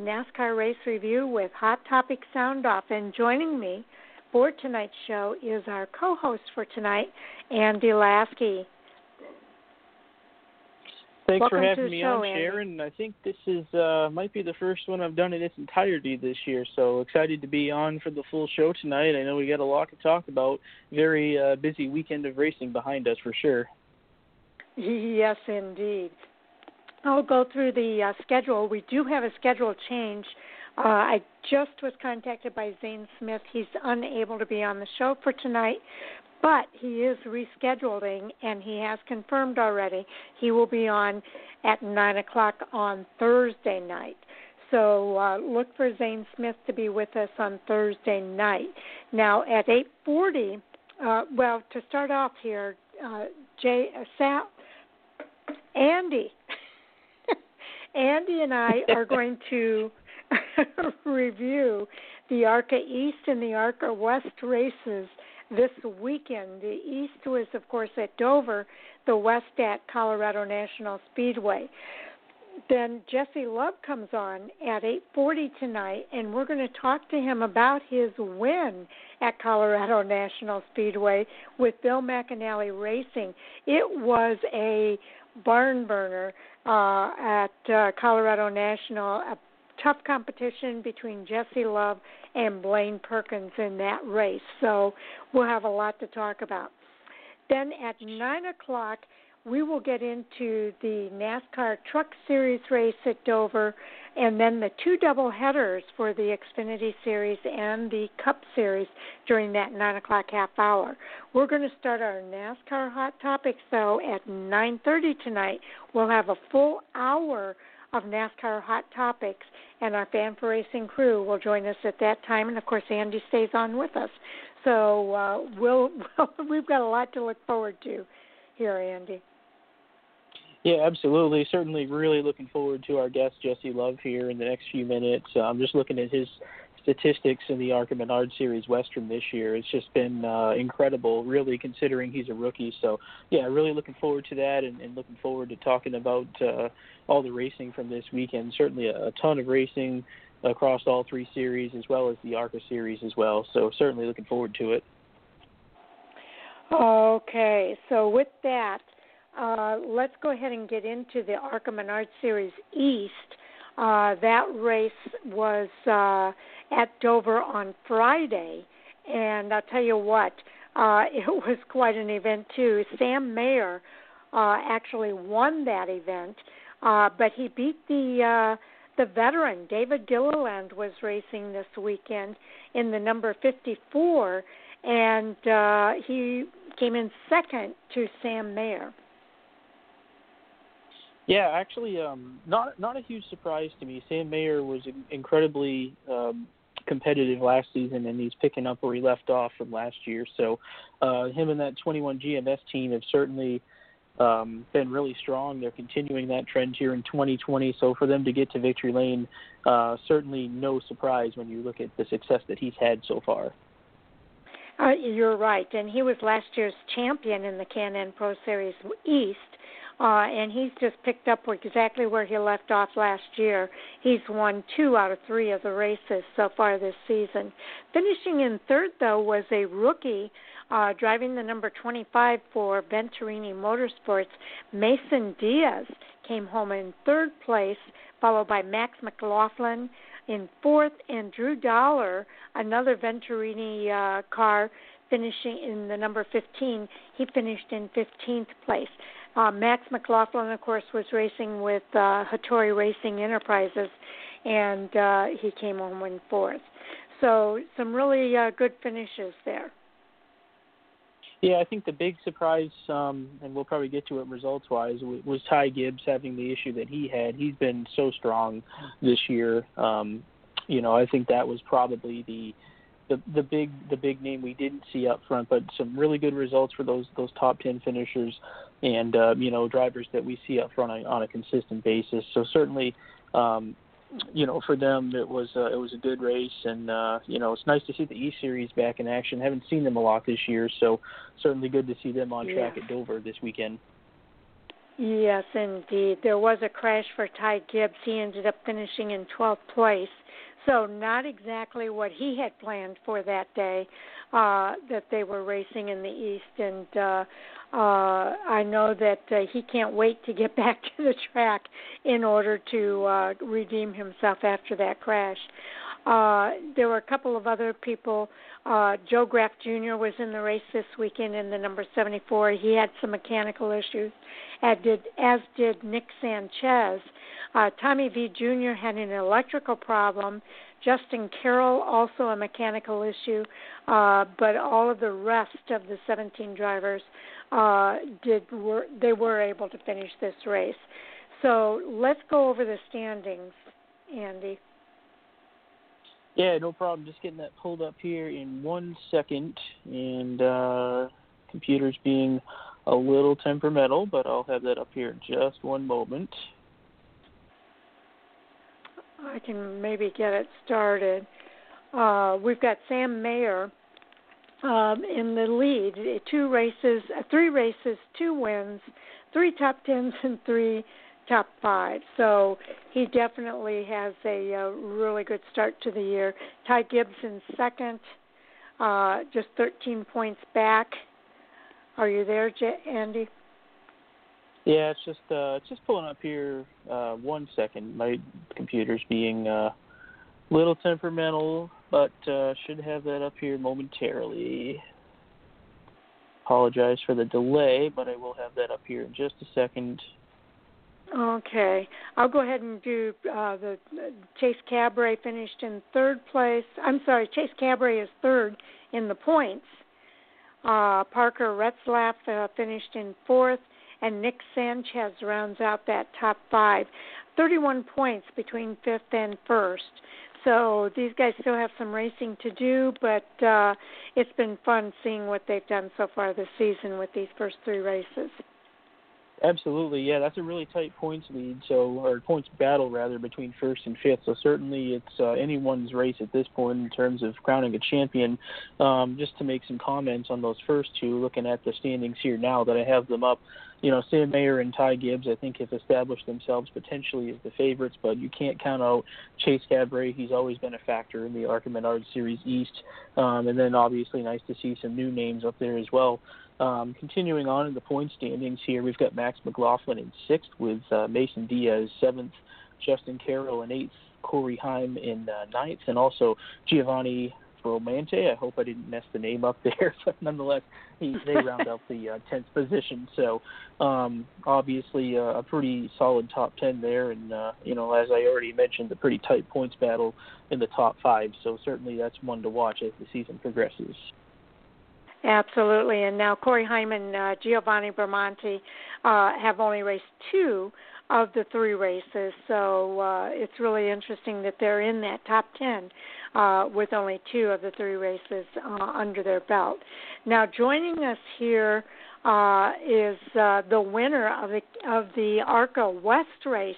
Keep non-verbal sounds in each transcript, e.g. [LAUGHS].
NASCAR race review with Hot Topic Sound Off. And joining me for tonight's show is our co host for tonight, Andy Laskey. Thanks Welcome for having me show, on, Andy. Sharon. I think this is uh, might be the first one I've done in its entirety this year, so excited to be on for the full show tonight. I know we got a lot to talk about. Very uh, busy weekend of racing behind us for sure. Yes, indeed. I'll go through the uh, schedule. We do have a schedule change. Uh, I just was contacted by Zane Smith. He's unable to be on the show for tonight, but he is rescheduling, and he has confirmed already he will be on at 9 o'clock on Thursday night. So uh, look for Zane Smith to be with us on Thursday night. Now at 8:40, uh, well, to start off here, uh, Jay uh, Sal, Andy, Andy and I are [LAUGHS] going to [LAUGHS] review the ARCA East and the ARCA West races this weekend. The East was, of course, at Dover, the West at Colorado National Speedway. Then Jesse Love comes on at 8:40 tonight, and we're going to talk to him about his win at Colorado [LAUGHS] National Speedway with Bill McAnally Racing. It was a barn burner uh, at uh, Colorado National, a tough competition between Jesse Love and Blaine Perkins in that race. So we'll have a lot to talk about. Then at 9 o'clock, we will get into the NASCAR Truck Series race at Dover, and then the two double headers for the Xfinity Series and the Cup Series during that 9 o'clock half hour. We're going to start our NASCAR Hot Topics, though, at 9.30 tonight. We'll have a full hour of NASCAR Hot Topics, and our Fan4Racing crew will join us at that time. And of course, Andy stays on with us. So uh, we'll, [LAUGHS] we've got a lot to look forward to here, Andy. Yeah, absolutely. Certainly, really looking forward to our guest Jesse Love here in the next few minutes. Uh, I'm just looking at his statistics in the ARCA Menards Series Western this year. It's just been uh, incredible, really, considering he's a rookie. So, yeah, really looking forward to that and, and looking forward to talking about uh, all the racing from this weekend. Certainly, a, a ton of racing across all three series, as well as the ARCA Series as well. So, certainly looking forward to it. Okay, so with that, uh, let's go ahead and get into the ARCA Menards Series East. Uh, that race was uh, at Dover on Friday, and I'll tell you what, uh, [LAUGHS] it was quite an event too. Sam Mayer uh, actually won that event, uh, but he beat the uh, the veteran David Gilliland was racing this weekend in the number 54, and uh, he came in second to Sam Mayer. Yeah, actually, um, not not a huge surprise to me. Sam Mayer was incredibly um, competitive last season, and he's picking up where he left off from last year. So, uh, him and that 21 GMS team have certainly um, been really strong. They're continuing that trend here in 2020. So, for them to get to victory lane, uh, certainly no surprise when you look at the success that he's had so far. Uh, you're right, and he was last year's champion in the K&N Pro Series East. Uh, and he's just picked up exactly where he left off last year. He's won two out of three of the races so far this season. Finishing in third, though, was a rookie uh, driving the number 25 for Venturini Motorsports. Mason Diaz came home in third place, followed by Max McLaughlin in fourth, and Drew Dollar, another Venturini uh, car, finishing in the number 15. He finished in 15th place. Uh, Max McLaughlin, of course, was racing with uh, Hattori Racing Enterprises, and uh, he came home in fourth. So some really uh, good finishes there. Yeah, I think the big surprise, um, and we'll probably get to it results-wise, was Ty Gibbs having the issue that he had. He's been so strong this year. Um, you know, I think that was probably the the the big the big name we didn't see up front, but some really good results for those those top ten finishers, and uh, you know drivers that we see up front on, on a consistent basis. So certainly, um, you know for them it was uh, it was a good race, and uh, you know it's nice to see the E Series back in action. Haven't seen them a lot this year, so certainly good to see them on track yeah. at Dover this weekend. Yes, indeed. There was a crash for Ty Gibbs. He ended up finishing in 12th place. So, not exactly what he had planned for that day uh, that they were racing in the East. And uh, uh, I know that uh, he can't wait to get [LAUGHS] back to the track in order to uh, redeem himself after that crash. Uh, there were a couple of other people. Uh, Joe Graf Jr. was in the race this weekend in the number 74. He had some mechanical issues, as did, as did Nick Sanchez. Uh, Tommy Vigh Jr. had an electrical problem. Justin Carroll also a mechanical issue, uh, but all of the rest of the 17 drivers uh, did were they were able to finish this race. So let's go over the standings, Andy. Yeah, no problem. Just getting that pulled up here in one second, and uh, computers being a little temperamental, but I'll have that up here in just one moment. I can maybe get it started. Uh, we've got Sam Mayer um, in the lead. Two races, uh, three races, two wins, three top tens, and three top five. So he definitely has a, a really good start to the year. Ty Gibson second, uh, just 13 points back. Are you there, J- Andy? Yeah, it's just uh, just pulling up here. Uh, one second, my computer's being uh, a little temperamental, but uh, should have that up here momentarily. Apologize for the delay, but I will have that up here in just a second. Okay, I'll go ahead and do uh, the Chase Cabre finished in third place. I'm sorry, Chase Cabre is third in the points. Uh, Parker Retzlaff uh, finished in fourth, and Nick Sanchez rounds out that top five. 31 points between fifth and first. So these guys still have some racing to do, but uh, it's been fun seeing what they've done so far this season with these first three races. Absolutely, yeah, that's a really tight points lead, so or points battle rather between first and fifth. So certainly it's uh, anyone's race at this point in terms of crowning a champion. Um, just to make some comments on those first two, looking at the standings here now that I have them up. You know, Sam Mayer and Ty Gibbs, I think, have established themselves potentially as the favorites, but you can't count out Chase Cabre. He's always been a factor in the ARCA Menards Series East, um, and then obviously nice to see some new names up there as well. Um, continuing on in the point standings here, we've got Max McLaughlin in sixth with uh, Mason Diaz seventh, Justin Carroll in eighth, Corey Heim in uh, ninth, and also Giovanni Bramante. I hope I didn't mess the name up [LAUGHS] there, but nonetheless, he, they round out the uh, tenth position. So um, obviously uh, a pretty solid top ten there, and uh, you know as I already mentioned, a pretty tight points battle in the top five. So certainly that's one to watch as the season progresses. Absolutely. And now Corey Hyman, uh, Giovanni Bramante uh, have only raced two of the three races, so uh, it's really interesting that they're in that top ten uh, with only two of the three races uh, under their belt. Now, joining us here uh, is uh, the winner of the of the ARCA West race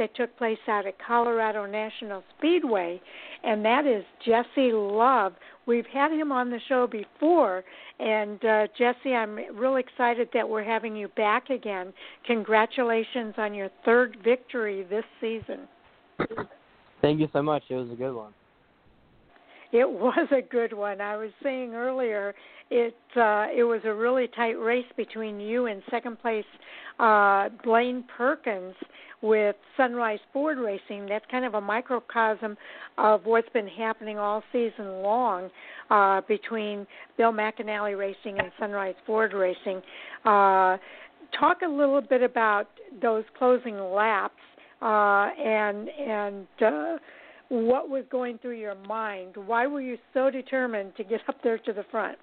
that took place out at Colorado National Speedway, and that is Jesse Love. We've had him on the show before, and uh, Jesse, I'm real excited that we're having you back again. Congratulations on your third victory this season. Thank you so much. It was a good one. It was a good one. I was saying earlier, it uh, it was a really tight race between you and second place uh, Blaine Perkins with Sunrise Ford Racing. That's kind of a microcosm of what's been happening all season long uh, between Bill McAnally Racing and Sunrise Ford Racing. Uh, talk a little bit about those closing laps uh, and and uh, what was going through your mind. Why were you so determined to get [LAUGHS] up there to the front?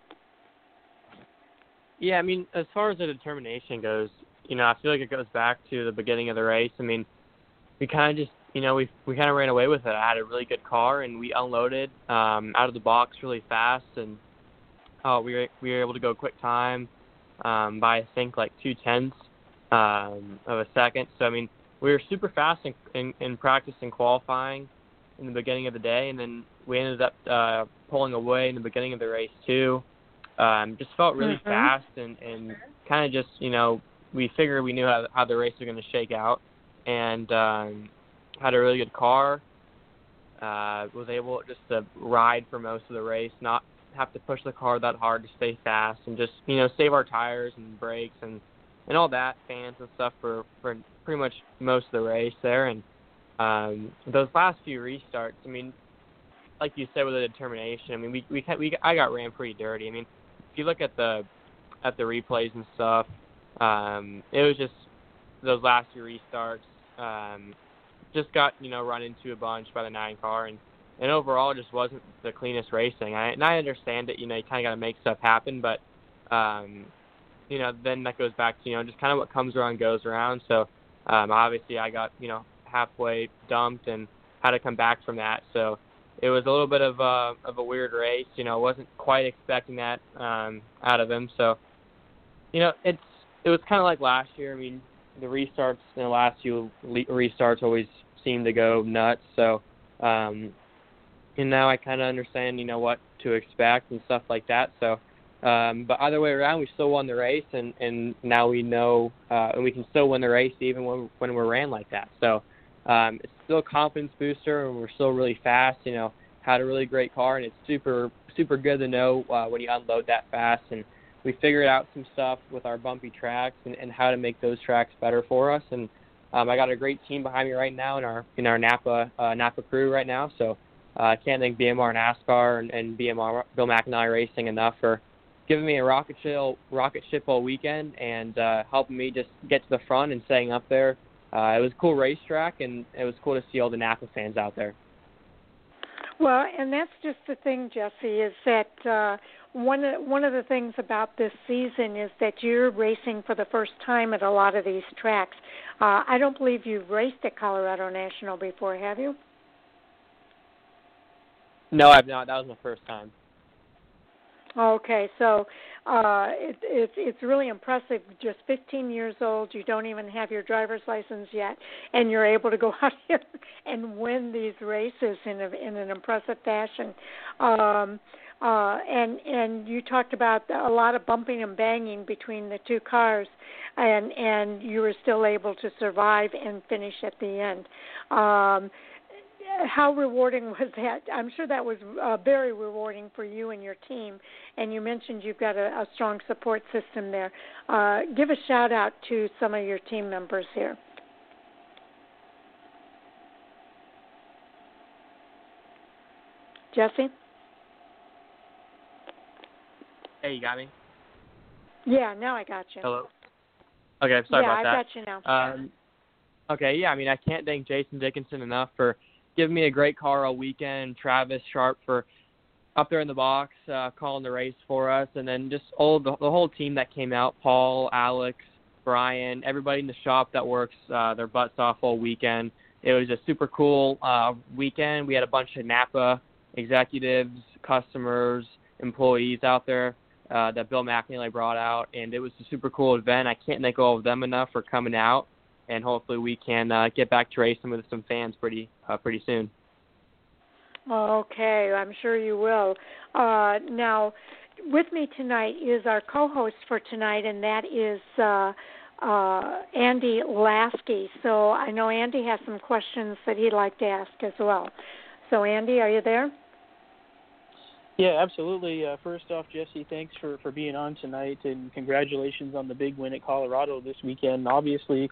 Yeah, I mean, as far as the determination goes, you know, I feel like it goes back to the beginning of the race. I mean, we kind of just, you know, we we kind of ran away with it. I had a really good car, and we unloaded um, out of the box really fast, and uh, we were we were able to go quick time um, by I think like two tenths um, of a second. So I mean, we were super fast in, in in practice and qualifying in the beginning of the day, and then we ended up uh, pulling away in the beginning of the race too. Um, just felt really mm-hmm. fast and and kind of just you know we figured we knew how, how the race was going to shake out, and um, had a really good car. Uh, was able just to ride for most of the race, not have to push the car that hard to stay fast, and just you know save our tires and brakes and and all that fans and stuff for for pretty much most of the race there. And um, those last few restarts, I mean, like you said with the determination, I mean, we we we I got ran pretty dirty. I mean, if you look at the at the replays and stuff, um, it was just those last few restarts. Um, just got you know run into a bunch by the nine car and and overall just wasn't the cleanest racing. I and I understand that you know you kind of got to make stuff happen, but um, you know then that goes back to you know just kind of what comes around goes around. So um, obviously I got you know halfway dumped and had to come back from that. So it was a little bit of a of a weird race. You know, I wasn't quite expecting that um, out of him. So you know it's it was kind of like last year. I mean the restarts in the last few restarts always seem to go nuts. So, um, and now I kind of understand, you know, what to expect and stuff like that. So, um, but either way around, we still won the race, and and now we know, uh, and we can still win the race even when when we're ran like that. So, um, it's still a confidence booster, and we're still really fast. You know, had a really great car, and it's super super good to know uh, when you unload that fast and we figured out some stuff with our bumpy tracks and, and how to make those tracks better for us. And um, I got a great team behind me right now in our in our Napa uh, Napa crew right now. So uh, I can't thank BMR and NASCAR and, and BMR Bill McAnally Racing enough for giving me a rocket ship rocket ship all weekend and uh, helping me just get to the front and staying up there. Uh, it was a cool racetrack and it was cool to see all the Napa fans out there. Well, and that's just the thing, Jesse, is that uh, one of one of the things about this season is that you're racing for the first time at a lot of these tracks. Uh, I don't believe you've raced at Colorado National before, have you? No, I've not. That was my first time. Okay, so uh, it, it's it's really impressive. Just 15 years old, you don't even have your driver's license yet, and you're able to go [LAUGHS] out here and win these races in a, in an impressive fashion. Um, uh, and and you talked about a lot of bumping and banging between the two cars, and and you were still able to survive and finish at the end. Um, how rewarding was that? I'm sure that was uh, very rewarding for you and your team. And you mentioned you've got a, a strong support system there. Uh, give a shout out to some of your team members here. Jesse? Hey, you got me? Yeah, now I got you. Hello. Okay, sorry yeah, about that. Yeah, I got you now. Um, okay, yeah, I mean, I can't thank Jason Dickinson enough for giving me a great car all weekend. Travis Sharp for up there in the box uh, calling the race for us, and then just all the, the whole team that came out. Paul, Alex, Brian, everybody in the shop that works uh, their butts off all weekend. It was a super cool uh, weekend. We had a bunch of Napa executives, customers, employees out there uh, that Bill McAnally brought out, and it was a super cool event. I can't thank all of them enough for coming out, and hopefully we can uh, get back to racing with some fans pretty uh, pretty soon. Okay, I'm sure you will. Uh, now, with me tonight is our co-host for tonight, and that is uh, uh, Andy Laskey. So I know Andy has some questions that he'd like to ask as well. So, Andy, are you there? Yeah, absolutely. Uh, first off, Jesse, thanks for, for being on tonight, and congratulations on the big win at Colorado this weekend. Obviously,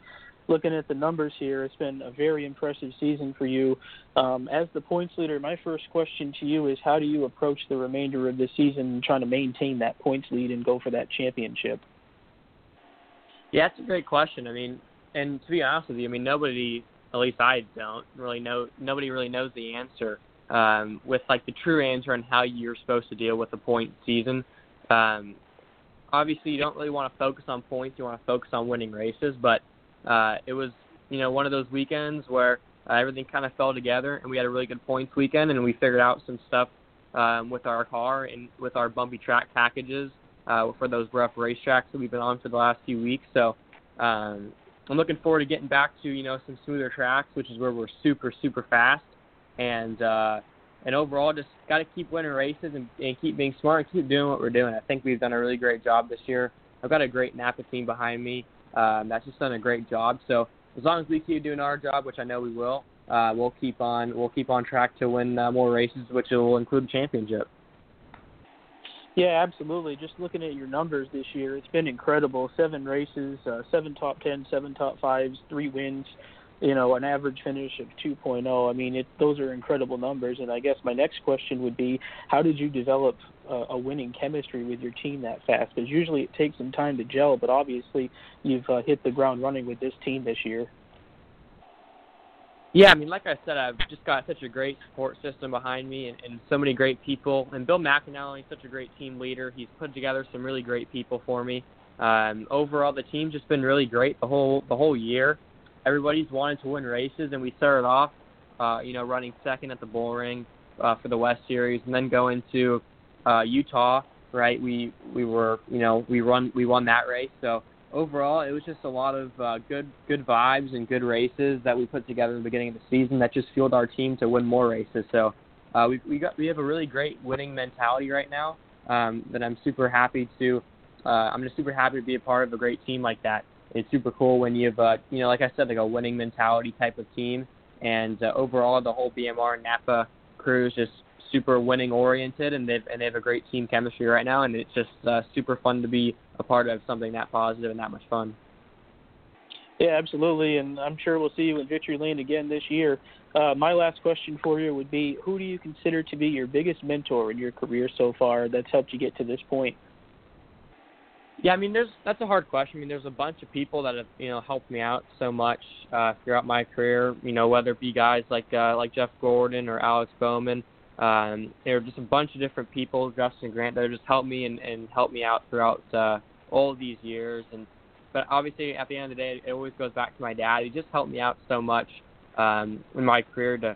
looking at the numbers here, it's been a very impressive season for you. Um, as the points leader, my first question to you is how do you approach the remainder of the season trying to maintain that points lead and go for that championship? Yeah, that's a great question. I mean, and to be honest with you, I mean, nobody, at least I don't really know, nobody really knows the answer um, with like the true answer on how you're supposed to deal with a point season. Um, obviously, you don't really want to focus on points. You want to focus on winning races. But uh, it was, you know, one of those weekends where uh, everything kind of fell together, and we had a really good points weekend, and we figured out some stuff um, with our car and with our bumpy track packages uh, for those rough racetracks that we've been on for the last few weeks. So um, I'm looking forward to getting back to you know some smoother tracks, which is where we're super super fast and uh, and overall just got to keep winning races and, and keep being smart and keep doing what we're doing. I think we've done a really great job this year. I've got a great Napa team behind me. Um, that's just done a great job. So as long as we keep doing our job, which I know we will, uh, we'll keep on we'll keep on track to win uh, more races, which will include championship. Yeah, absolutely. Just looking at your numbers this year, it's been incredible. Seven races, uh, seven top ten, seven top fives, three wins. You know, an average finish of 2.0. I mean, it, those are incredible numbers. And I guess my next question would be, how did you develop uh, a winning chemistry with your team that fast? Because usually it takes some time to gel, but obviously you've uh, hit the ground running with this team this year. Yeah, I mean, like I said, I've just got such a great support system behind me and, and so many great people. And Bill McAnally such a great team leader. He's put together some really great people for me. Um, overall, the team's just been really great the whole the whole year. Everybody's wanted to win races, and we started off, uh, you know, running second at the Bullring uh, for the West Series, and then going to uh, Utah. Right, we we were, you know, we run we won that race. So overall, it was just a lot of uh, good good vibes and good races that we put together in the beginning of the season that just fueled our team to win more races. So uh, we we got we have a really great winning mentality right now um, that I'm super happy to. Uh, I'm just super happy to be a part of a great team like that. It's super cool when you have, uh, you know, like I said, like a winning mentality type of team. And uh, overall, the whole BMR Napa crew is just super winning oriented, and they've and they have a great team chemistry right now, and it's just uh, super fun to be a part of something that positive and that much fun. Yeah, absolutely, and I'm sure we'll see you in Victory Lane again this year. Uh, my last question for you would be: Who do you consider to be your biggest mentor in your career so far that's helped you get to this point? Yeah, I mean, there's that's a hard question. I mean, there's a bunch of people that have you know helped me out so much uh, throughout my career. You know, whether it be guys like uh, like Jeff Gordon or Alex Bowman, um, there are just a bunch of different people, Justin Grant, that just helped me and, and helped me out throughout uh, all of these years. And but obviously, at the end of the day, it always goes back to my dad. He just helped me out so much um, in my career to,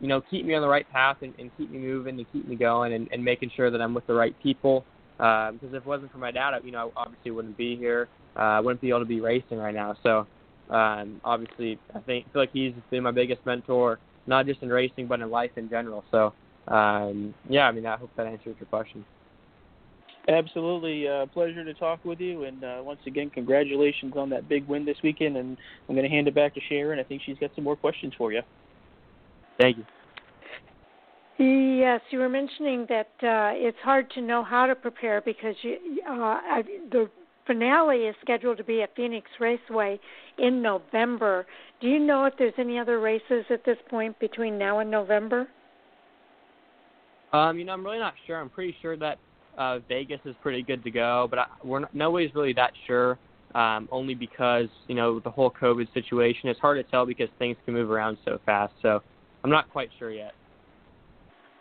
you know, keep me on the right path and, and keep me moving and keep me going and, and making sure that I'm with the right people. Because um, if it wasn't for my dad, you know, I obviously wouldn't be here. Uh, I wouldn't be able to be racing right now. So um, obviously, I think I feel like he's been my biggest mentor not just in racing but in life in general. So um, yeah, I mean I hope that answers your question. Absolutely, uh, pleasure to talk with you, and uh, once again, congratulations on that big win this weekend. And I'm going to hand it back to Sharon. I think she's got some more questions for you. Thank you. Yes, you were mentioning that uh, it's hard to know how to prepare because you, uh, the finale is scheduled to be at Phoenix Raceway in November. Do you know if there's any other races at this point between now and November? Um, you know, I'm really not sure. I'm pretty sure that uh, Vegas is pretty good to go, but I, we're not, nobody's really that sure. Um, only because you know the whole COVID situation. It's hard to tell because things can move around so fast. So I'm not quite sure yet.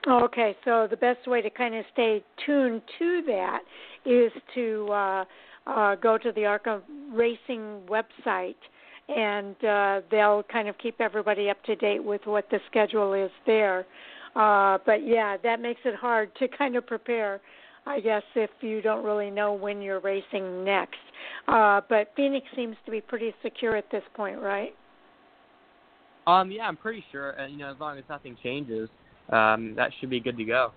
Okay, so the best way to kind of stay tuned to that is to uh, uh, go to the ARCA Racing website, and uh, they'll kind of keep everybody up to date with what the schedule is there. Uh, but yeah, that makes it hard to kind of prepare. I guess if you don't really know when you're racing next. Uh, but Phoenix seems to be pretty secure at this point, right? Um, yeah, I'm pretty sure. And you know, as long as nothing changes, um, that should be good to go.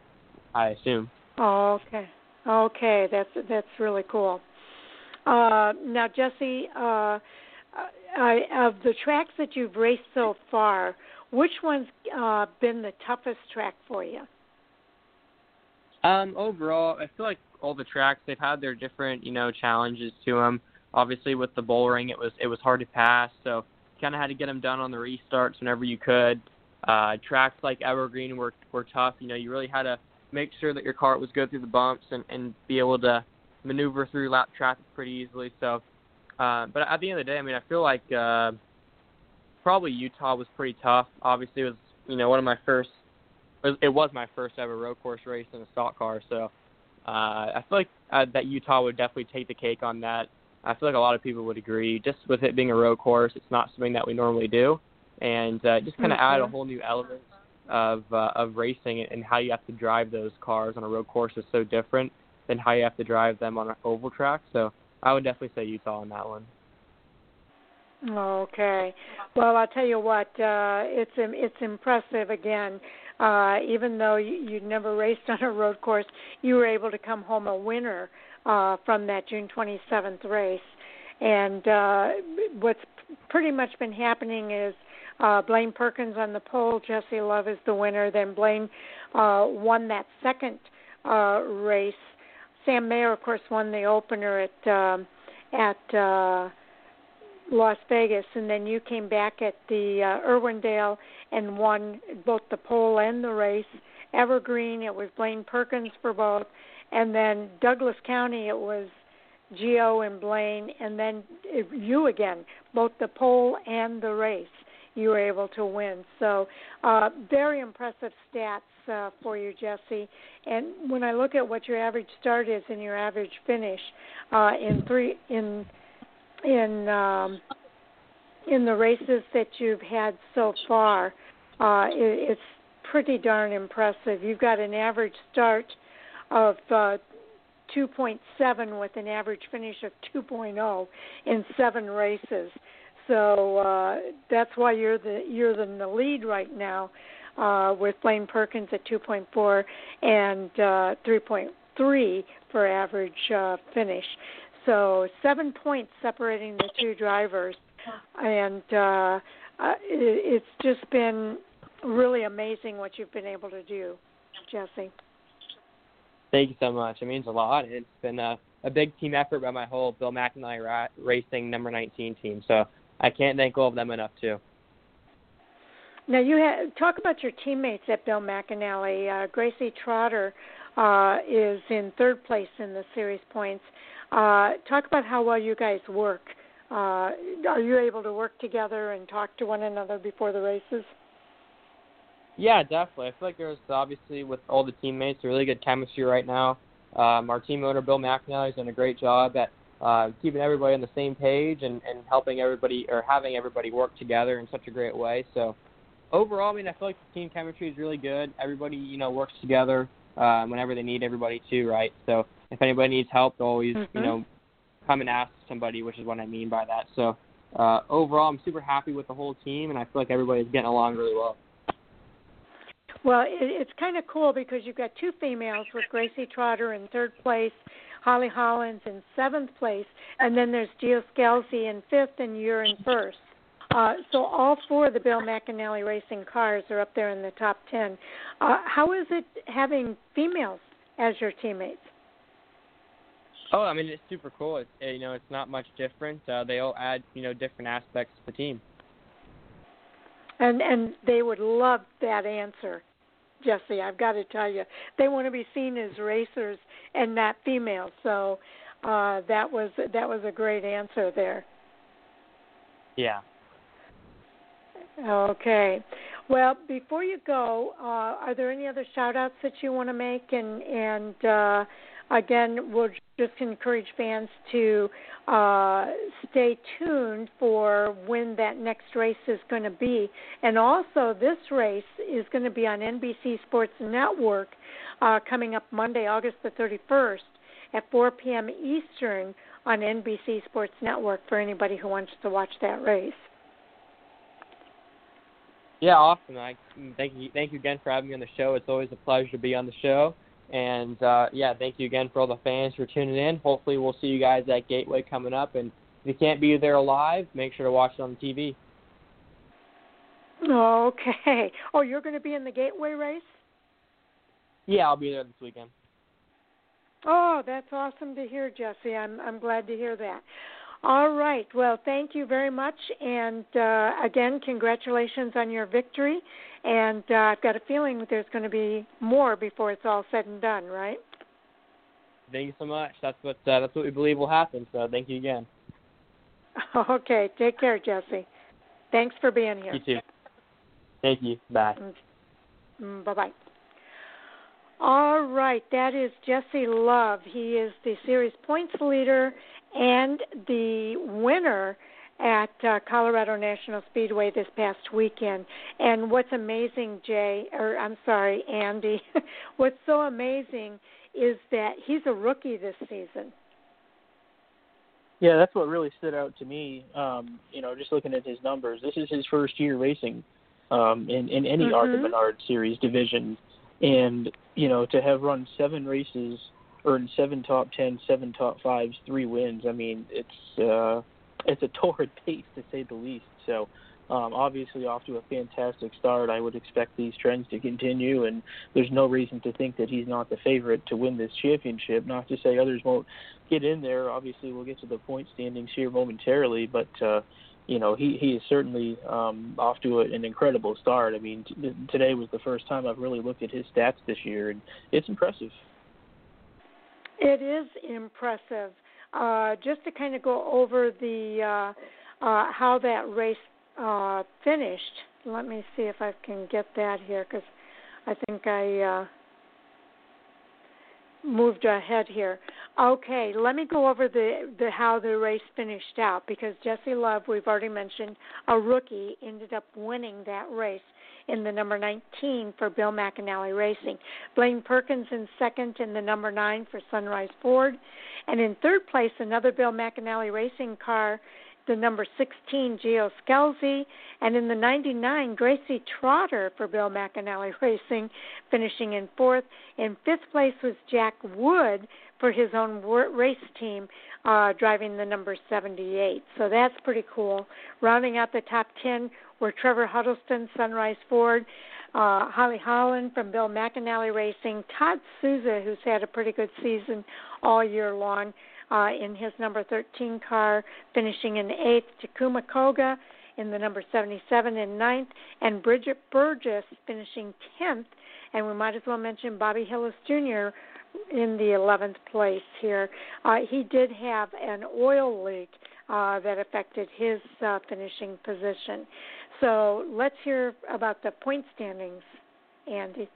I assume. Oh, okay. Okay, that's that's really cool. Uh, now, Jesse, uh, of the tracks that you've raced so far, which one's uh, been the toughest track for you? Um, overall, I feel like all the tracks they've had their different, you know, challenges to them. Obviously, with the Bullring, it was it was hard to pass, so kind of had to get them done on the restarts whenever you could. Uh, tracks like Evergreen were were tough. You know, you really had to make sure that your car was good through the bumps and and be able to maneuver through lap traffic pretty easily. So, uh, but at the end of the day, I mean, I feel like uh, probably Utah was pretty tough. Obviously, it was you know one of my first. It was my first ever road course race in a stock car, so uh, I feel like uh, that Utah would definitely take the cake on that. I feel like a lot of people would agree. Just with it being a road course, it's not something that we normally do, and uh, just kind of mm-hmm. add a whole new element of uh, of racing and how you have to drive those cars on a road course is so different than how you have to drive them on an oval track. So I would definitely say Utah on that one. Okay. Well, I'll tell you what, uh it's it's impressive again. Uh even though you, you'd never raced [LAUGHS] on a road course, you were able to come home a winner uh from that June 27th race. And uh, what's pretty much been happening is uh, Blaine Perkins on the pole, Jesse Love is the winner. Then Blaine uh, won that second uh, race. Sam Mayer, of course, won the opener at um, at uh, Las Vegas, and then you came back at the uh, Irwindale and won both the pole and the race. Evergreen, it was Blaine Perkins for both, and then Douglas County, it was Gio and Blaine, and then you again, both the pole and the race, you were able to win. So, uh, very impressive stats uh, for you, Jesse. And when I look at what your average start is and your average finish uh, in three in in um, in the races that you've had so far, uh, it, it's pretty darn impressive. You've got an average start of uh, 2.7 with an average finish of 2.0 in seven races. So uh, that's why you're the you're in the lead right now uh, with Blaine Perkins at 2.4 and uh, 3.3 for average uh, finish. So seven points separating the two drivers, and uh, uh, it, it's just been really amazing what you've been able to do, Jesse. Thank you so much. It means a lot. It's been a, a big team effort by my whole Bill McAnally Ra- Racing number 19 team. So I can't thank all of them enough too. Now you have, talk about your teammates at Bill McAnally. Uh, Gracie Trotter uh, is in third place in the series points. Uh, talk about how well you guys work. Uh, are you able to work together and talk to one another before the races? Yeah, definitely. I feel like there's obviously with all the teammates a really good chemistry right now. Um, our team owner Bill McAnally has done a great job at uh, keeping everybody on the same page and, and helping everybody or having everybody work together in such a great way. So overall, I mean, I feel like the team chemistry is really good. Everybody, you know, works together uh, whenever they need everybody to, right? So if anybody needs help, they'll always, mm-hmm. you know, come and ask somebody, which is what I mean by that. So uh, overall, I'm super happy with the whole team, and I feel like everybody's getting along really well. Well, it, it's kind of cool because you've got two females with Gracie Trotter in third place, Holley Hollan in seventh place, and then there's Gio Scalzi in fifth, and you're in first. Uh, so all four of the Bill McAnally racing cars are up there in the top ten. Uh, how is it having females as your teammates? Oh, I mean it's super cool. It's you know it's not much different. Uh, they all add you know different aspects to the team. And and they would love that answer, Jesse. I've got to tell you, they want to be seen as racers and not females. So uh, that was that was a great answer there. Yeah. Okay. Well, before you go, uh, are there any other shout outs that you want to make? And, and uh, again, we'll just encourage fans to uh, stay tuned for when that next race is going to be. And also, this race is going to be on NBC Sports Network uh, coming up Monday, August the 31st at 4 p.m. Eastern on NBC Sports Network for anybody who wants to watch that race. Yeah, awesome. I thank you, thank you again for having me on the show. It's always a pleasure to be on the show. And uh, yeah, thank you again for all the fans for tuning in. Hopefully, we'll see you guys at Gateway coming up. And if you can't be there live, make sure to watch it on the TV. Okay. [LAUGHS] Oh, you're going to be in the Gateway race? Yeah, I'll be there this weekend. Oh, that's awesome to hear, Jesse. I'm I'm glad to hear that. All right. Well, thank you very much, and uh, again, congratulations on your victory. And uh, I've got a feeling that there's going to be more before it's all said and done, right? Thank you so much. That's what uh, that's what we believe will happen. So thank you again. [LAUGHS] Okay. Take care, Jesse. Thanks for being here. You too. Thank you. Bye. Mm, bye bye. All right, that is Jesse Love. He is the series points leader and the winner at uh, Colorado National Speedway this past weekend. And what's amazing, Jay, or I'm sorry, Andy, [LAUGHS] what's so amazing is that he's a rookie this season. Yeah, that's what really stood out to me. Um, you know, just looking at his numbers, this is his first year racing um, in in any mm-hmm. ARCA Menards Series division, and you know to have run seven races earned seven top ten, seven top fives, three wins. I mean, it's uh, it's a [LAUGHS] torrid pace to say the least. So um, obviously, off to a fantastic start. I would expect these trends to continue, and there's no reason to think that he's not the favorite to win this championship. Not to say others won't get in there. Obviously, we'll get to the point standings here momentarily, but uh, you know he he is certainly um, off to a, an incredible start. I mean, t- today was the first time I've really looked at his stats this year, and it's impressive. It is impressive. Uh, just to kind of go over the uh, uh, how that race uh, finished. Let me see if I can get that here because I think I uh, moved ahead here. Okay, let me go over the, the how the race finished out because Jesse Love, we've already mentioned, a rookie, ended up winning that race in the number 19 for Bill McAnally Racing. Blaine Perkins in second in the number 9 for Sunrise Ford. And in third place, another Bill McAnally Racing car the number 16 Gio Scalzi, and in the 99 Gracie Trotter for Bill McAnally [LAUGHS] Racing, finishing in fourth. In fifth place was Jack Wood for his own race team, uh, driving the number 78. So that's pretty cool. Rounding out the top 10 were Trevor Huddleston, Sunrise Ford, uh, Holley Hollan from Bill McAnally Racing, Todd Souza, who's had a pretty good season all year long, uh, in his number 13 car, finishing in eighth. Takuma Koga in the number 77 in ninth, and Bridget Burgess finishing 10th. And we might as well mention Bobby Hillis Jr. in the 11th place here. Uh, he did have an oil leak uh, that affected his uh, finishing position. So let's hear about the point standings, Andy.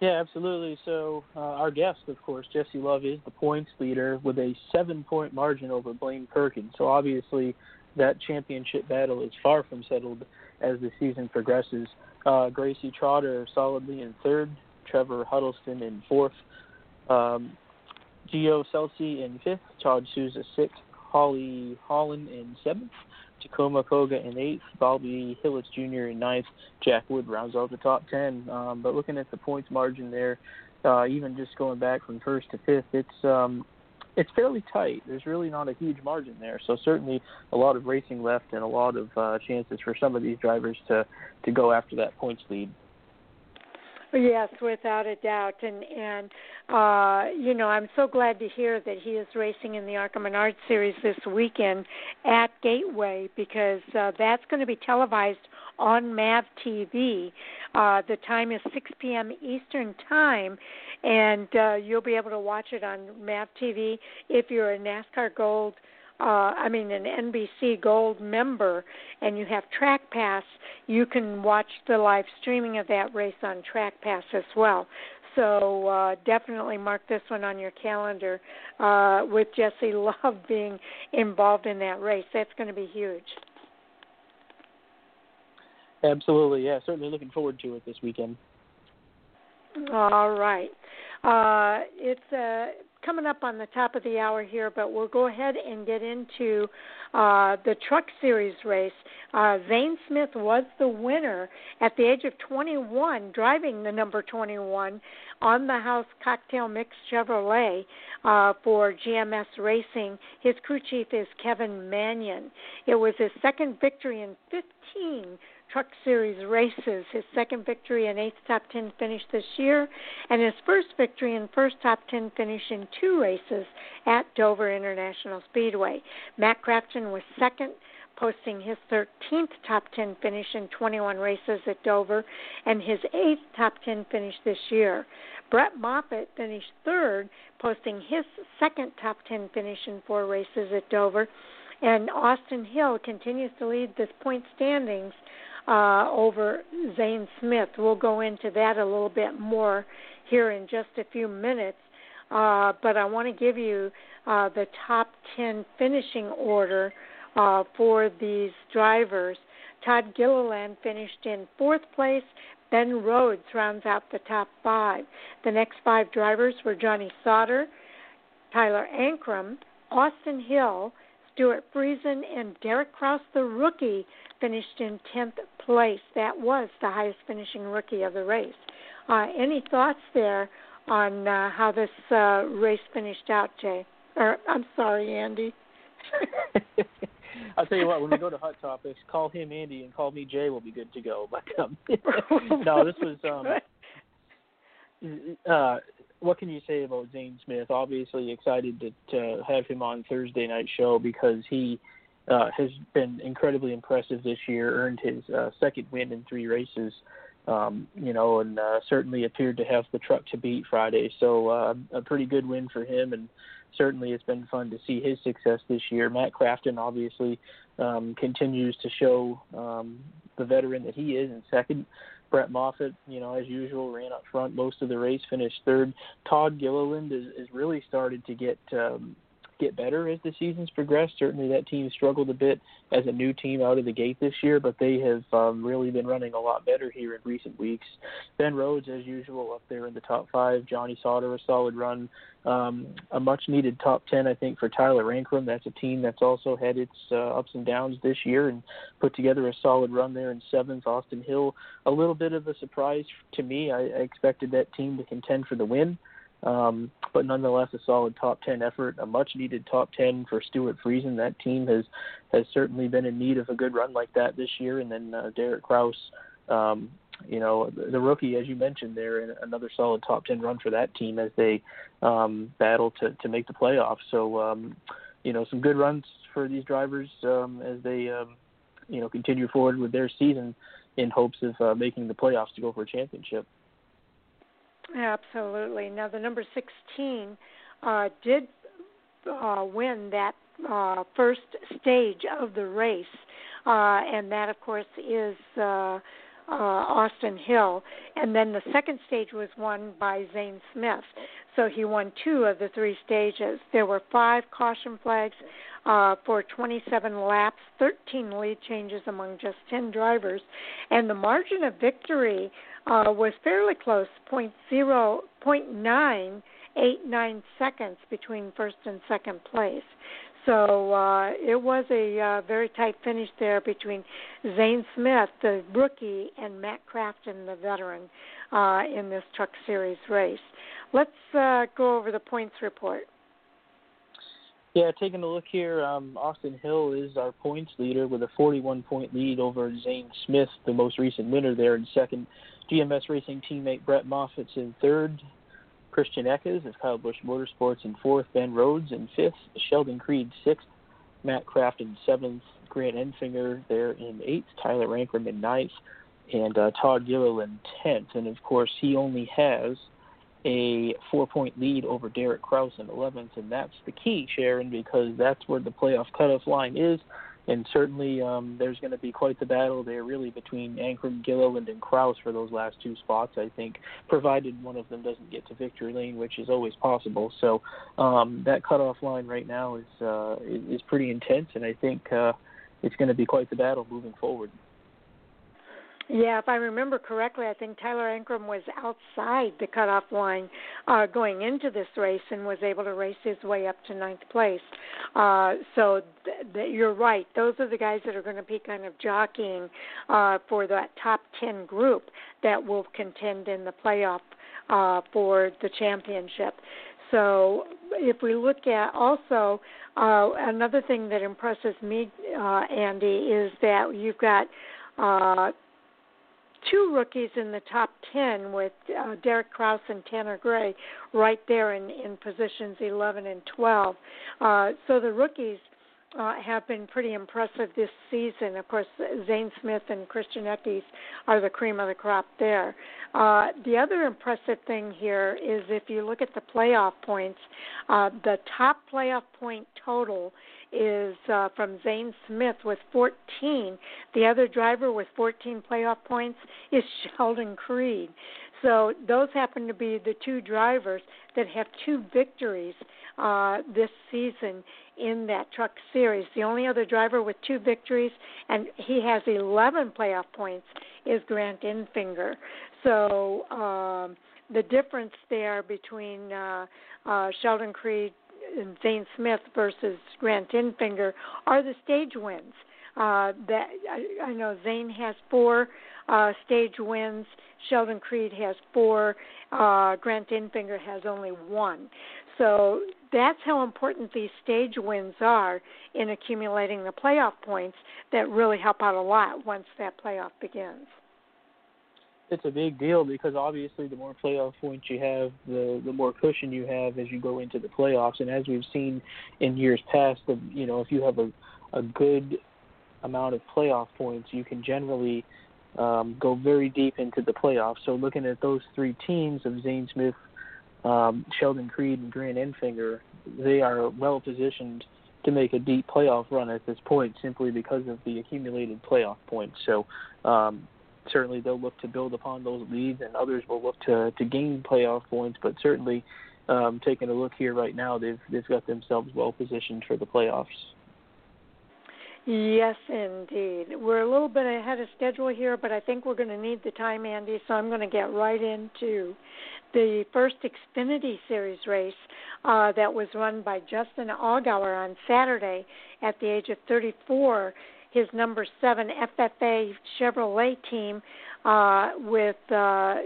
Yeah, absolutely. So uh, our guest, of course, Jesse Love, is the points leader with a seven-point margin over Blaine Perkins. So obviously, that championship battle is far from settled as the season progresses. Uh, Gracie Trotter solidly in third, Trevor Huddleston in fourth, um, Gio in fifth, Todd Souza sixth, Holley Hollan in seventh, Takuma Koga in eighth, Bobby Hillis Jr. in ninth, Jack Wood rounds out the top ten. Um, but looking at the points margin there, uh, even just going back from first to fifth, it's um, it's fairly tight. There's really not a huge margin there, so certainly a lot of racing left and a lot of uh, chances for some of these drivers to to go after that points lead. Yes, without a doubt, and and uh, you know I'm so glad to hear that he is racing in the ARCA Menards Series this weekend at Gateway because uh, that's going to be televised on MAV TV. Uh, the time is 6 p.m. Eastern Time, and uh, you'll be able to watch it on MAV TV if you're a NASCAR Gold uh, I mean, an NBC Gold member and you have Track Pass, you can watch the live streaming of that race on Track Pass as well. So uh, definitely mark this one on your calendar uh, with Jesse [LAUGHS] Love being involved in that race. That's going to be huge. Absolutely, yeah. Certainly looking forward to it this weekend. All right. Uh, it's a coming up on the top of the hour here, but we'll go ahead and get into uh, the Truck Series race. Uh, Zane Smith was the winner at the age of 21, driving the number 21 on the house cocktail mix Chevrolet uh, for GMS Racing. His crew chief is Kevin Manion. It was his second victory in 15 Truck Series races, his second victory and eighth top 10 finish this year, and his first victory and first top 10 finish in two races at Dover International Speedway. Matt Crafton was second, posting his 13th top 10 finish in 21 races at Dover and his eighth top 10 finish this year. Brett Moffitt finished third, posting his second top 10 finish in four races at Dover. And Austin Hill continues to lead the point standings uh, over Zane Smith. We'll go into that a little bit more here in just a few minutes. Uh, but I want to give you uh, the top 10 finishing order uh, for these drivers. Todd Gilliland finished in fourth place. Ben Rhodes rounds out the top five. The next five drivers were Johnny Sauter, Tyler Ankrum, Austin Hill, Stewart Friesen, and Derek Kraus, the rookie, finished in 10th place. That was the highest finishing rookie of the race. Uh, any thoughts there on uh, how this uh, race finished out, Jay. Or I'm sorry, Andy. [LAUGHS] I'll tell you what. When we go to Hot Topics, call him Andy and call me Jay. We'll be good to go. [LAUGHS] But um, [LAUGHS] no, this was. um uh What can you say about Zane Smith? Obviously, excited to, to have him on Thursday night show because he uh, has been incredibly impressive this year. Earned his uh, second win in three races. Um, you know, and uh, certainly appeared to have the truck to beat Friday. So uh, a pretty good win for him, and certainly it's been fun to see his success this year. Matt Crafton obviously um, continues to show um, the veteran that he is in second. Brett Moffitt, you know, as usual, ran up front most of the race, finished third. Todd Gilliland is, is really started to get um, get better as the season's progressed. Certainly, that team struggled a bit as a new team out of the gate this year, but they have um, really been running a lot better here in recent weeks. Ben Rhodes, as usual, up there in the top five. Johnny Sauter, a solid run. Um, a much needed top 10, I think, for Tyler Ankrum. That's a team that's also had its uh, ups and downs this year and put together a solid run there in seventh. Austin Hill, a little bit of a surprise to me. I, I expected that team to contend for the win. Um, but nonetheless, a solid top 10 effort, a much needed top 10 for Stewart Friesen. That team has has certainly been in need of a good run like that this year. And then uh, Derek Kraus, um, you know, the, the rookie, as you mentioned, there, another solid top 10 run for that team as they um, battle to to make the playoffs. So, um, you know, some good runs for these drivers um, as they, um, you know, continue forward with their season in hopes of uh, making the playoffs to go for a championship. Absolutely. Now, the number 16 uh, did uh, win that uh, first stage of the race, uh, and that, of course, is uh, uh, Austin Hill. And then the second stage was won by Zane Smith. So he won two of the three stages. There were five caution flags uh, for 27 laps, 13 lead changes among just 10 drivers, and the margin of victory uh, was fairly close, point zero, point nine eight nine seconds between first and second place. So uh, it was a uh, very tight finish there between Zane Smith, the rookie, and Matt Crafton, the veteran, uh, in this Truck Series race. Let's uh, go over the points report. Yeah, taking a look here, um, Austin Hill is our points leader with a 41 point lead over Zane Smith, the most recent winner there in second. GMS Racing teammate Brett Moffitt's in third. Christian Eckes of Kyle Busch Motorsports in fourth. Ben Rhodes in fifth. Sheldon Creed sixth. Matt Crafton seventh. Grant Enfinger there in eighth. Tyler Ankrum in ninth. And uh, Todd Gilliland tenth. And of course, he only has a four point lead over Derek Kraus in 11th, and that's the key, Sharon, because that's where the playoff cutoff line is. And certainly, um, there's going to be quite the battle there, really, between Ankrum, Gilliland, and Kraus for those last two spots. I think, provided one of them doesn't get to victory lane, which is always possible. So um, that cutoff line right now is uh, is pretty intense, and I think uh, it's going to be quite the battle moving forward. Yeah, if I remember correctly, I think Tyler Ankrum was outside the cutoff line uh, going into this race and was able to race his way up to ninth place. Uh, so th- th- you're right; those are the guys that are going to be kind of jockeying uh, for that top ten group that will contend in the playoff uh, for the championship. So if we look at also uh, another thing that impresses me, uh, Andy, is that you've got uh, two rookies in the top 10 with uh, Derek Kraus and Tanner Gray right there in, in positions 11 and 12. Uh, so the rookies uh, have been pretty impressive this season. Of course, Zane Smith and Christian Eckes are the cream of the crop there. Uh, the other impressive thing here is if you look at the playoff points, uh, the top playoff point total is uh, from Zane Smith with 14. The other driver with 14 playoff points is [LAUGHS] Sheldon Creed. So those happen to be the two drivers that have two victories uh, this season in that truck series. The only other driver with two victories, and he has 11 playoff points, is Grant Enfinger. So um, the difference there between uh, uh, Sheldon Creed Zane Smith versus Grant Enfinger are the stage wins. Uh, that I, I know Zane has four uh, stage wins. Sheldon Creed has four. Uh, Grant Enfinger has only one. So that's how important these stage wins are in accumulating the playoff points that really help out a lot once that playoff begins. It's a big deal because obviously the more playoff points you have, the the more cushion you have as you go into the playoffs. And as we've seen in years past, the you know if you have a a good amount of playoff points, you can generally um, go very deep into the playoffs. So looking at those three teams of Zane Smith, um, Sheldon Creed, and Grant Enfinger, they are well positioned to make a deep playoff run at this point simply because of the accumulated playoff points. So um, certainly they'll look to build upon those leads, and others will look to to gain playoff points. But certainly, um, taking a look here right now, they've they've got themselves well positioned for the playoffs. Yes, indeed. We're a little bit ahead of schedule here, but I think we're going to need the time, Andy, so I'm going to get right into the first Xfinity Series race uh, that was run by Justin Allgaier on Saturday at the age of 34. His number seven FFA Chevrolet team uh, with uh,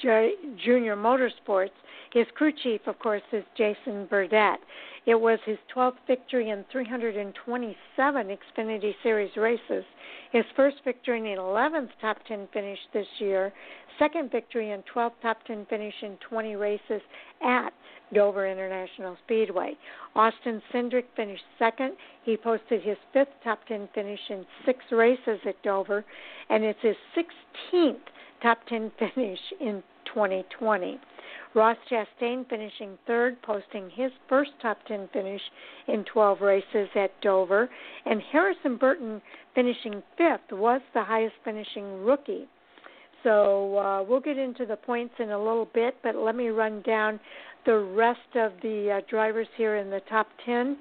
J- Junior Motorsports. His crew chief, of course, is Jason Burdett. It was his 12th victory in 327 Xfinity Series races, his first victory in the 11th top 10 finish this year, second victory and 12th top 10 finish in 20 races at Dover International Speedway. Austin Cindric finished second. He posted his fifth top 10 finish in six races at Dover, and it's his 16th top 10 [LAUGHS] finish in 2020. Ross Chastain finishing third, posting his first top 10 finish in 12 races at Dover. And Harrison Burton finishing fifth was the highest finishing rookie. So uh, we'll get into the points in a little bit, but let me run down the rest of the uh, drivers here in the top 10.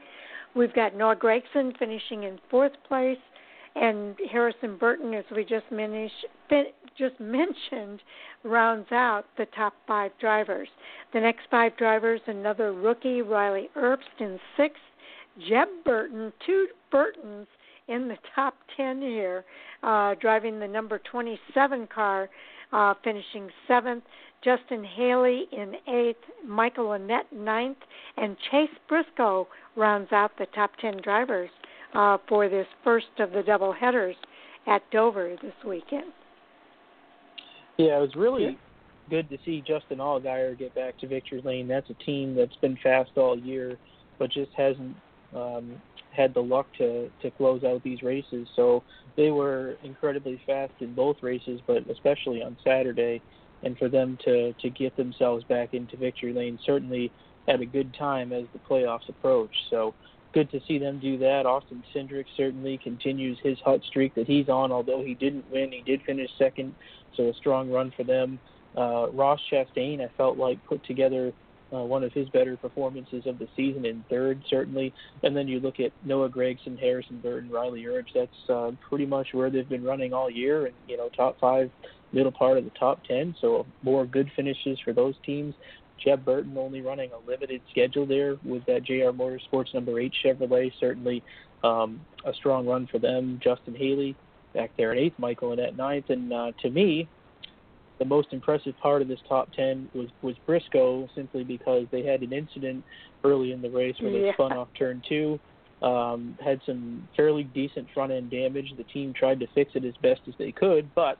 We've got Noah Gragson finishing in fourth place and Harrison Burton, as we just just [LAUGHS] mentioned, rounds out the top five drivers. The next five drivers, another rookie, Riley Herbst in sixth, Jeb Burton, two Burtons in the top ten here, uh, driving the number 27 car, uh, finishing seventh. Justin Haley in eighth, Michael Annett ninth, and Chase Briscoe rounds out the top ten drivers uh, for this first of the double headers at Dover this weekend. Yeah, it was really good to see Justin Allgaier get back to victory lane. That's a team that's been fast all year, but just hasn't um, had the luck to to close out these races. So they were incredibly fast in both races, but especially on Saturday. And for them to to get themselves back into victory lane certainly had a good time as the playoffs approach. So good to see them do that. Austin Cindric certainly continues his hot streak that he's on, although he didn't win. He did finish second, so a strong run for them. Uh, Ross Chastain, I felt like, put together uh, one of his better performances of the season in third, certainly. And then you look at Noah Gragson, Harrison Burton, Riley Herbst. That's uh, pretty much where they've been running all year, and you know, top five, middle part of the top ten. So more good finishes for those teams. Jeb Burton only running a limited schedule there with that JR Motorsports number eight Chevrolet. Certainly um, a strong run for them. Justin Haley back there at eighth, Michael Annett ninth. And uh, to me, the most impressive part of this top ten was was Briscoe simply because they had an incident early in the race where they yeah. spun off turn two. Um, had some fairly decent front end damage. The team tried to fix it as best as they could, but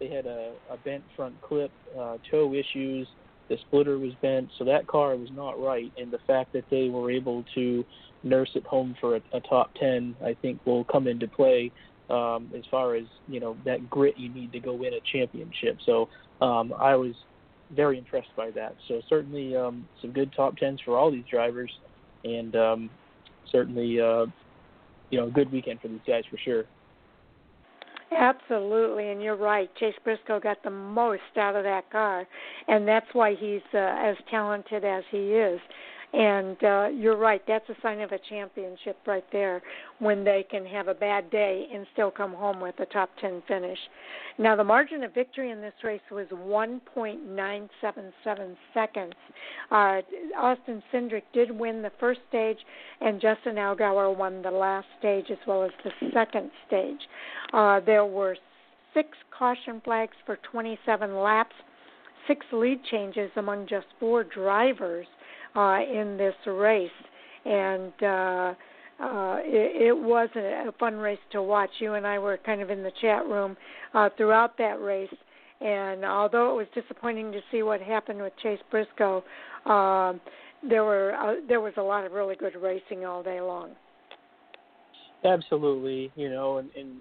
they had a, a bent front clip, uh, toe issues, the splitter was bent, so that car was not right. And the fact that they were able to nurse it home for a, a top 10, I think, will come into play um, as far as you know that grit you need to go win a championship. So um, I was very impressed by that. So certainly um, some good top tens for all these drivers, and um, certainly uh, you know a good weekend for these guys for sure. Absolutely, and you're right. Chase Briscoe got the most out of that car, and that's why he's uh, as talented as he is. And uh, you're right, that's a sign of a championship right there when they can have a bad day and still come home with a top 10 finish. Now, the margin of victory in this race was 1.977 seconds. Uh, Austin Cindric did win the first stage, and Justin Allgaier won the last stage as well as the second stage. Uh, there were six caution flags for 27 laps, six lead changes among just four drivers uh, in this race, and uh, uh, it, it was a, fun race to watch. You and I were kind of in the chat room uh, throughout that race, and although it was disappointing to see what happened with Chase Briscoe, uh, there were uh, there was a lot of really good racing all day long. Absolutely, you know, and, and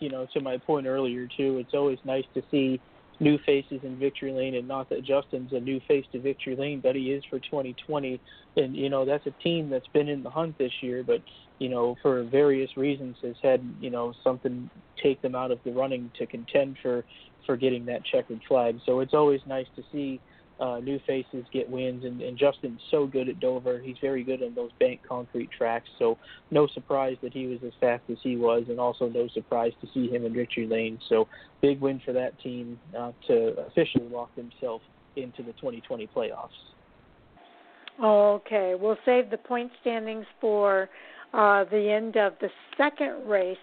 you know, to my point earlier too, it's always nice to see new faces in victory lane and not that Justin's a new face to victory lane, but he is for 2020. And, you know, that's a team that's been in the hunt this year, but, you know, for various reasons has had, you know, something take them out of the running to contend for, for getting that checkered flag. So it's always nice to see uh, new faces get wins, and, and Justin's so good at Dover. He's very good on those bank concrete tracks, so no surprise that he was as fast as he was, and also no surprise to see him in victory lane. So big win for that team uh, to officially lock themselves into the 2020 playoffs. Okay, we'll save the point standings for uh, the end of the second race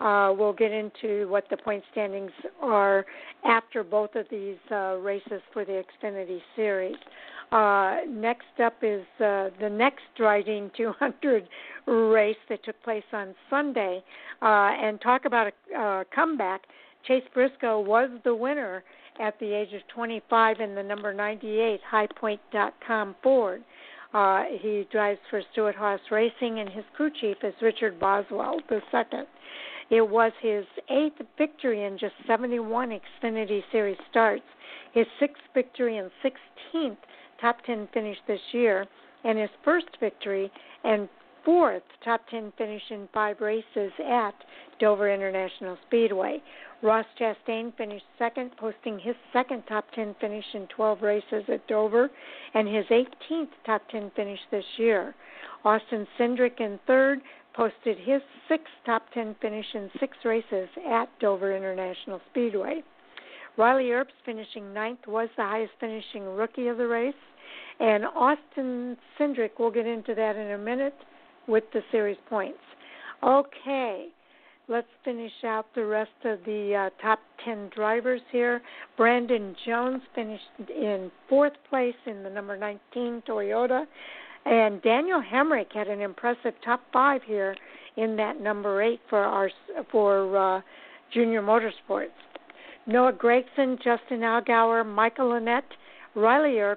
uh, we'll get into what the point standings are after both of these uh, races for the Xfinity Series. Uh, next up is uh, the next Drydene [LAUGHS] 200 race that took place on Sunday. Uh, and talk about a uh, comeback. Chase Briscoe was the winner at the age of 25 in the number 98 HighPoint.com Ford. Uh, he drives for Stewart-Haas Racing, and his crew chief is Richard Boswell second. It was his eighth victory in just 71 Xfinity Series starts, his sixth victory and 16th top 10 finish this year, and his first victory and fourth top 10 finish in five races at Dover International Speedway. Ross Chastain finished second, posting his second top 10 finish in 12 races at Dover and his 18th top 10 finish this year. Austin Cindric in third, posted his sixth top 10 finish in six races at Dover International Speedway. Riley Herbst finishing ninth was the highest finishing rookie of the race, and Austin Cindric, we'll get into that in a minute with the series points. Okay, let's finish out the rest of the uh, top 10 drivers here. Brandon Jones finished in fourth place in the number 19 Toyota. And Daniel Hemric had an impressive top five here in that number eight for our for uh, junior motorsports. Noah Gragson, Justin Allgaier, Michael Annett, Riley Herbst,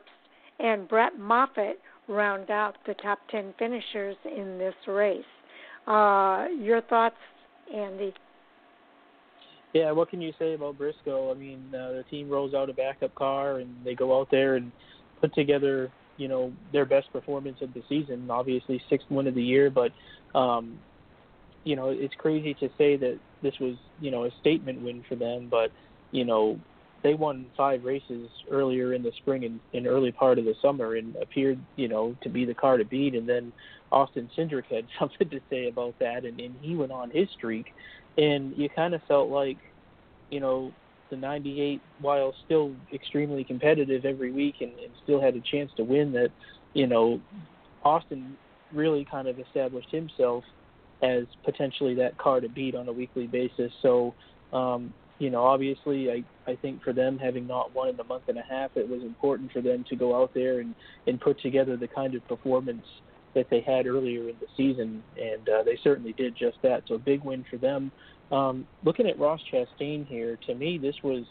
and Brett Moffitt round out the top 10 finishers in this race. Uh, your thoughts, Andy? Yeah, what can you say about Briscoe? I mean, uh, the team rolls out a backup car and they go out there and put together you know their best performance of the season. Obviously, sixth win of the year, but um, you know it's crazy to say that this was you know a statement win for them. But you know they won five races earlier in the spring and, and early part of the summer and appeared you know to be the car to beat. And then Austin Cindric had [LAUGHS] something to say about that, and, and he went on his streak. And you kind of felt like you know the 98 while still extremely competitive every week and, and still had a chance to win that you know Austin really kind of established himself as potentially that car to beat on a weekly basis. So um you know obviously I I think for them having not won in a month and a half it was important for them to go out there and and put together the kind of performance that they had earlier in the season and uh, they certainly did just that so a big win for them um, looking at Ross Chastain here, to me, this was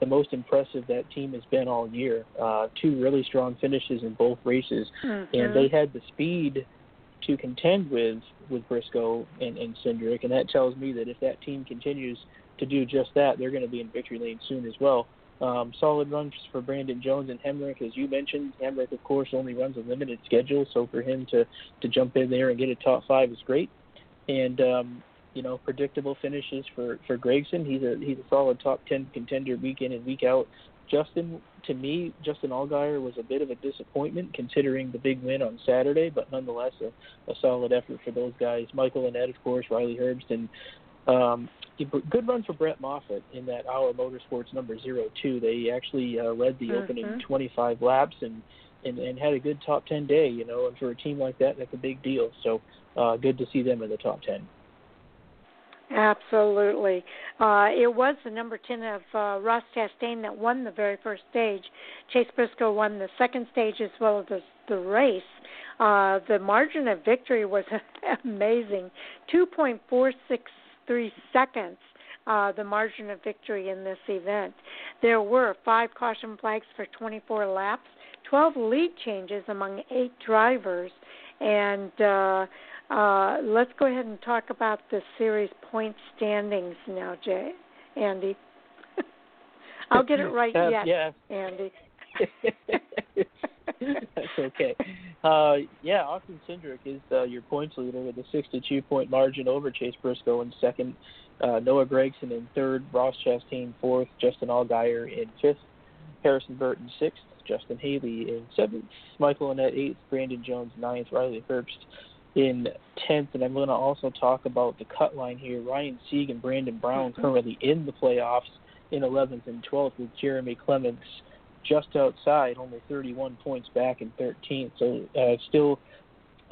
the most impressive that team has been all year. Uh, two really strong finishes in both races, mm-hmm. and they had the speed to contend with with Briscoe and, and Cindric, and that tells me that if that team continues to do just that, they're going to be in victory lane soon as well. Um, solid runs for Brandon Jones and Hemric, as you mentioned. Hemric, of course, only runs a limited schedule, so for him to to jump in there and get a top five is great. And um, you know, predictable finishes for for Gragson. He's a he's a solid top ten contender week in and week out. Justin, to me, Justin Allgaier was a bit of a disappointment considering the big win on Saturday, but nonetheless a, a solid effort for those guys. Michael Annett, of course, Riley Herbst, um, good run for Brett Moffitt in that Our Motorsports number zero two. They actually uh, led the mm-hmm. opening 25 laps and, and and had a good top 10 day. You know, and for a team like that, that's a big deal. So uh, good to see them in the top 10. Absolutely. Uh, it was the number 10 of uh, Ross Chastain that won the very first stage. Chase Briscoe won the second stage as well as the, the race. Uh, the margin of victory was [LAUGHS] amazing 2.463 seconds. Uh, the margin of victory in this event. There were five caution flags for 24 laps, 12 lead changes among eight drivers, and uh, uh, let's go ahead and talk about the series point standings now, Jay. Andy. [LAUGHS] I'll get it right uh, yet, yeah. Andy. [LAUGHS] [LAUGHS] [LAUGHS] That's okay. Uh, yeah, Austin Cindric is uh, your points leader with a 62 point margin over Chase Briscoe in second, uh, Noah Gragson in third, Ross Chastain fourth, Justin Allgaier in fifth, Harrison Burton sixth, Justin Haley in seventh, Michael Annett eighth, Brandon Jones ninth, Riley Herbst in 10th, and I'm going to also talk about the cut line here. Ryan Sieg and Brandon Brown mm-hmm. currently in the playoffs in 11th and 12th, with Jeremy Clements just outside, only 31 points back in 13th. So uh, still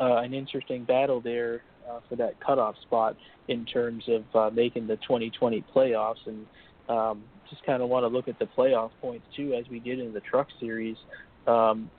uh, an interesting battle there uh, for that cutoff spot in terms of uh, making the 2020 playoffs. And um, just kind of want to look at the playoff points too, as we did in the Truck Series. Um,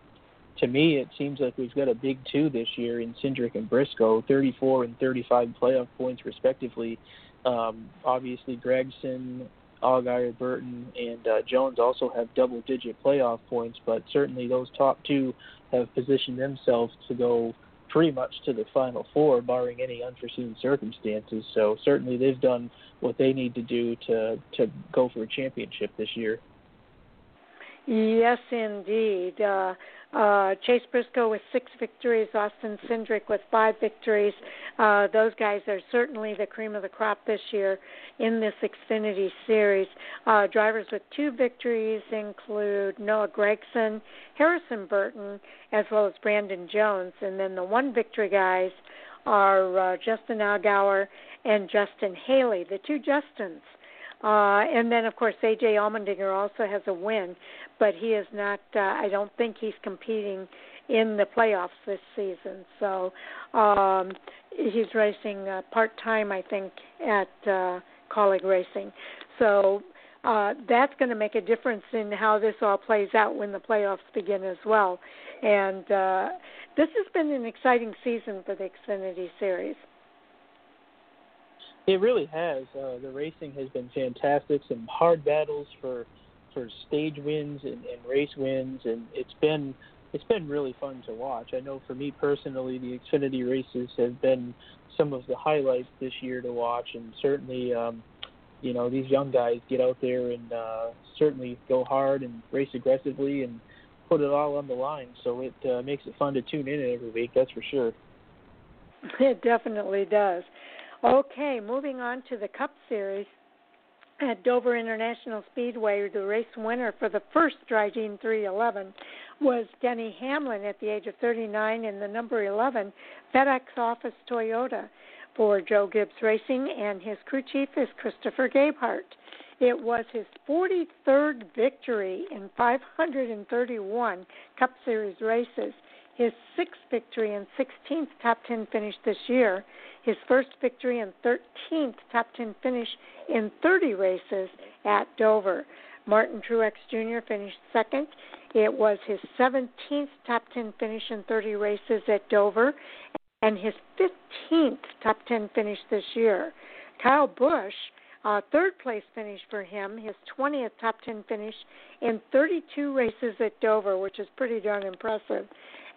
to me, it seems like we've got a big two this year in Cindric and Briscoe, 34 and 35 playoff points respectively. Um, obviously, Gragson, Allgaier, Burton, and uh, Jones also have double-digit playoff points, but certainly those top two have positioned themselves to go pretty much to the final four, barring any unforeseen circumstances. So certainly they've done what they need to do to to go for a championship this year. Yes, indeed. Uh, uh, Chase Briscoe with six victories, Austin Cindric with five victories. Uh, those guys are certainly the cream of the crop this year in this Xfinity Series. Uh, drivers with two victories include Noah Gragson, Harrison Burton, as well as Brandon Jones. And then the one victory guys are uh, Justin Allgaier and Justin Haley, the two Justins. Uh, and then, of course, AJ Allmendinger also has a win, but he is not. Uh, I don't think he's competing in the playoffs this season. So um, he's racing uh, part time, I think, at uh, Kaulig Racing. So uh, that's going to make a difference in how this all plays out when the playoffs begin as well. And uh, this has been an exciting season for the Xfinity Series. It really has. Uh, the racing has been fantastic. Some hard battles for for stage wins and, and race wins, and it's been it's been really fun to watch. I know for me personally, the Xfinity races have been some of the highlights this year to watch, and certainly, um, you know, these young guys get out there and uh, certainly go hard and race aggressively and put it all on the line. So it uh, makes it fun to tune in every week. That's for sure. It definitely does. Okay, moving on to the Cup Series at Dover International Speedway. The race winner for the first Drydene 311 was Denny Hamlin at the age of 39 in the number 11 FedEx Office Toyota for Joe Gibbs Racing, and his crew chief is Christopher Gabehart. It was his 43rd victory in 531 Cup Series races, his sixth victory and 16th top 10 finish this year his first victory and 13th top 10 finish in 30 races at Dover. Martin Truex Jr. finished second. It was his 17th top 10 finish in 30 races at Dover and his 15th top 10 finish this year. Kyle Busch, uh, third place finish for him, his 20th top 10 finish in 32 races at Dover, which is pretty darn impressive.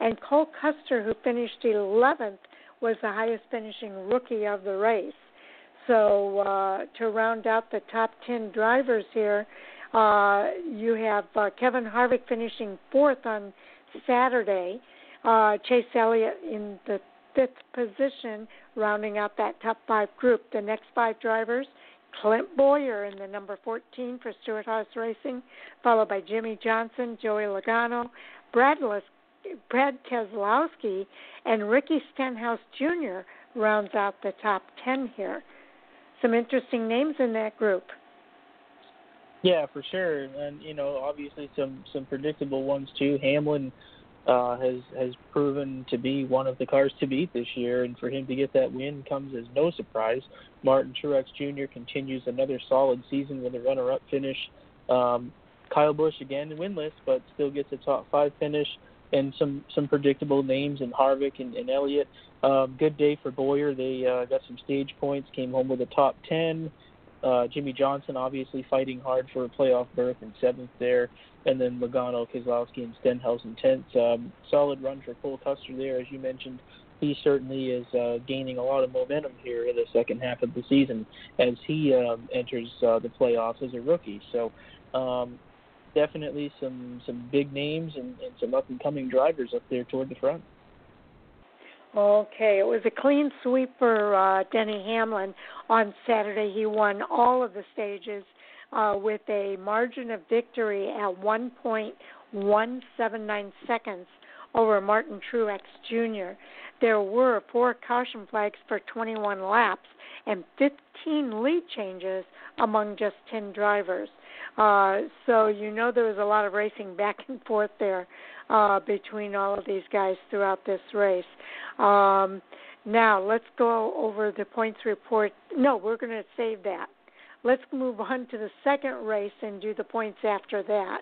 And Cole Custer, who finished 11th was the highest finishing rookie of the race. So uh, to round out the top 10 drivers here, uh, you have uh, Kevin Harvick finishing fourth on Saturday, uh, Chase Elliott in the fifth position, rounding out that top five group. The next five drivers Clint Bowyer in the number 14 for Stewart-Haas Racing, followed by Jimmie Johnson, Joey Logano, Brad, Brad Keselowski, and Ricky Stenhouse Jr. rounds out the top 10 here. Some interesting names in that group. Yeah, for sure, and you know, obviously some some predictable ones too. Hamlin uh, has has proven to be one of the cars to beat this year, and for him to get that win comes as no surprise. Martin Truex Jr. continues another solid season with a runner-up finish. Um, Kyle Busch again winless, but still gets a top five finish, and some some predictable names in Harvick and, and Elliott. Um, good day for Bowyer. They uh, got some stage points, came home with a top ten. Uh, Jimmie Johnson obviously fighting hard for a playoff berth in seventh there, and then Logano, Keselowski, and Stenhouse in tenth. Um, solid run for Cole Custer there, as you mentioned. He certainly is uh, gaining a lot of momentum here in the second half of the season as he um, enters uh, the playoffs as a rookie. So um, definitely some some big names and, and some up and coming drivers up there toward the front. Okay, it was a clean sweep for uh, Denny Hamlin on Saturday. He won all of the stages uh, with a margin of victory at 1.179 seconds over Martin Truex Jr. There were four caution flags for 21 laps and 15 lead changes among just 10 drivers. Uh, so you know there was a lot of racing [LAUGHS] back and forth there uh, between all of these guys throughout this race. Um, now let's go over the points report. No, we're going to save that. Let's move on to the second race and do the points after that.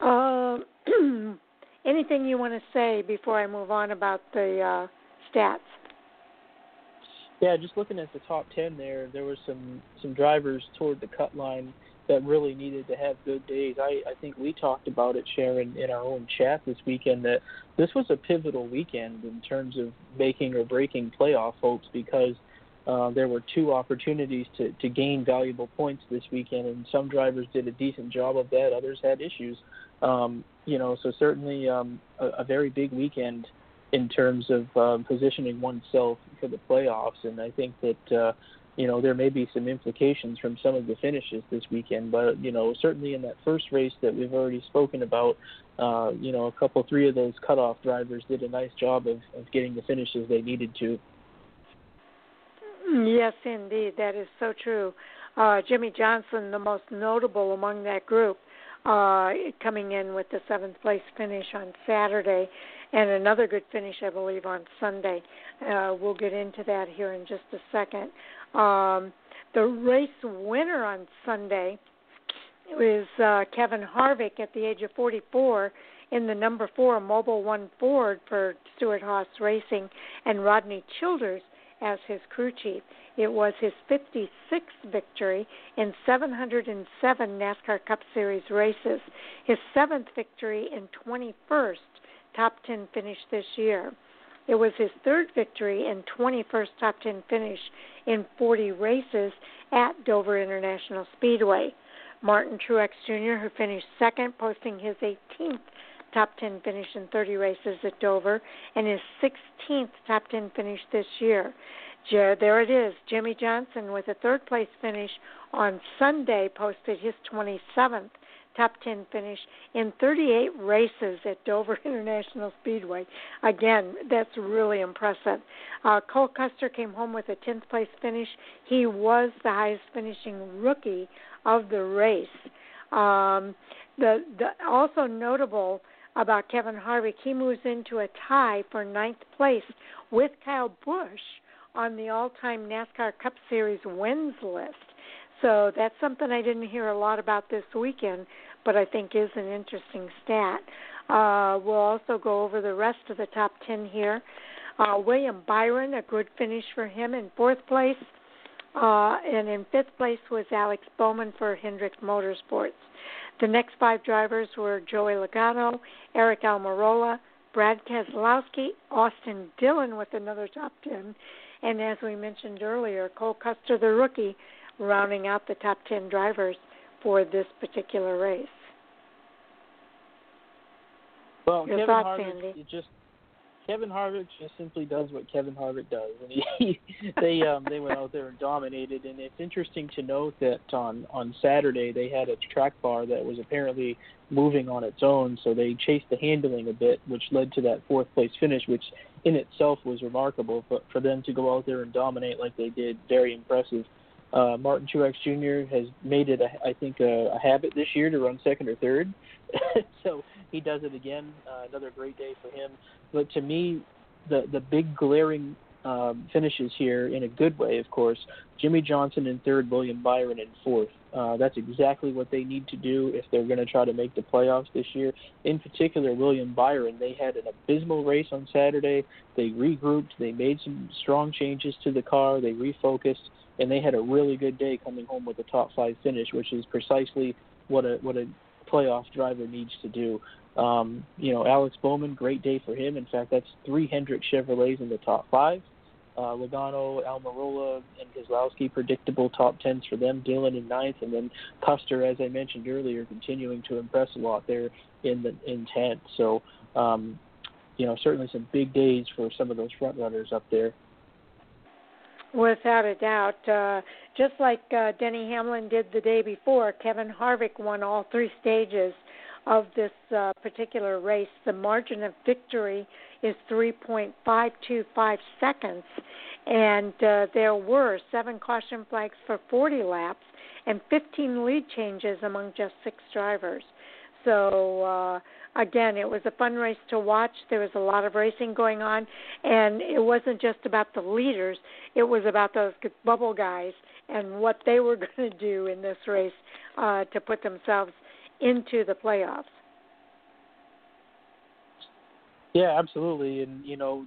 Uh, [CLEARS THROAT] anything you want to say before I move on about the uh, stats? Yeah, just looking at the top ten there, there were some some drivers toward the cut line that really needed to have good days. I, I think we talked about it, Sharon, in our own chat this weekend that this was a pivotal weekend in terms of making or breaking playoff hopes because uh, there were two opportunities to, to gain valuable points this weekend, and some drivers did a decent job of that. Others had issues. Um, you know, so certainly um, a, a very big weekend in terms of um, positioning oneself for the playoffs, and I think that. Uh, you know there may be some implications from some of the finishes this weekend but you know certainly in that first race that we've already spoken about uh you know a couple three of those cutoff drivers did a nice job of, of getting the finishes they needed to. Yes indeed. That is so true. Uh jimmie johnson the most notable among that group uh coming in with the seventh place finish on saturday and another good finish, I believe, on Sunday. Uh, we'll get into that here in just a second. Um, the race winner on Sunday was uh, Kevin Harvick at the age of 44 in the number four Mobil One Ford for Stewart-Haas Racing, and Rodney Childers as his crew chief. It was his 56th victory in 707 NASCAR Cup Series races, his seventh victory in 21st top 10 finish this year. It was his third victory and 21st top 10 finish in 40 races at Dover International Speedway. Martin Truex Jr., who finished second, posting his 18th top 10 finish in 30 races at Dover and his 16th top 10 finish this year. There it is. Jimmie Johnson, with a third place finish on Sunday, posted his 27th top 10 finish in 38 races at Dover [LAUGHS] International Speedway. Again, that's really impressive. Uh, Cole Custer came home with a 10th place finish. He was the highest finishing rookie of the race. Um, the, the also notable about Kevin Harvick, he moves into a tie for ninth place with Kyle Busch on the all-time NASCAR Cup Series wins list. So that's something I didn't hear a lot about this weekend but I think is an interesting stat. Uh, we'll also go over the rest of the top 10 here. Uh, William Byron, a good finish for him in fourth place. Uh, and in fifth place was Alex Bowman for Hendrick Motorsports. The next five drivers were Joey Logano, Aric Almirola, Brad Keselowski, Austin Dillon with another top 10, and as we mentioned earlier, Cole Custer, the rookie, rounding out the top 10 drivers for this particular race. Well, Your Kevin thoughts, Harvick, just Kevin Harvick just simply does what Kevin Harvick does, and [LAUGHS] he, they um, they went out there and dominated. And it's interesting to note that on on Saturday they had a track bar that was apparently moving on its own, so they chased the handling a bit, which led to that fourth place finish, which in itself was remarkable. But for them to go out there and dominate like they did, very impressive. Uh, Martin Truex Jr. has made it, a, I think, a, a habit this year to run second or third. [LAUGHS] so he does it again. Uh, another great day for him. But to me, the the big glaring um, finishes here in a good way, of course. Jimmie Johnson in third, William Byron in fourth. Uh, that's exactly what they need to do if they're going to try to make the playoffs this year. In particular, William Byron, they had an abysmal race on Saturday. They regrouped, they made some strong changes to the car, they refocused, and they had a really good day coming home with a top five finish, which is precisely what a what a playoff driver needs to do. Um, you know, Alex Bowman, great day for him. In fact, that's three Hendrick Chevrolets in the top five. Uh, Logano, Almirola, and Keselowski, predictable top tens for them. Dillon in ninth, and then Custer, as I mentioned earlier, continuing to impress a lot there in the in tenth. So, um, you know, certainly some big days for some of those front runners up there. Without a doubt, uh, just like uh, Denny Hamlin did the day before, Kevin Harvick won all three stages of this uh, particular race. The margin of victory is 3.525 seconds, and uh, there were seven caution flags for 40 laps and 15 lead changes among just six drivers. So uh, again, it was a fun race to watch. There was a lot of racing going on, and it wasn't just about the leaders. It was about those bubble guys and what they were [LAUGHS] going to do in this race uh, to put themselves into the playoffs. Yeah, absolutely. And you know,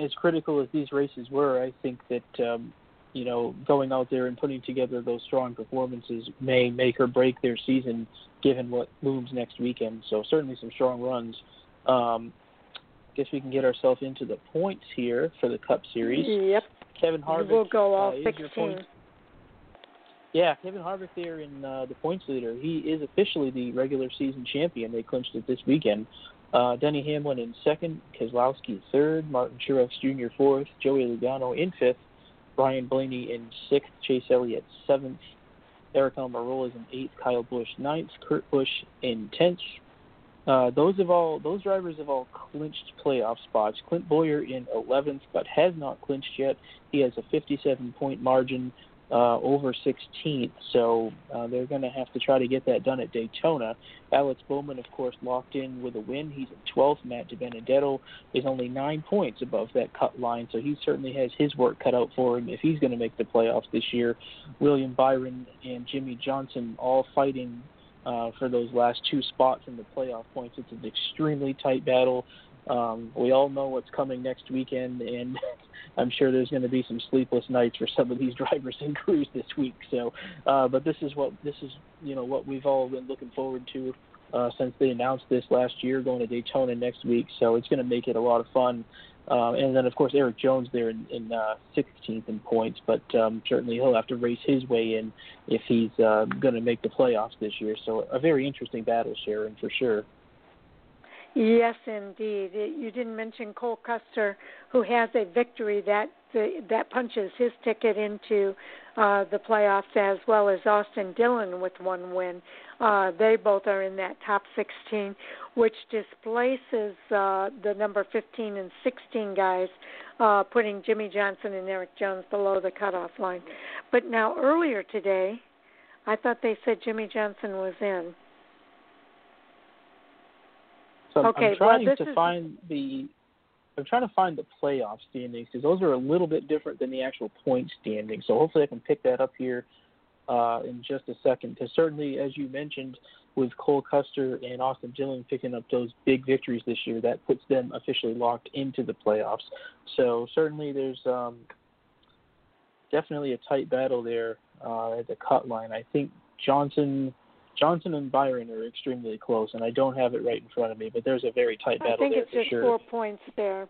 as critical as these races were, I think that um, you know going out there and putting together those strong performances may make or break their season, given what looms next weekend. So certainly some strong runs. Um, guess we can get ourselves into the points here for the Cup Series. Yep. Kevin Harvick. We'll go all uh, 16. Yeah, Kevin Harvick there in uh, the points leader. He is officially the regular season champion. They clinched it this weekend. Uh, Denny Hamlin in second, Keselowski third, Martin Truex Jr. fourth, Joey Logano in fifth, Ryan Blaney in sixth, Chase Elliott seventh, Aric Almirola is in eighth, Kyle Busch ninth, Kurt Busch in tenth. Uh, those have all those drivers have all clinched playoff spots. Clint Bowyer in 11th, but has not clinched yet. He has a 57 point margin uh, over 16th, so uh, they're going to have to try to get that done at Daytona. Alex Bowman, of course, locked in with a win. He's in 12th. Matt DiBenedetto is only nine points above that cut line, so he certainly has his work cut out for him if he's going to make the playoffs this year. William Byron and Jimmie Johnson all fighting uh, for those last two spots in the playoff points. It's an extremely tight battle. Um, we all know what's coming next weekend, and [LAUGHS] I'm sure there's going to be some sleepless nights for some of these [LAUGHS] drivers and crews this week. So, uh, but this is what this is, you know, what we've all been looking forward to uh, since they announced this last year, going to Daytona next week. So it's going to make it a lot of fun. Uh, and then, of course, Erik Jones there in, in uh, 16th in points, but um, certainly he'll have to race his way in if he's uh, going to make the playoffs this year. So a very interesting battle, Sharon, for sure. Yes, indeed. You didn't mention Cole Custer, who has a victory that that punches his ticket into uh, the playoffs, as well as Austin Dillon with one win. Uh, they both are in that top 16, which displaces uh, the number 15 and 16 guys, uh, putting Jimmie Johnson and Erik Jones below the cutoff line. But now, earlier today, I thought they said Jimmie Johnson was in. So okay, I'm trying well, to is... find the I'm trying to find the playoff standings because those are a little bit different than the actual point standings. So hopefully I can pick that up here uh, in just a second. Because certainly, as you mentioned, with Cole Custer and Austin Dillon picking up those big victories this year, that puts them officially locked into the playoffs. So certainly, there's um, definitely a tight battle there uh, at the cut line. I think Johnson Johnson and Byron are extremely close, and I don't have it right in front of me, but there's a very tight battle I think there it's just sure. four points there.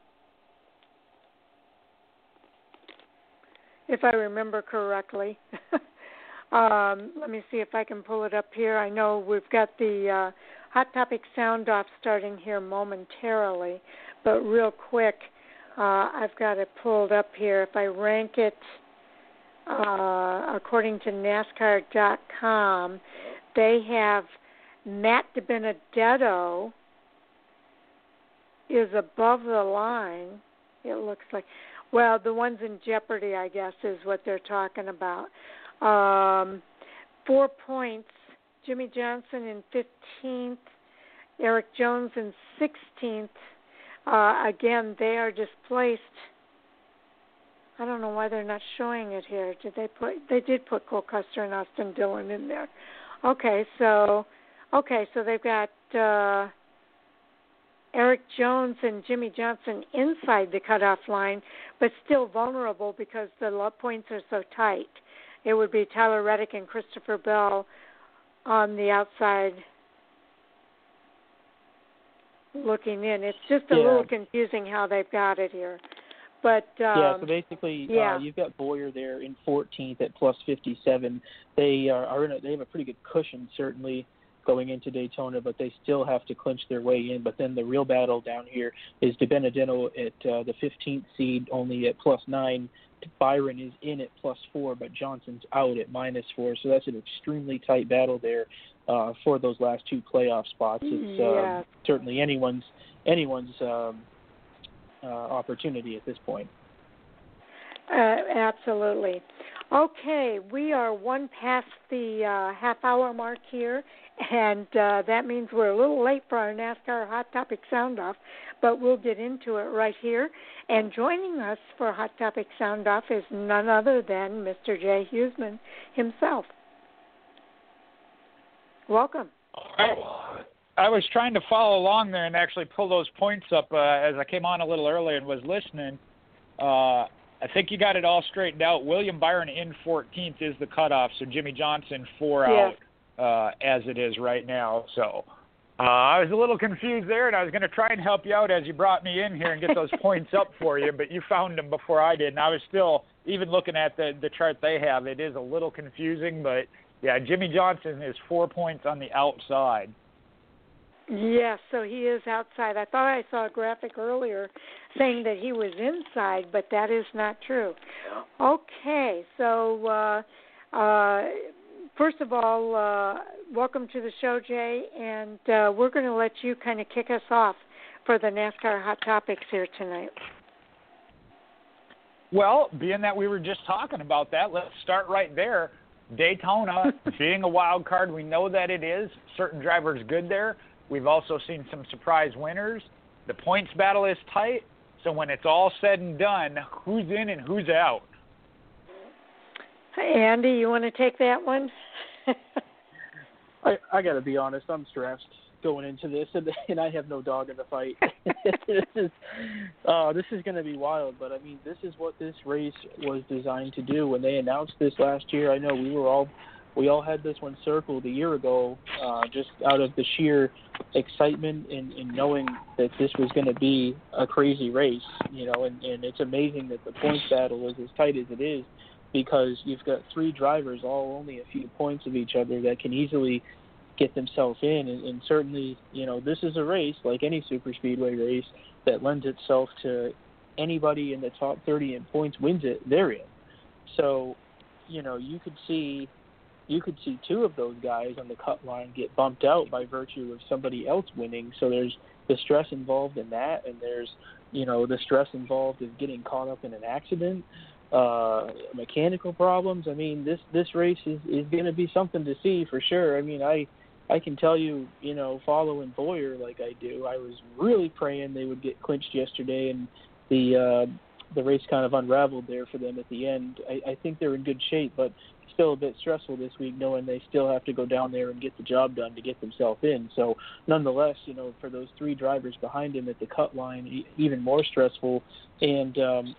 If I remember correctly. [LAUGHS] um, let me see if I can pull it up here. I know we've got the uh, Hot Topic sound off starting here momentarily, but real quick, Uh, I've got it pulled up here. If I rank it uh, according to NASCAR.com, they have Matt DiBenedetto is above the line. It looks like. Well, the ones in jeopardy, I guess, is what they're talking about. Um, four points. Jimmie Johnson in 15th. Erik Jones in 16th. Uh, again, they are displaced. I don't know why they're not showing it here. Did they put? They did put Cole Custer and Austin Dillon in there. Okay, so okay, so they've got uh, Erik Jones and Jimmie Johnson inside the cutoff line, but still vulnerable because the points are so tight. It would be Tyler Reddick and Christopher Bell on the outside looking in. It's just a yeah. little confusing how they've got it here. But um, yeah, so basically, yeah. Uh, you've got Bowyer there in 14th at plus 57. They are, are in a, they have a pretty good cushion certainly going into Daytona, but they still have to clinch their way in. But then the real battle down here is DiBenedetto at uh, the 15th seed, only at plus nine. Byron is in at plus four, but Johnson's out at minus four. So that's an extremely tight battle there uh, for those last two playoff spots. It's yeah. um, certainly anyone's anyone's um, uh, opportunity at this point. Uh, absolutely. Okay, we are one past the uh, half hour mark here, and uh, that means we're a little late for our NASCAR Hot Topic Sound Off, but we'll get into it right here. And joining us for Hot Topic Sound Off is none other than Mr. Jay Huseman himself. Welcome. All right. I was trying to follow along there and actually pull those points up uh, as I came on a little early and was listening. Uh, I think you got it all straightened out. William Byron in 14th is the cutoff, so Jimmie Johnson four yeah. out uh, as it is right now. So uh, I was a little confused there, and I was going to try and help you out as you brought me in here and get those [LAUGHS] points up for you, but you found them before I did, and I was still even looking at the the chart they have. It is a little confusing, but yeah, Jimmie Johnson is four points on the outside. Yes, so he is outside. I thought I saw a graphic earlier saying that he was inside, but that is not true. Okay, so uh, uh, first of all, uh, welcome to the show, Jay, and uh, we're going to let you kind of kick us off for the NASCAR Hot Topics here tonight. Well, being that we were just talking about that, let's start right there. Daytona [LAUGHS] being a wild card, we know that it is. Certain drivers good there. We've also seen some surprise winners. The points battle is tight. So when it's all said and done, who's in and who's out? Hey, Andy, you want to take that one? I I got to be honest. I'm stressed going into this, and, and I have no dog in the fight. [LAUGHS] [LAUGHS] this is uh, this is going to be wild. But I mean, this is what this race was designed to do. When they announced this last year, I know we were all we all had this one circled a year ago, uh, just out of the sheer excitement in knowing that this was going to be a crazy race, you know, and, and it's amazing that the points battle is as tight as it is because you've got three drivers all only a few points of each other that can easily get themselves in. And, and certainly you know this is a race like any super speedway race that lends itself to anybody in the top 30 in points wins it they're in. So you know you could see you could see two of those guys on the cut line get bumped out by virtue of somebody else winning. So there's the stress involved in that, and there's you know the stress involved in getting caught up in an accident, uh, mechanical problems. I mean, this this race is is going to be something to see for sure. I mean, I I can tell you, you know, following Bowyer like I do, I was really praying they would get clinched yesterday, and the uh, the race kind of unraveled there for them at the end. I, I think they're in good shape, but still a bit stressful this week, knowing they still have to go down there and get the job done to get themselves in. So, nonetheless, you know, for those three drivers behind him at the cut line, even more stressful. And um,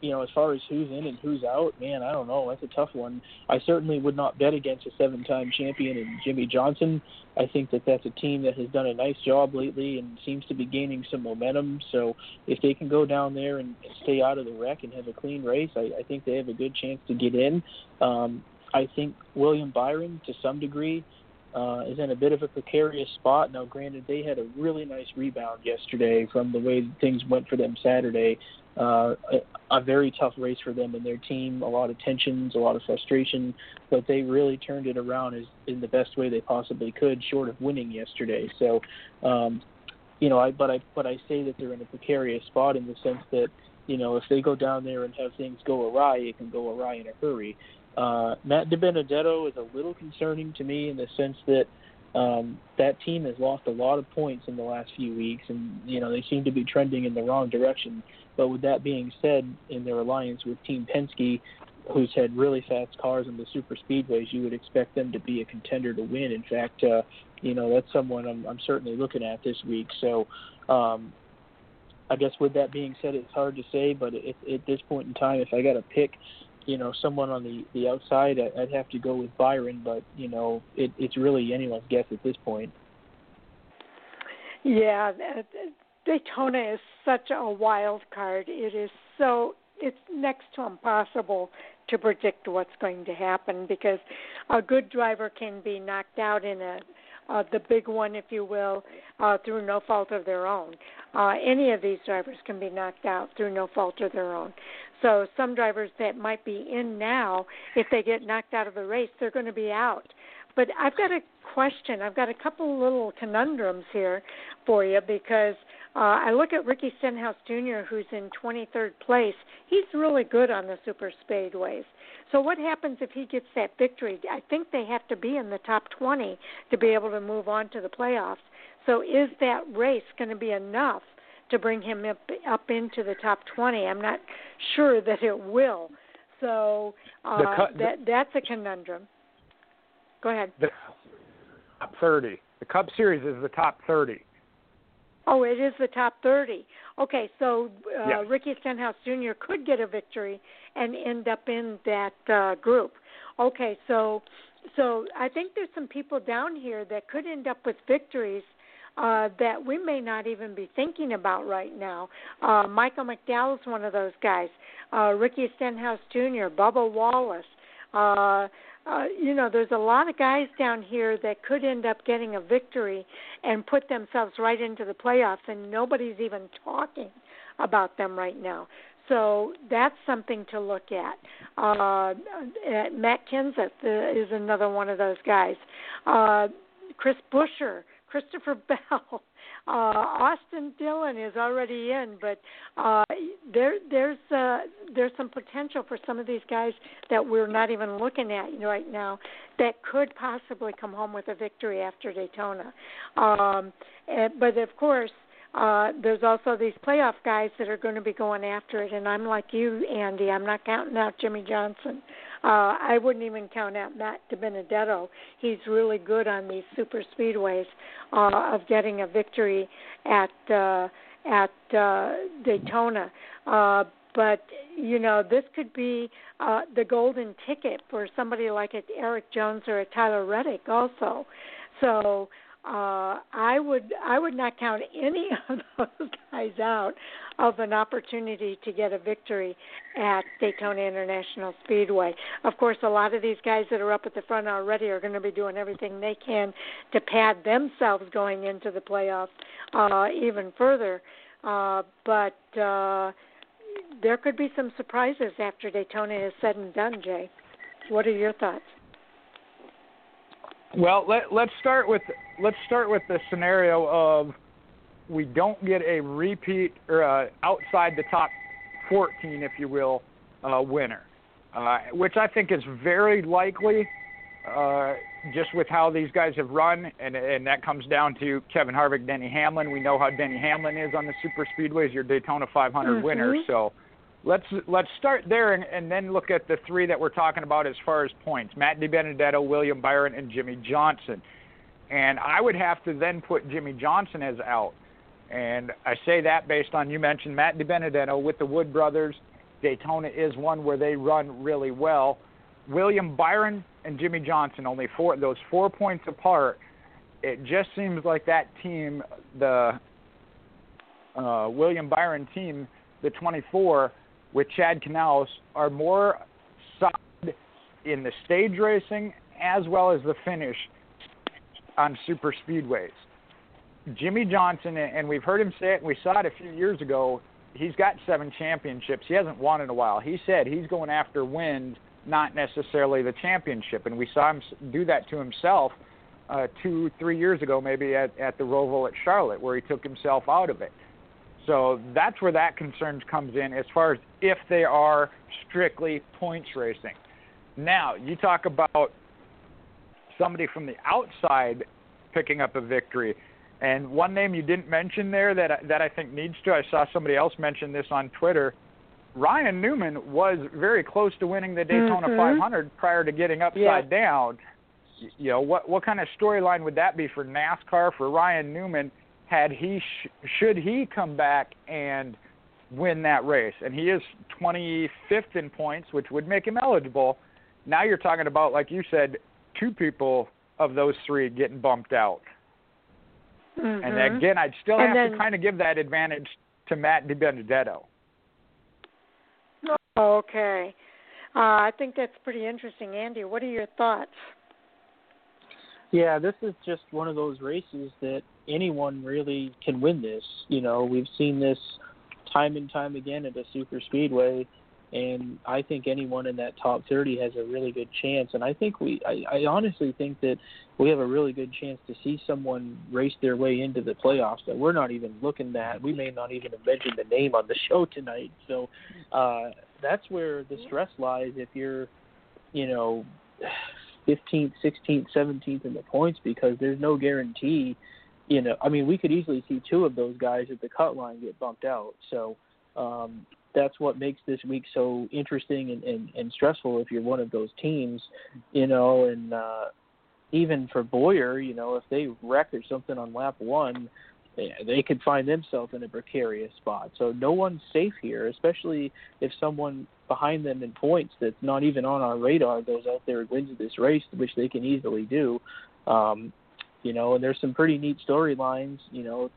you know, as far as who's in and who's out, man, I don't know. That's a tough one. I certainly would not bet against a seven-time champion and Jimmie Johnson. I think that that's a team that has done a nice job lately and seems to be gaining some momentum. So if they can go down there and stay out of the wreck and have a clean race, I, I think they have a good chance to get in. Um, I think William Byron, to some degree, uh, is in a bit of a precarious spot. Now, granted, they had a really nice rebound yesterday from the way things went for them Saturday. Uh, a, a very tough race for them and their team, a lot of tensions, a lot of frustration, but they really turned it around as, in the best way they possibly could, short of winning yesterday. So, um, you know, I but I but I say that they're in a precarious spot in the sense that you know if they go down there and have things go awry, it can go awry in a hurry. Uh, Matt DiBenedetto is a little concerning to me in the sense that um, that team has lost a lot of points in the last few weeks, and you know they seem to be trending in the wrong direction. But with that being said, in their alliance with Team Penske, who's had really fast cars in the super speedways, you would expect them to be a contender to win. In fact, uh, you know that's someone I'm, I'm certainly looking at this week. So, um, I guess with that being said, it's hard to say, but at, at this point in time, if I got to pick, you know, someone on the the outside, I'd have to go with Byron. But you know, it, it's really anyone's guess at this point. Yeah, Daytona is such a wild card. It is so it's next to impossible to predict what's going to happen because a good driver can be knocked out in a uh, the big one, if you will, uh, through no fault of their own. Uh, any of these drivers can be knocked out through no fault of their own. So some drivers that might be in now, if they get knocked out of the race, they're going to be out. But I've got a question. I've got a couple little conundrums here for you because uh, I look at Ricky Stenhouse Jr., who's in 23rd place. He's really good on the super speedways. So what happens if he gets that victory? I think they have to be in the top 20 to be able to move on to the playoffs. So is that race going to be enough to bring him up up into the top 20? I'm not sure that it will. So uh, cu- that that's a conundrum. Go ahead. The top 30. The Cup Series is the top 30. Oh, it is the top 30. Okay, so uh, yes. Ricky Stenhouse Jr. could get a victory and end up in that uh, group. Okay, so so I think there's some people down here that could end up with victories uh, that we may not even be thinking about right now. Uh, Michael McDowell is one of those guys. Uh, Ricky Stenhouse Jr., Bubba Wallace. Uh, uh, you know, there's a lot of guys down here that could end up getting a victory and put themselves right into the playoffs, and nobody's even talking about them right now. So that's something to look at. Uh, Matt Kenseth uh, is another one of those guys. Uh, Chris Buescher, Christopher [LAUGHS] Bell, uh, Austin Dillon is already in, but uh, there there's uh, there's some potential for some of these guys that we're not even looking at right now that could possibly come home with a victory after Daytona. Um, and, but of course, uh, there's also these playoff guys that are going to be going after it, and I'm like you, Andy. I'm not counting out Jimmie Johnson. Uh, I wouldn't even count out Matt DiBenedetto. He's really good on these super speedways uh, of getting a victory at uh, at uh, Daytona. Uh, but you know, this could be uh, the golden ticket for somebody like a Erik Jones or a Tyler Reddick, also. So uh, I would I would not count any [LAUGHS] of those guys out of an opportunity to get a victory at Daytona International Speedway. Of course, a lot of these guys that are up at the front already are going to be doing everything they can to pad themselves going into the playoffs uh, even further. Uh, but uh, there could be some surprises after Daytona is said and done. Jay, what are your thoughts? Well, let, let's start with let's start with the scenario of we don't get a repeat or uh, outside the top 14, if you will, uh, winner, uh, which I think is very likely. Uh, just with how these guys have run, and and that comes down to Kevin Harvick, Denny Hamlin. We know how Denny Hamlin is on the super speedways, your Daytona 500 mm-hmm. winner. So let's let's start there and, and then look at the three that we're talking about as far as points: Matt DiBenedetto, William Byron, and Jimmie Johnson. And I would have to then put Jimmie Johnson as out. And I say that based on you mentioned Matt DiBenedetto with the Wood brothers. Daytona is one where they run really well. William Byron and Jimmy Johnson only four those four points apart. It just seems like that team, the uh, William Byron team, the 24 with Chad Knaus, are more solid in the stage racing as well as the finish on super speedways. Jimmie Johnson, and we've heard him say it, and we saw it a few years ago. He's got seven championships. He hasn't won in a while. He said he's going after wins, not necessarily the championship. And we saw him do that to himself uh, two, three years ago, maybe at, at the Roval at Charlotte, where he took himself out of it. So that's where that concern comes in as far as if they are strictly points racing. Now, you talk about somebody from the outside picking up a victory. And one name you didn't mention there that that I think needs to. I saw somebody else mention this on Twitter. Ryan Newman was very close to winning the Daytona mm-hmm. 500 prior to getting upside yeah. down. You know what what kind of storyline would that be for NASCAR for Ryan Newman had he sh- should he come back and win that race and he is 25th in points which would make him eligible. Now you're talking about like you said two people of those three getting bumped out. Mm-hmm. And again, I'd still and have then, to kind of give that advantage to Matt DiBenedetto. Okay. Uh, I think that's pretty interesting. Andy, what are your thoughts? Yeah, this is just one of those races that anyone really can win this. You know, we've seen this time and time again at a super speedway and I think anyone in that top 30 has a really good chance. And I think we, I, I honestly think that we have a really good chance to see someone race their way into the playoffs that we're not even looking at. We may not even have mentioned the name on the [LAUGHS] show tonight. So uh, that's where the stress lies. If you're, you know, 15th, 16th, 17th in the points, because there's no guarantee. You know, I mean, we could easily see two of those guys at the cut line get bumped out. So um, that's what makes this week so interesting and, and, and stressful if you're one of those teams, you know, and uh even for Bowyer, you know, if they wreck or something on lap one, they could find themselves in a precarious spot. So no one's safe here, especially if someone behind them in points that's not even on our radar goes out there and wins this race, which they can easily do. Um, you know, and there's some pretty neat storylines, you know,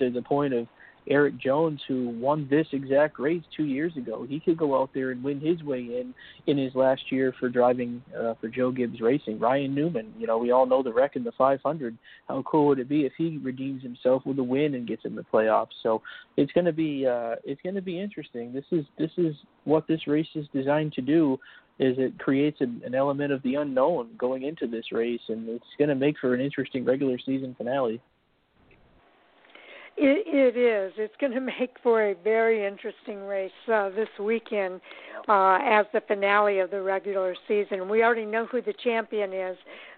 to the point of Erik Jones, who won this exact race two years ago. He could go out there and win his way in in his last year for driving uh, for Joe Gibbs Racing. Ryan Newman, you know, we all know the wreck in the 500. How cool would it be if he redeems himself with a win and gets in the playoffs? So it's going to be uh, it's going to be interesting. This is this is what this race is designed to do is it creates an, element of the unknown going into this race, and it's going to make for an interesting regular season finale. It, it is. It's going [LAUGHS] to make for a very interesting race uh, this weekend uh, as the finale of the regular season. We already know who the champion is,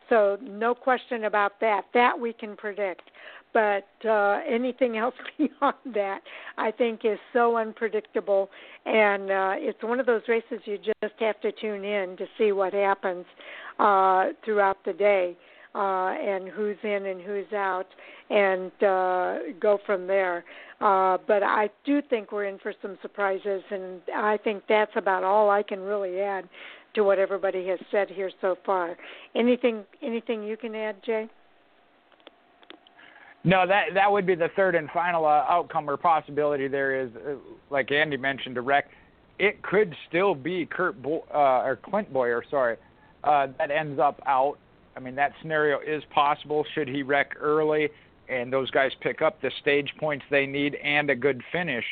so no question about that. That we can predict. But uh, anything else [LAUGHS] beyond that, I think, is so unpredictable. And uh, it's one of those races you just have to tune in to see what happens uh, throughout the day uh, and who's in and who's out, and uh, go from there. Uh, but I do think we're in for some surprises, and I think that's about all I can really add to what everybody has said here so far. Anything, anything you can add, Jay? No, that that would be the third and final uh, outcome or possibility. There is, uh, like Andy mentioned, a wreck. It could still be Kurt Bo- uh, or Clint Bowyer, sorry, uh, that ends up out I mean, that scenario is possible should he wreck early and those guys pick up the stage points they need and a good finish.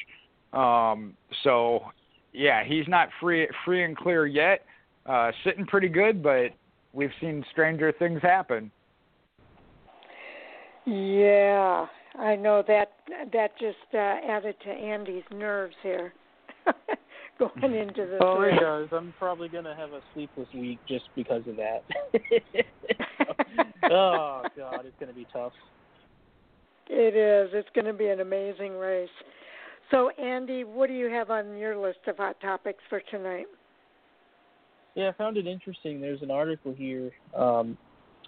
Um, so, yeah, he's not free free and clear yet. Uh, sitting pretty good, but we've seen stranger things happen. Yeah, I know that that just uh, added to Andy's nerves here. [LAUGHS] going into this. Oh, it does. I'm probably gonna have a sleepless week just because of that. [LAUGHS] [LAUGHS] oh God, it's gonna be tough. It is. It's going to be an amazing race. So, Andy, what do you have on your list of hot topics for tonight? Yeah, I found it interesting. There's an article here um,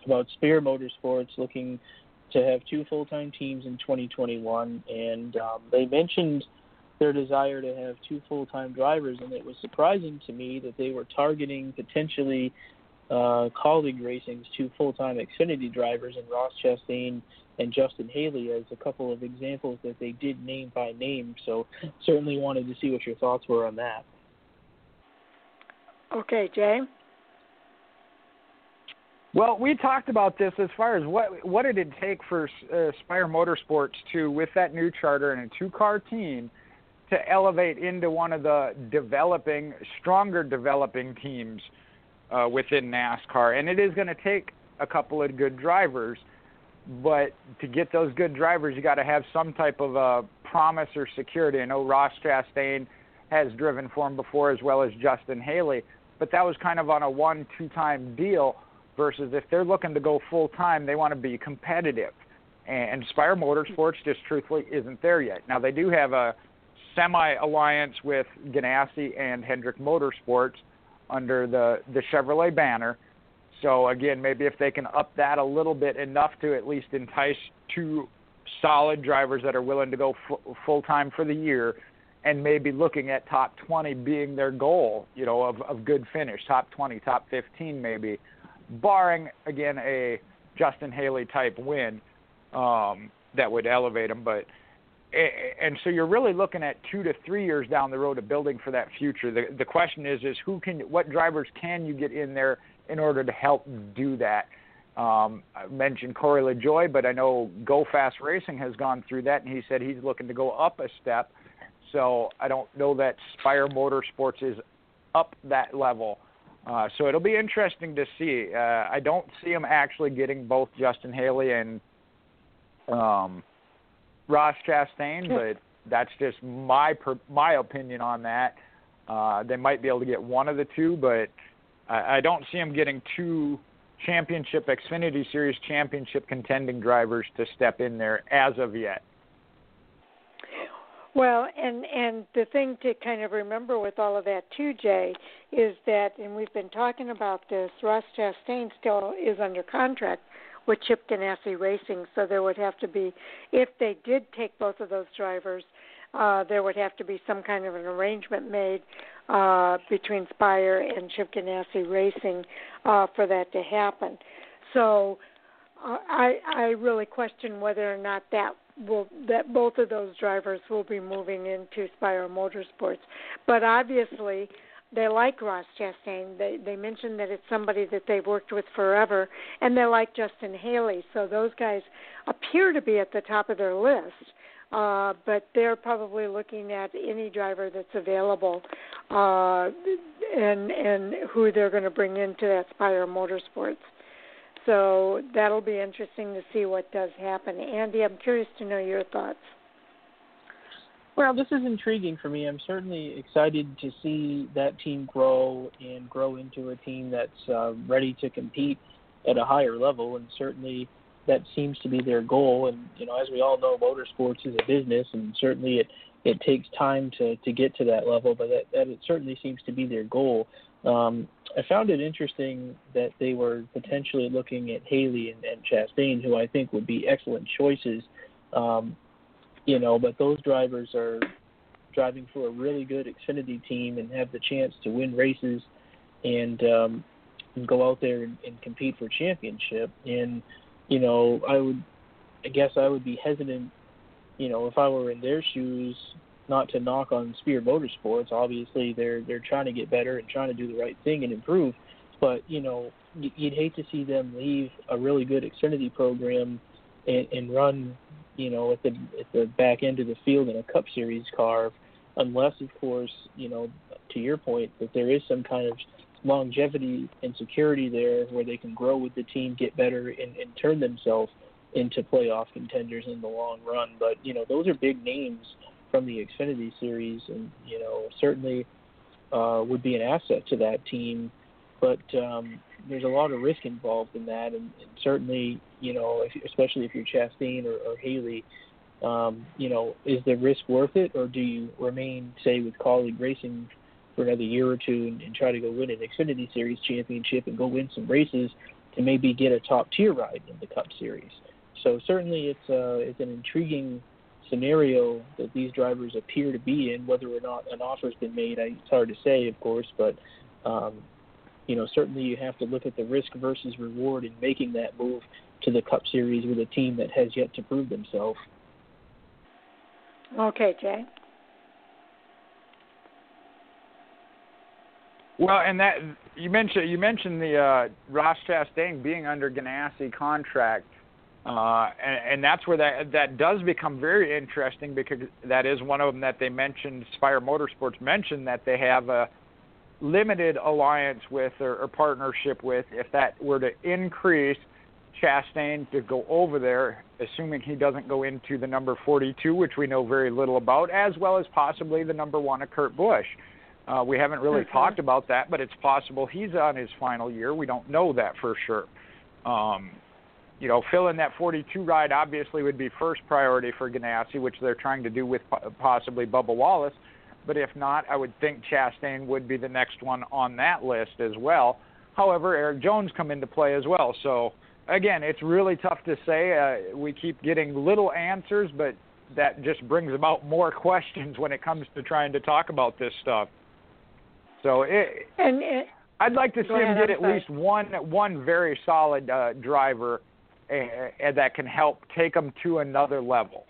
about Spire Motorsports looking to have two full-time teams in 2021, and um, they mentioned their desire to have two full-time drivers, and it was surprising to me that they were targeting potentially uh, Kaulig Racing's two full-time Xfinity drivers in Ross Chastain and Justin Haley as a couple of examples that they did name by name. So certainly wanted to see what your thoughts were on that. Okay, Jay. Well, we talked about this as far as what what did it take for uh, Spire Motorsports to, with that new charter and a two-car team, to elevate into one of the developing, stronger developing teams uh, within NASCAR. And it is going to take a couple of good drivers, but to get those good drivers, you got to have some type of a promise or security. I know Ross Chastain has driven for him before, as well as Justin Haley, but that was kind of on a one, two-time deal versus if they're looking to go full time, they want to be competitive. And Spire Motorsports just truthfully isn't there yet. Now they do have a semi alliance with Ganassi and Hendrick Motorsports under the the Chevrolet banner. So again, maybe if they can up that a little bit enough to at least entice two solid drivers that are willing to go f- full time for the year, and maybe looking at top 20 being their goal, you know, of of good finish, top 20, top 15 maybe barring again a Justin Haley type win um, that would elevate him. But and so you're really looking at two to three years down the road of building for that future. The the question is is who can what drivers can you get in there in order to help do that? Um, I mentioned Corey LaJoie, but I know Go Fast Racing has gone through that, and he said he's looking to go up a step. So I don't know that Spire Motorsports is up that level uh, so it'll be interesting to see. Uh, I don't see him actually getting both Justin Haley and um, Ross Chastain, but that's just my per, my opinion on that. Uh, they might be able to get one of the two, but I, I don't see him getting two championship Xfinity Series championship contending drivers to step in there as of yet. Well, and and the thing to kind of remember with all of that too, Jay, is that, and we've been talking about this. Ross Chastain still is under contract with Chip Ganassi Racing, so there would have to be, if they did take both of those drivers, uh, there would have to be some kind of an arrangement made uh, between Spire and Chip Ganassi Racing uh, for that to happen. So uh, I I really question whether or not that will that both of those drivers will be moving into Spire Motorsports. But obviously, they like Ross Chastain. They they mentioned that it's somebody that they've worked with forever, and they like Justin Haley. So those guys appear to be at the top of their list. Uh, but they're probably looking at any driver that's available, uh, and and who they're going to bring into that Spire Motorsports. So that'll be interesting to see what does happen. Andy, I'm curious to know your thoughts. Well, this is intriguing for me. I'm certainly excited to see that team grow and grow into a team that's uh, ready to compete at a higher level, and certainly that seems to be their goal. And you know, as we all know, motorsports is a business, and certainly it it takes time to to get to that level, but that, that it certainly seems to be their goal. Um, I found it interesting that they were potentially looking at Haley and, and Chastain, who I think would be excellent choices. Um, you know, but those drivers are driving for a really good Xfinity team and have the chance to win races and um, and go out there and, and compete for championship. And you know, I would, I guess I would be hesitant. You know, if I were in their shoes, not to knock on Spire Motorsports. Obviously, they're they're trying to get better and trying to do the right thing and improve. But you know, you'd hate to see them leave a really good Xfinity program and, and run, you know, at the at the back end of the field in a Cup Series car, unless, of course, you know, to your point, that there is some kind of longevity and security there where they can grow with the team, get better, and, and turn themselves into playoff contenders in the long run. But you know, those are big names from the Xfinity series, and you know certainly uh, would be an asset to that team. But um, there's a lot of risk involved in that, and, and certainly you know, if, especially if you're Chastain or, or Haley, um, you know, is the risk worth it, or do you remain, say, with Kaulig Racing for another year or two and, and try to go win an Xfinity Series championship and go win some races to maybe get a top tier ride in the Cup Series? So certainly, it's uh, it's an intriguing scenario that these drivers appear to be in. Whether or not an offer's been made, it's hard to say, of course, but um, you know certainly you have to look at the risk versus reward in making that move to the Cup Series with a team that has yet to prove themselves. Okay, Jay. Well, and that you mentioned you mentioned the uh, Ross Chastain being under Ganassi contract, uh, and, and that's where that that does become very interesting because that is one of them that they mentioned. Spire Motorsports mentioned that they have a limited alliance with or, or partnership with. If that were to increase, Chastain to go over there, assuming he doesn't go into the number 42, which we know very little about, as well as possibly the number one of Kurt Busch. Uh, we haven't really mm-hmm. talked about that, but it's possible he's on his final year. We don't know that for sure. Um, you know, filling that 42 ride obviously would be first priority for Ganassi, which they're trying to do with possibly Bubba Wallace. But if not, I would think Chastain would be the next one on that list as well. However, Erik Jones come into play as well. So again, it's really tough to say. Uh, we keep getting little answers, but that just brings about more [LAUGHS] questions when it comes to trying to talk about this stuff. So it, and it, I'd like to see ahead, him get I'm at sorry. least one one very solid uh, driver uh, that can help take them to another level.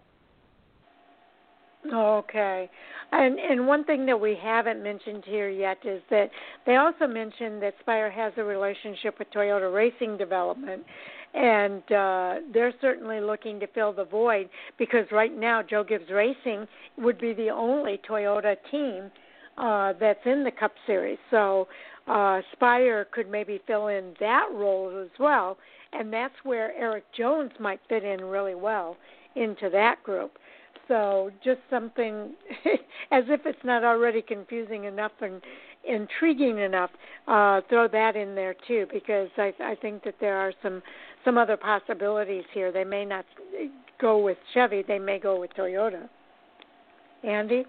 Okay. And and one thing that we haven't mentioned here yet is that they also mentioned that Spire has a relationship with Toyota Racing Development and uh they're certainly looking to fill the void because right now Joe Gibbs Racing would be the only Toyota team uh that's in the Cup series. So uh Spire could maybe fill in that role as well and that's where Erik Jones might fit in really well into that group. So just something, [LAUGHS] as if it's not already confusing enough and intriguing enough, uh, throw that in there too, because I, I think that there are some some other possibilities here. They may not go with Chevy; they may go with Toyota. Andy.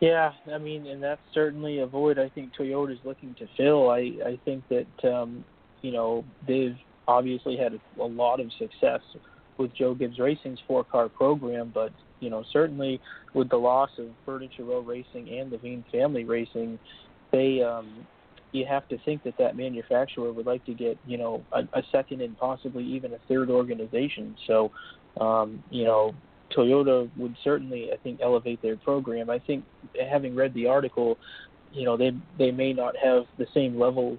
Yeah, I mean, and that's certainly a void I think Toyota's looking to fill. I I think that um, you know they've obviously had a, lot of success with Joe Gibbs Racing's four car program, but you know certainly with the loss of Furniture Row Racing and Leavine Family Racing, they um, you have to think that that manufacturer would like to get you know a, a second and possibly even a third organization. So um, you know Toyota would certainly I think elevate their program. I think having read the article, you know they they may not have the same level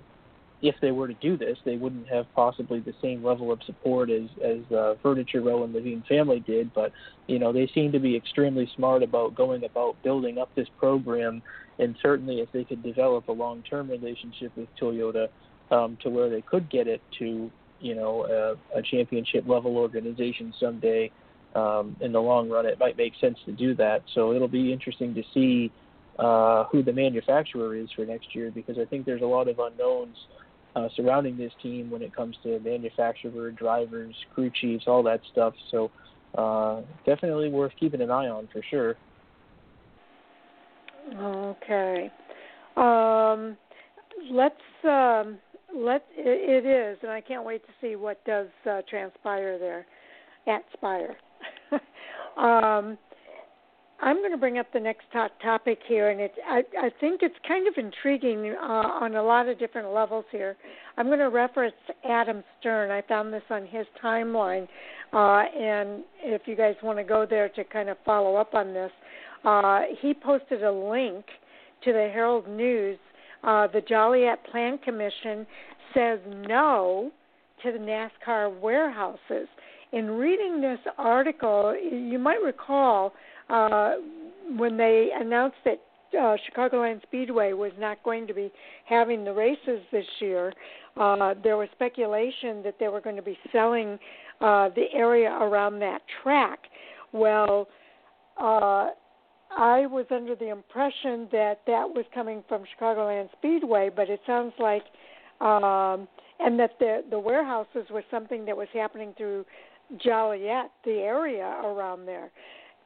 if they were to do this, they wouldn't have possibly the same level of support as as uh, Furniture Row and Leavine family did. But you know, they seem to be extremely smart about going about building up this program, and certainly if they could develop a long-term relationship with Toyota um, to where they could get it to you know a, a championship level organization someday. Um, in the long run, it might make sense to do that. So it'll be interesting to see uh, who the manufacturer is for next year because I think there's a lot of unknowns uh, surrounding this team when it comes to manufacturer, drivers, crew chiefs, all that stuff. So uh, definitely worth keeping an eye on for sure. Okay. Um, let's um, let it, is, and I can't wait to see what does uh, transpire there at Spire. [LAUGHS] um, I'm going to bring up the next top topic here, and it's I, I think it's kind of intriguing uh, on a lot of different levels here. I'm going to reference Adam Stern. I found this on his timeline, uh, and if you guys want to go there to kind of follow up on this, uh, he posted a link to the Herald News. Uh, the Joliet Plan Commission says no to the NASCAR warehouses. In reading this article, you might recall uh, when they announced that uh, Chicagoland Speedway was not going to be having the races this year, uh, there was speculation that they were going to be selling uh, the area around that track. Well, uh, I was under the impression that that was coming from Chicagoland Speedway, but it sounds like, um, and that the the warehouses was something that was happening through Joliet, the area around there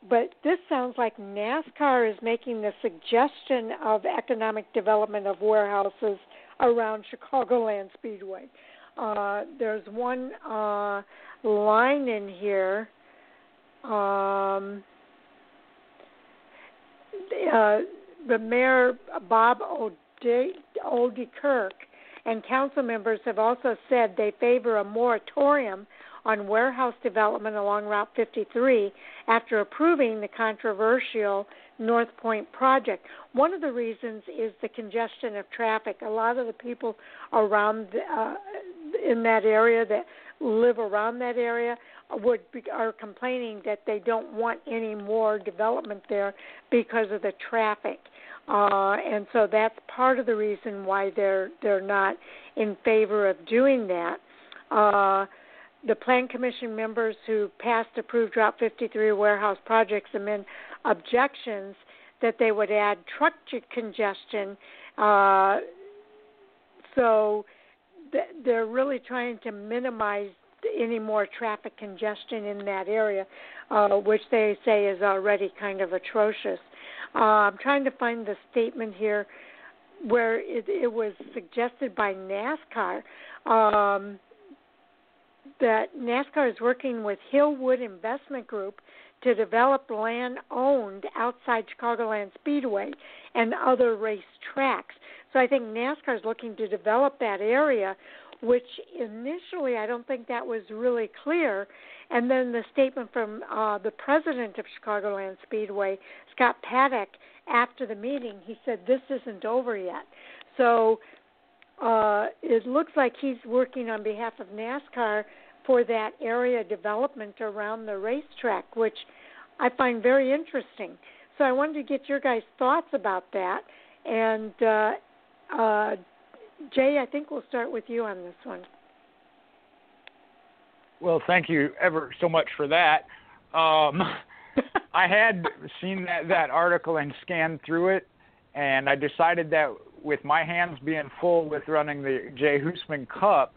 but this sounds like NASCAR is making the suggestion of economic development of warehouses around Chicagoland Speedway. Uh, there's one uh, line in here. Um, uh, the mayor Bob O'Dekirk and council members have also said they favor a moratorium on warehouse development along Route 53 after approving the controversial North Point project. One of the reasons is the congestion of traffic. A lot of the people around uh, in that area that live around that area would be, are complaining that they don't want any more development there because of the traffic. Uh, and so that's part of the reason why they're they're not in favor of doing that. Uh, the Plan Commission members who passed approved Route 53 warehouse projects amend objections that they would add truck congestion. Uh, so th- they're really trying to minimize any more traffic congestion in that area, uh, which they say is already kind of atrocious. Uh, I'm trying to find the statement here where it, it was suggested by NASCAR um, that NASCAR is working with Hillwood Investment Group to develop land owned outside Chicagoland Speedway and other race tracks. So I think NASCAR is looking to develop that area, which initially I don't think that was really clear. And then the statement from uh, the president of Chicagoland Speedway, Scott Paddock, after the meeting, he said this isn't over yet. So uh, it looks like he's working on behalf of NASCAR for that area development around the racetrack, which I find very interesting. So I wanted to get your guys' thoughts about that. And uh, uh, Jay, I think we'll start with you on this one. Well, thank you ever so much for that. Um, [LAUGHS] I had seen that, that article and scanned through it, and I decided that with my hands being full with running the Jay Husmann Cup,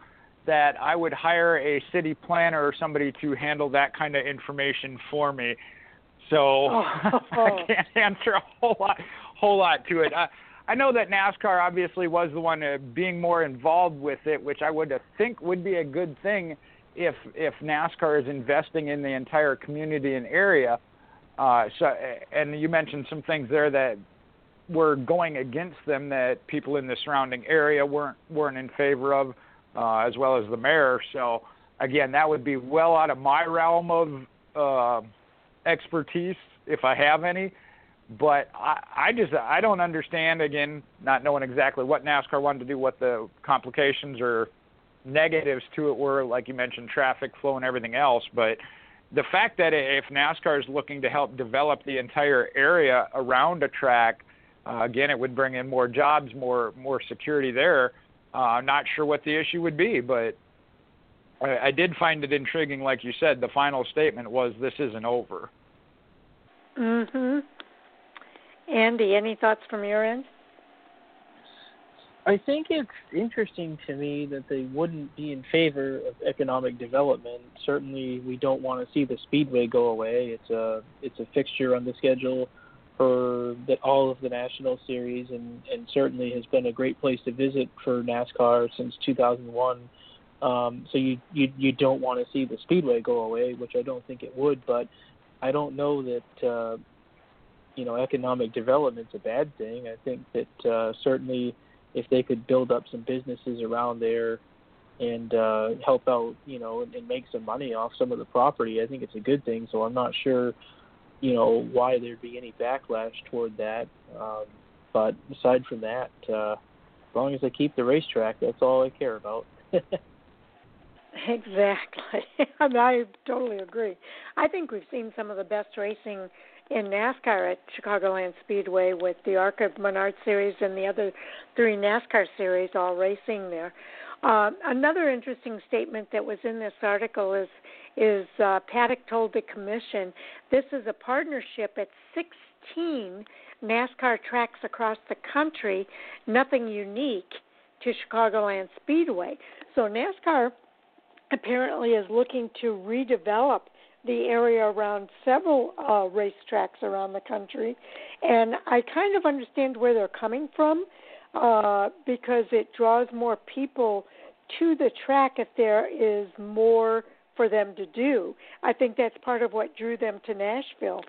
that I would hire a city planner or somebody to handle that kind of information for me. So [LAUGHS] oh. I can't answer a whole lot, whole lot to it. I, I know that NASCAR obviously was the one uh, being more involved with it, which I would think would be a good thing if if NASCAR is investing in the entire community and area. Uh, so, and you mentioned some things there that were going against them that people in the surrounding area weren't weren't in favor of uh, as well as the mayor. So again, that would be well out of my realm of uh, expertise if I have any. But I, I just I don't understand again, not knowing exactly what NASCAR wanted to do, what the complications or negatives to it were, like you mentioned, traffic flow and everything else. But the fact that if NASCAR is looking to help develop the entire area around a track, uh, again, it would bring in more jobs, more more security there. Uh, I'm not sure what the issue would be, but I, I did find it intriguing. Like you said, the final statement was, "This isn't over." Mhm. Andy, any thoughts from your end? I think it's interesting to me that they wouldn't be in favor of economic development. Certainly, we don't want to see the speedway go away. It's a it's a fixture on the schedule for the, all of the national series, and and certainly has been a great place to visit for NASCAR since 2001. Um, so you you you don't want to see the speedway go away, which I don't think it would, but I don't know that uh, you know economic development's a bad thing. I think that uh, certainly if they could build up some businesses around there and uh, help out, you know, and, and make some money off some of the property, I think it's a good thing. So I'm not sure you know why there'd be any backlash toward that. Um, but aside from that, uh, as long as I keep the racetrack, that's all I care about. [LAUGHS] exactly, [LAUGHS] and I totally agree. I think we've seen some of the best racing in NASCAR at Chicagoland Speedway with the ARCA Menard Series and the other three NASCAR series all racing there. Uh, another interesting statement that was in this article is is uh, Paddock told the commission this is a partnership at 16 NASCAR tracks across the country, nothing unique to Chicagoland Speedway. So NASCAR apparently is looking to redevelop the area around several uh, racetracks around the country, and I kind of understand where they're coming from uh, because it draws more people to the track if there is more for them to do. I think that's part of what drew them to Nashville,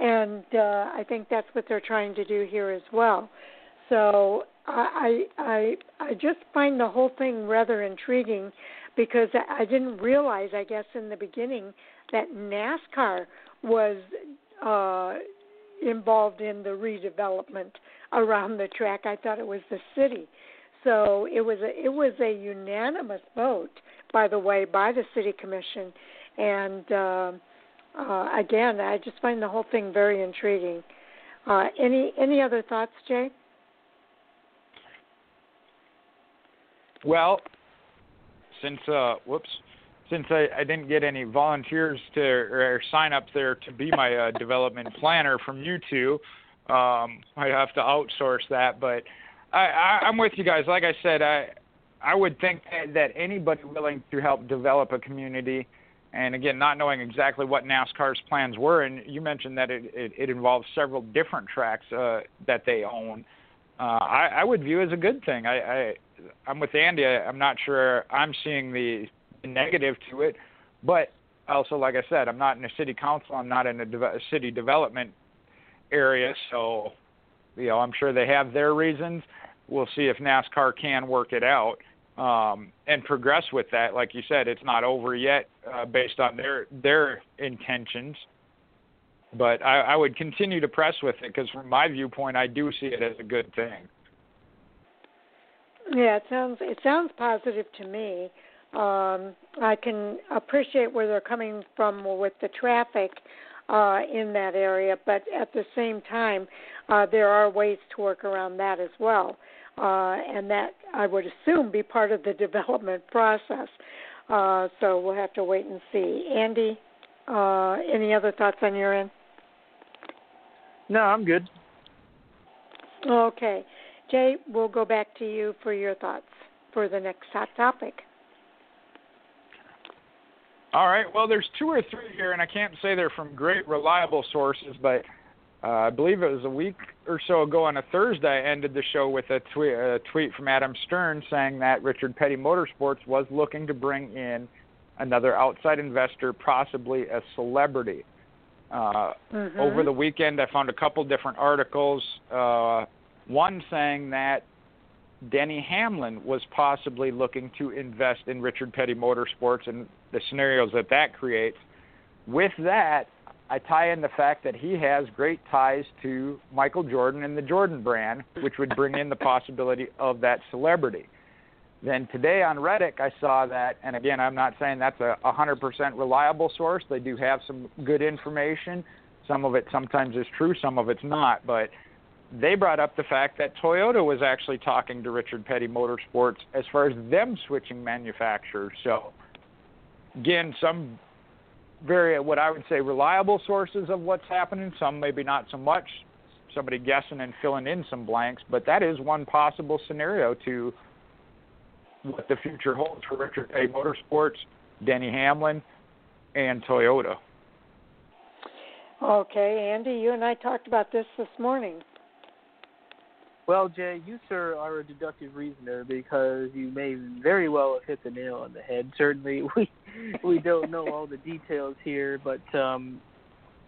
and uh, I think that's what they're trying to do here as well. So I I I just find the whole thing rather intriguing, because I didn't realize, I guess, in the beginning that NASCAR was uh, involved in the redevelopment around the track. I thought it was the city. So it was a it was a unanimous vote, by the way, by the city commission, and uh, uh, again, I just find the whole thing very intriguing. Uh, any any other thoughts, Jay? Well, since uh, whoops, since I, I didn't get any volunteers to or sign up there to be my uh, [LAUGHS] development planner from you two, um, I have to outsource that. But I, I, I'm with you guys. Like I said, I I would think that anybody willing to help develop a community, and again, not knowing exactly what NASCAR's plans were, and you mentioned that it it, it involves several different tracks uh, that they own. Uh, I, I would view as a good thing. I, I I'm with Andy. I'm not sure I'm seeing the negative to it, but also, like I said, I'm not in a city council. I'm not in a, de- city development area, so you know I'm sure they have their reasons. We'll see if NASCAR can work it out um, and progress with that. Like you said, it's not over yet uh, based on their their intentions. But I, I would continue to press with it because, from my viewpoint, I do see it as a good thing. Yeah, it sounds it sounds positive to me. Um, I can appreciate where they're coming from with the traffic uh, in that area, but at the same time, uh, there are ways to work around that as well, uh, and that I would assume be part of the development [LAUGHS] process. Uh, so we'll have to wait and see. Andy, uh, any other thoughts on your end? No, I'm good. Okay. Jay, we'll go back to you for your thoughts for the next hot topic. All right. Well, there's two or three here, and I can't say they're from great reliable sources, but uh, I believe it was a week or so ago on a Thursday. I ended the show with a tweet, a tweet from Adam Stern saying that Richard Petty Motorsports was looking to bring in another outside investor, possibly a celebrity. Uh, mm-hmm. Over the weekend, I found a couple different articles. Uh, one saying that Denny Hamlin was possibly looking to invest in Richard Petty Motorsports and the scenarios that that creates. With that, I tie in the fact that he has great ties to Michael Jordan and the Jordan brand, which would bring in the [LAUGHS] possibility of that celebrity. Then today on Reddit, I saw that, and again, I'm not saying that's a 100% reliable source. They do have some good information. Some of it sometimes is true, some of it's not. But they brought up the fact that Toyota was actually talking to Richard Petty Motorsports as far as them switching manufacturers. So, again, some very, what I would say, reliable sources of what's happening, some maybe not so much. Somebody guessing and filling in some blanks, but that is one possible scenario to what the future holds for Richard A. Motorsports, Denny Hamlin, and Toyota. Okay, Andy, you and I talked about this this morning. Well, Jay, you sir are a deductive reasoner because you may very well have hit the nail on the head. Certainly, [LAUGHS] we we don't know all the details here, but um,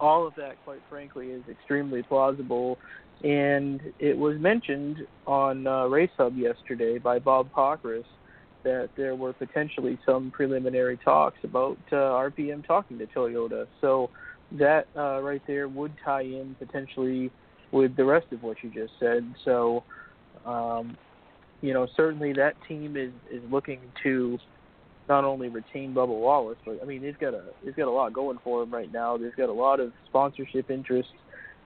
all of that, quite frankly, is extremely plausible. And it was mentioned on uh, Race Hub yesterday by Bob Pockrass that there were potentially some preliminary talks about uh, RPM talking to Toyota. So that uh, right there would tie in potentially with the rest of what you just said. So, um, you know, certainly that team is is looking to not only retain Bubba Wallace, but I mean they've got a they've got a lot going for them right now. They've got a lot of sponsorship interest,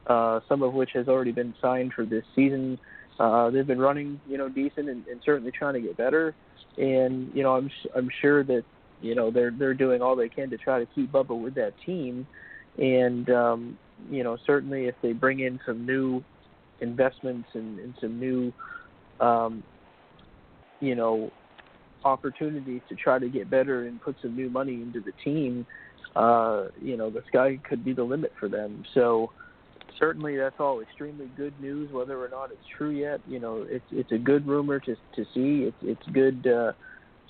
uh, some of which has already been signed for this season. Uh, they've been running, you know, decent and, and certainly trying to get better. And you know, I'm I'm sure that you know they're they're doing all they can to try to keep Bubba with that team. And um, you know, certainly if they bring in some new investments and, and some new, um, you know, opportunities to try to get better and put some new money into the team, uh, you know, the sky could be the limit for them. So certainly that's all extremely good news. Whether or not it's true yet, you know, it's it's a good rumor to to see. It's it's good. Uh,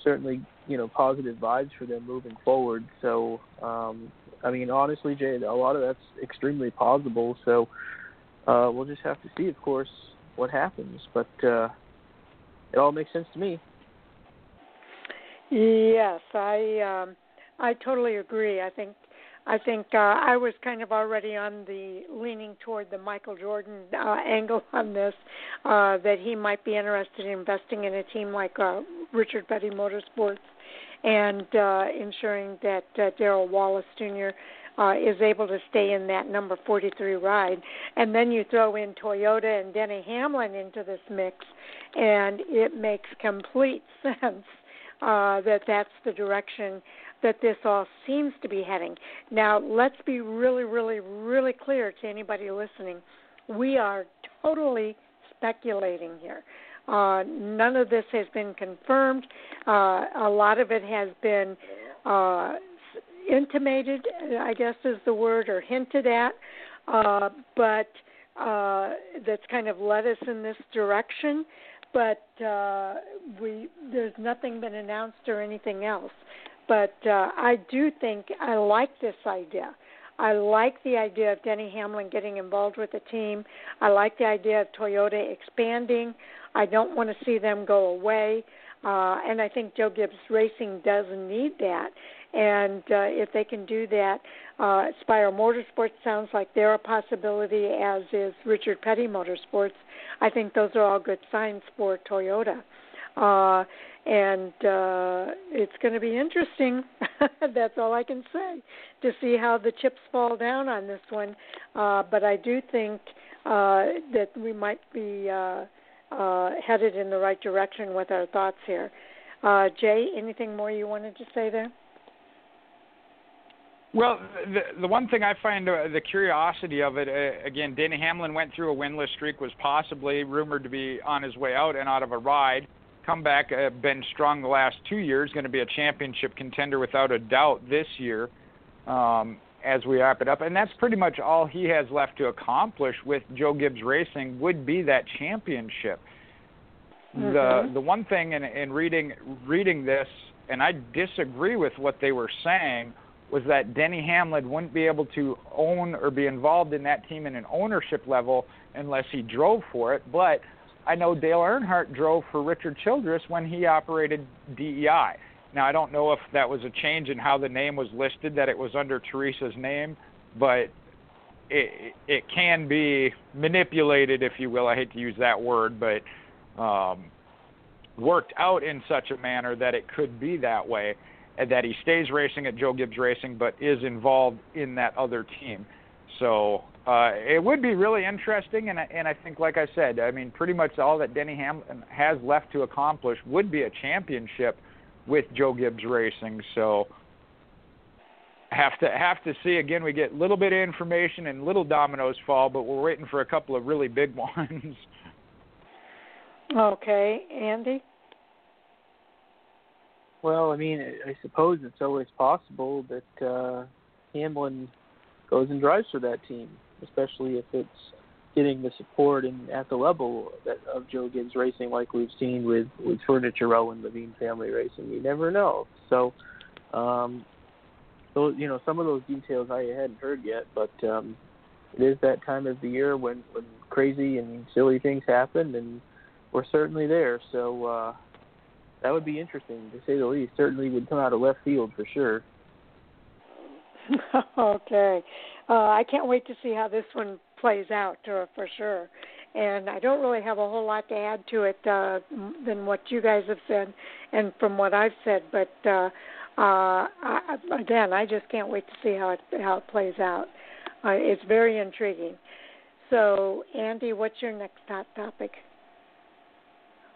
certainly, you know, positive vibes for them moving forward. So um, I mean, honestly, Jay, a lot of that's extremely plausible. So uh, we'll just have to see, of course, what happens. But uh, it all makes sense to me. Yes, I um, I totally agree. I think I think uh, I was kind of already on the leaning toward the Michael Jordan uh, angle on this, uh, that he might be interested in investing in a team like uh, Richard Petty Motorsports and uh, ensuring that uh, Darrell Wallace Jr. Uh, is able to stay in that number 43 ride. And then you throw in Toyota and Denny Hamlin into this mix, and it makes complete [LAUGHS] sense uh, that that's the direction that this all seems to be heading. Now, let's be really, really, really clear to anybody listening. We are totally speculating here. Uh, none of this has been confirmed. Uh, a lot of it has been uh, intimated, I guess is the word, or hinted at, uh, but uh, that's kind of led us in this direction. But uh, we there's nothing been announced or anything else. But uh, I do think I like this idea. I like the idea of Denny Hamlin getting involved with the team. I like the idea of Toyota expanding. I don't want to see them go away. Uh, and I think Joe Gibbs Racing does need that. And uh, if they can do that, uh, Spire Motorsports sounds like they're a possibility, as is Richard Petty Motorsports. I think those are all good signs for Toyota. Uh, and uh, it's going to be interesting. [LAUGHS] That's all I can say to see how the chips fall down on this one. Uh, but I do think uh, that we might be uh, uh, headed in the right direction with our thoughts here. Uh, Jay, anything more you wanted to say there? Well, the the one thing I find uh, the curiosity of it uh, again, Denny Hamlin went through a winless streak, was possibly rumored to be on his way out and out of a ride comeback, uh, been strong the last two years, going to be a championship contender without a doubt this year um, as we wrap it up. And that's pretty much all he has left to accomplish with Joe Gibbs Racing would be that championship. Mm-hmm. The the one thing in, in reading reading this, and I disagree with what they were saying, was that Denny Hamlin wouldn't be able to own or be involved in that team in an ownership level unless he drove for it. But I know Dale Earnhardt drove for Richard Childress when he operated DEI. Now I don't know if that was a change in how the name was listed, that it was under Teresa's name, but it it can be manipulated, if you will. I hate to use that word, but um, worked out in such a manner that it could be that way, and that he stays racing at Joe Gibbs Racing, but is involved in that other team. So uh, it would be really interesting, and and I think, like I said, I mean, pretty much all that Denny Hamlin has left to accomplish would be a championship with Joe Gibbs Racing. So have to have to see again. We get a little bit of information and little dominoes fall, but we're waiting for a couple of really big [LAUGHS] ones. Okay, Andy. Well, I mean, I suppose it's always possible that uh, Hamlin goes and drives for that team especially if it's getting the support and at the level that of Joe Gibbs Racing, like we've seen with with Furniture Row and Leavine Family Racing. You never know. So, um, so you know, some of those details I hadn't heard yet, but um, it is that time of the year when when crazy and silly things happen, and we're certainly there. So. uh that would be interesting to say the least. Certainly would come out of left field for sure. [LAUGHS] okay. Uh, I can't wait to see how this one plays out uh, for sure. And I don't really have a whole lot to add to it uh, than what you guys have said and from what I've said. But uh, uh, I, again, I just can't wait to see how it how it plays out. Uh, it's very intriguing. So, Andy, what's your next hot topic?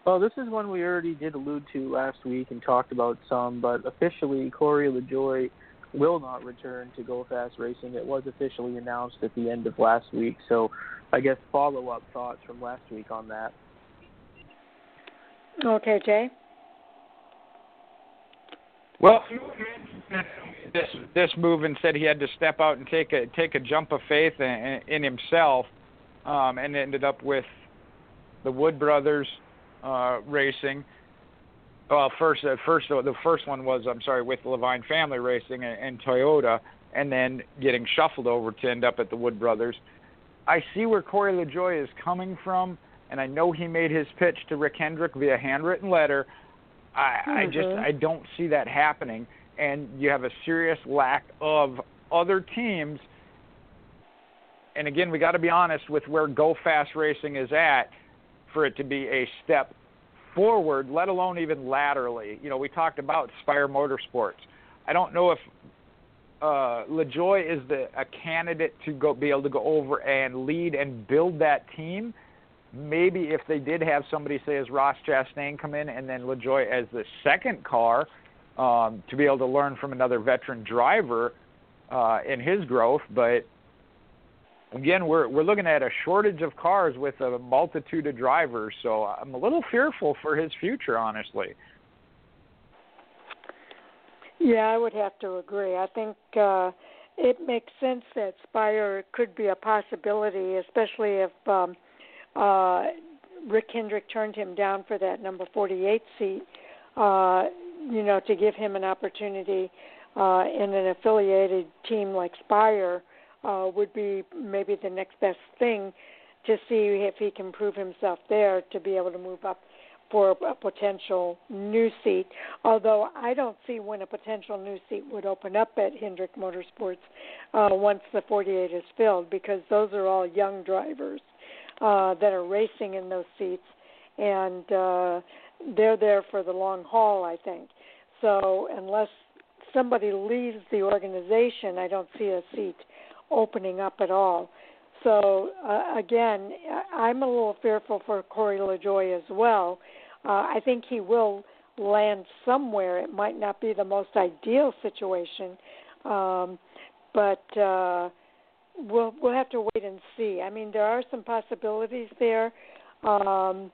Well, this is one we already did allude to last week and talked about some, but officially, Corey LaJoie will not return to Go Fast Racing. It was officially announced at the end of last week. So, I guess follow up thoughts from last week on that. Okay, Jay. Well, this this move and said he had to step out and take a take a jump of faith in, in himself, um, and ended up with the Wood Brothers uh, Racing well, first, uh, first, uh, the first one was I'm sorry with Leavine Family Racing and, and Toyota, and then getting shuffled over to end up at the Wood Brothers. I see where Corey LaJoie is coming from, and I know he made his pitch to Rick Hendrick via handwritten letter. I, mm-hmm. I just I don't see that happening, and you have a serious lack of other teams. And again, we got to be honest with where Go Fast Racing is at for it to be a step forward, let alone even laterally. You know, we talked about Spire Motorsports. I don't know if uh, LaJoie is the a candidate to go be able to go over and lead and build that team. Maybe if they did have somebody say as Ross Chastain come in and then LaJoie as the second car um, to be able to learn from another veteran driver uh, in his growth, but again, we're we're looking at a shortage of cars with a multitude of drivers, so I'm a little fearful for his future, honestly. Yeah, I would have to agree. I think uh, it makes sense that Spire could be a possibility, especially if um, uh, Rick Hendrick turned him down for that number 48 seat. Uh, you know, to give him an opportunity uh, in an affiliated team like Spire uh, would be maybe the next best thing to see if he can prove himself there to be able to move up for a potential new seat. Although I don't see when a potential new seat would open up at Hendrick Motorsports uh, once the 48 is filled, because those are all young drivers uh, that are racing in those seats, and uh, they're there for the long haul. I think so. Unless somebody leaves the organization, I don't see a seat opening up at all. So uh, again, I'm a little fearful for Corey LaJoie as well. Uh, I think he will land somewhere. It might not be the most ideal situation, um, but uh, we'll we'll have to wait and see. I mean, there are some possibilities there, um,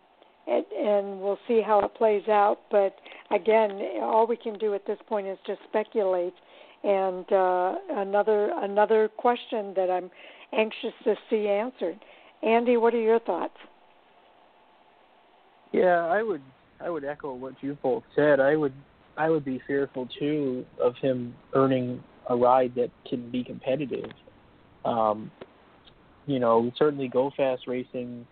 and, and we'll see how it plays out. But again, all we can do at this point is just speculate. And uh, another another question that I'm anxious to see answered. Andy, what are your thoughts? Yeah, I would I would echo what you both said. I would I would be fearful too of him earning a ride that can be competitive. Um, you know, certainly Go Fast Racing,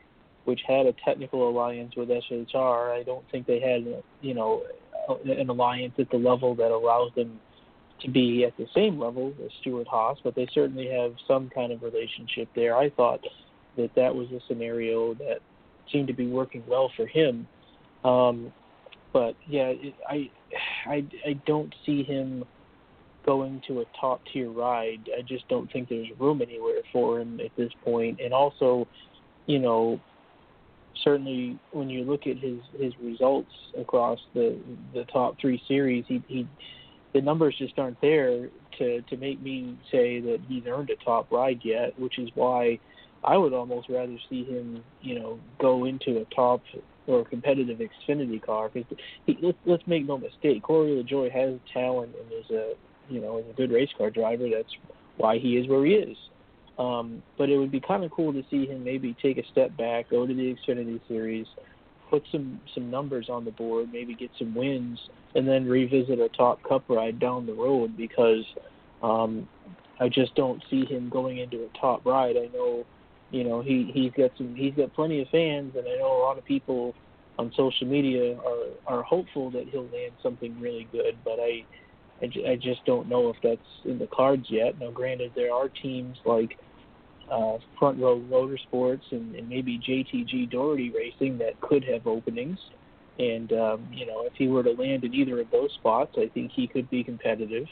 which had a technical alliance with SHR, I don't think they had you know an alliance at the level that allows them to be at the same level as Stewart-Haas, but they certainly have some kind of relationship there. I thought that that was a scenario that seemed to be working well for him. Um, but yeah, it, I, I, I don't see him going to a top tier ride. I just don't think there's room anywhere for him at this point. And also, you know, certainly when you look at his his results across the the top three series, he he the numbers just aren't there to to make me say that he's earned a top ride yet, which is why I would almost rather see him, you know, go into a top or competitive Xfinity car because let's let's make no mistake, Corey LaJoie has talent and is a you know is a good race car driver. That's why he is where he is. Um, but it would be kind of cool to see him maybe take a step back, go to the Xfinity Series, put some some numbers on the board, maybe get some wins, and then revisit a top cup ride down the road because um, I just don't see him going into a top ride. I know, you know, he he's got some he's got plenty of fans, and I know a lot of people on social media are are hopeful that he'll land something really good, but I. I, I just don't know if that's in the cards yet. Now, granted, there are teams like uh, Front Row Motorsports and, and maybe JTG Daugherty Racing that could have openings. And um, you know, if he were to land in either of those spots, I think he could be competitive.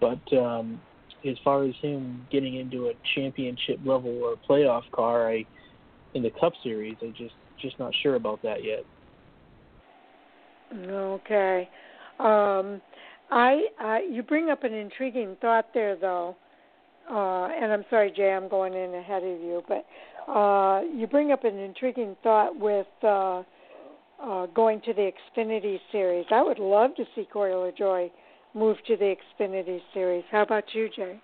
But um, as far as him getting into a championship level or playoff car, I in the Cup Series, I just just not sure about that yet. Okay. Um, I, I you bring up an intriguing thought there, though uh, and I'm sorry, Jay, I'm going in ahead of you, but uh, you bring up an intriguing thought with uh, uh, going to the Xfinity Series. I would love to see Corey LaJoie move to the Xfinity Series. How about you, Jay?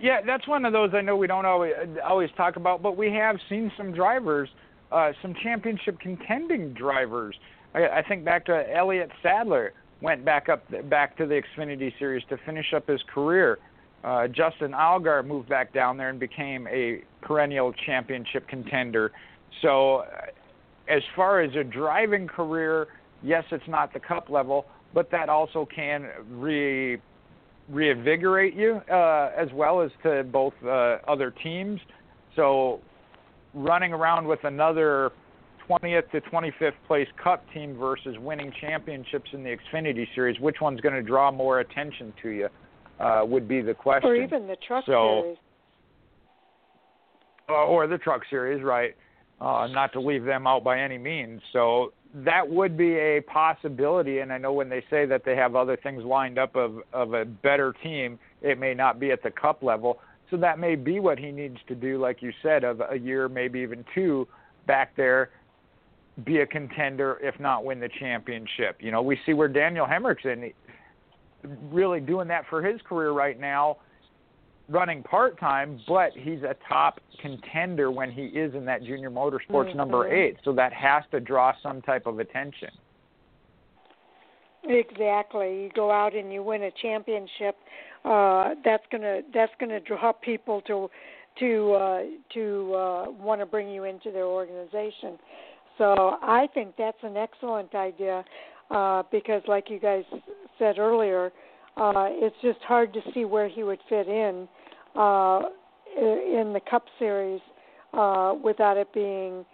Yeah, that's one of those I know we don't always always talk about, but we have seen some drivers, uh, some championship contending drivers. I, I think back to Elliott Sadler went back up back to the Xfinity Series to finish up his career. Uh, Justin Allgaier moved back down there and became a perennial championship contender. So, uh, as far as a driving career, yes, it's not the cup level, but that also can re reinvigorate you uh, as well as to both uh, other teams. So running around with another 20th to 25th place cup team versus winning championships in the Xfinity series, which one's going to draw more attention to you? Uh, would be the question. Or even the truck so, series. Uh, or the truck series, right? Uh, not to leave them out by any means. So that would be a possibility. And I know when they say that they have other things lined up of of a better team, it may not be at the cup level. So that may be what he needs to do, like you said, of a year, maybe even two, back there, be a contender, if not win the championship. You know, we see where Daniel Henriksen really doing that for his career right now running part time, but he's a top contender when he is in that junior motorsports mm-hmm. number eight. So that has to draw some type of attention. Exactly. You go out and you win a championship. Uh, that's gonna that's gonna draw people to to uh, to uh, want to bring you into their organization. So I think that's an excellent idea uh, because, like you guys said earlier, uh, it's just hard to see where he would fit in uh, in the Cup Series uh, without it being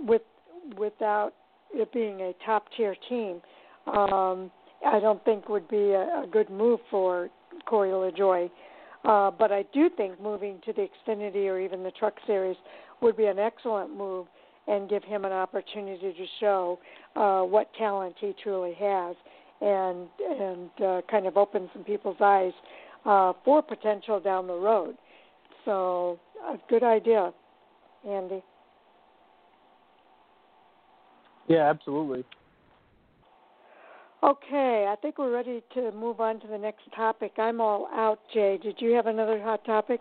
with without it being a top tier team. Um, I don't think would be a, a good move for Corey LaJoie. Uh, but I do think moving to the Xfinity or even the Truck Series would be an excellent move and give him an opportunity to show uh, what talent he truly has and and uh, kind of open some people's eyes uh, for potential down the road. So, a good idea, Andy. Yeah, absolutely. Okay, I think we're ready to move on to the next topic. I'm all out, Jay. Did you have another hot topic?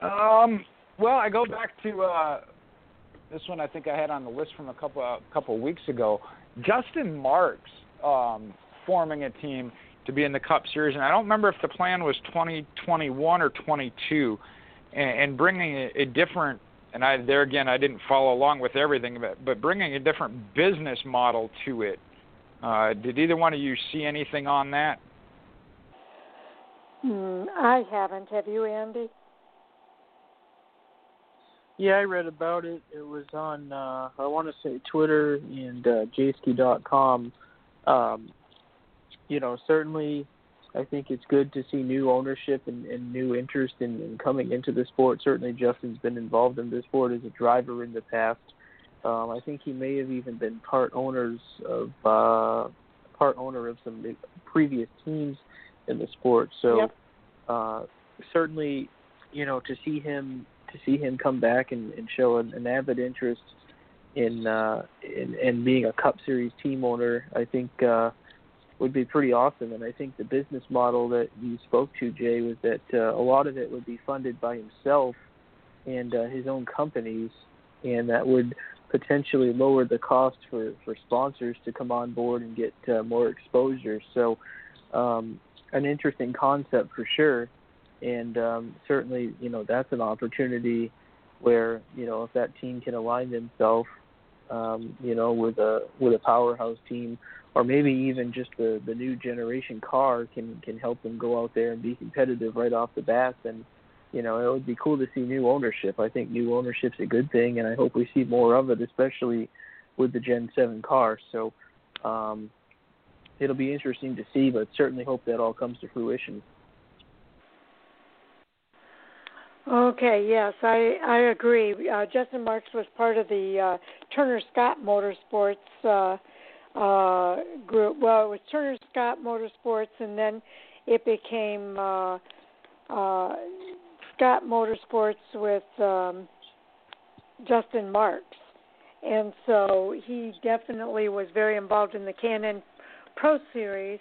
Um, well, I go back to uh, this one. I think I had on the list from a couple a couple weeks ago. Justin Marks um, forming a team to be in the Cup Series, and I don't remember if the plan was 2021 or 22, and, and bringing a, a different. And I there again, I didn't follow along with everything, but but bringing a different business model to it. Uh, did either one of you see anything on that? Hmm, I haven't. Have you, Andy? Yeah, I read about it. It was on uh I want to say Twitter and uh jayski.com. Um you know, certainly I think it's good to see new ownership and, and new interest in, in coming into the sport. Certainly Justin's been involved in the sport as a driver in the past. Um I think he may have even been part owners of uh part owner of some previous teams in the sport. So yep. uh certainly, you know, to see him to see him come back and, and show an, an avid interest in, uh, in in being a Cup Series team owner, I think uh, would be pretty awesome. And I think the business model that you spoke to, Jay, was that uh, a lot of it would be funded by himself and uh, his own companies, and that would potentially lower the cost for for sponsors to come on board and get uh, more exposure. So, um, an interesting concept for sure and um, certainly you know that's an opportunity where you know if that team can align themselves um, you know with a with a powerhouse team or maybe even just the the new generation car can can help them go out there and be competitive right off the bat and you know it would be cool to see new ownership. I think new ownership's a good thing and i hope we see more of it especially with the gen 7 car. So um it'll be interesting to see but certainly hope that all comes to fruition Okay, yes, I I agree. Uh, Justin Marks was part of the uh, Turner Scott Motorsports uh, uh, group. Well, it was Turner Scott Motorsports, and then it became uh, uh, Scott Motorsports with um, Justin Marks, and so he definitely was very involved in the K&N Pro Series,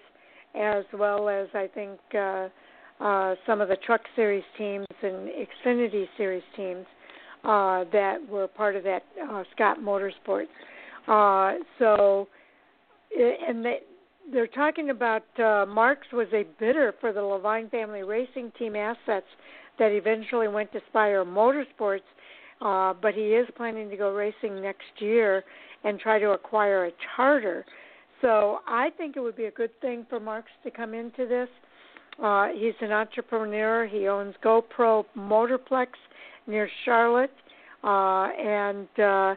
as well as I think. Uh, uh, some of the Truck Series teams and Xfinity Series teams uh, that were part of that uh, Scott Motorsports. Uh, so, and they, they're talking about uh, Marks was a bidder for the Leavine family racing team assets that eventually went to Spire Motorsports. uh, but he is planning to go racing next year and try to acquire a charter. So I think it would be a good thing for Marks to come into this. Uh, he's an entrepreneur. He owns GoPro Motorplex near Charlotte, uh, and uh,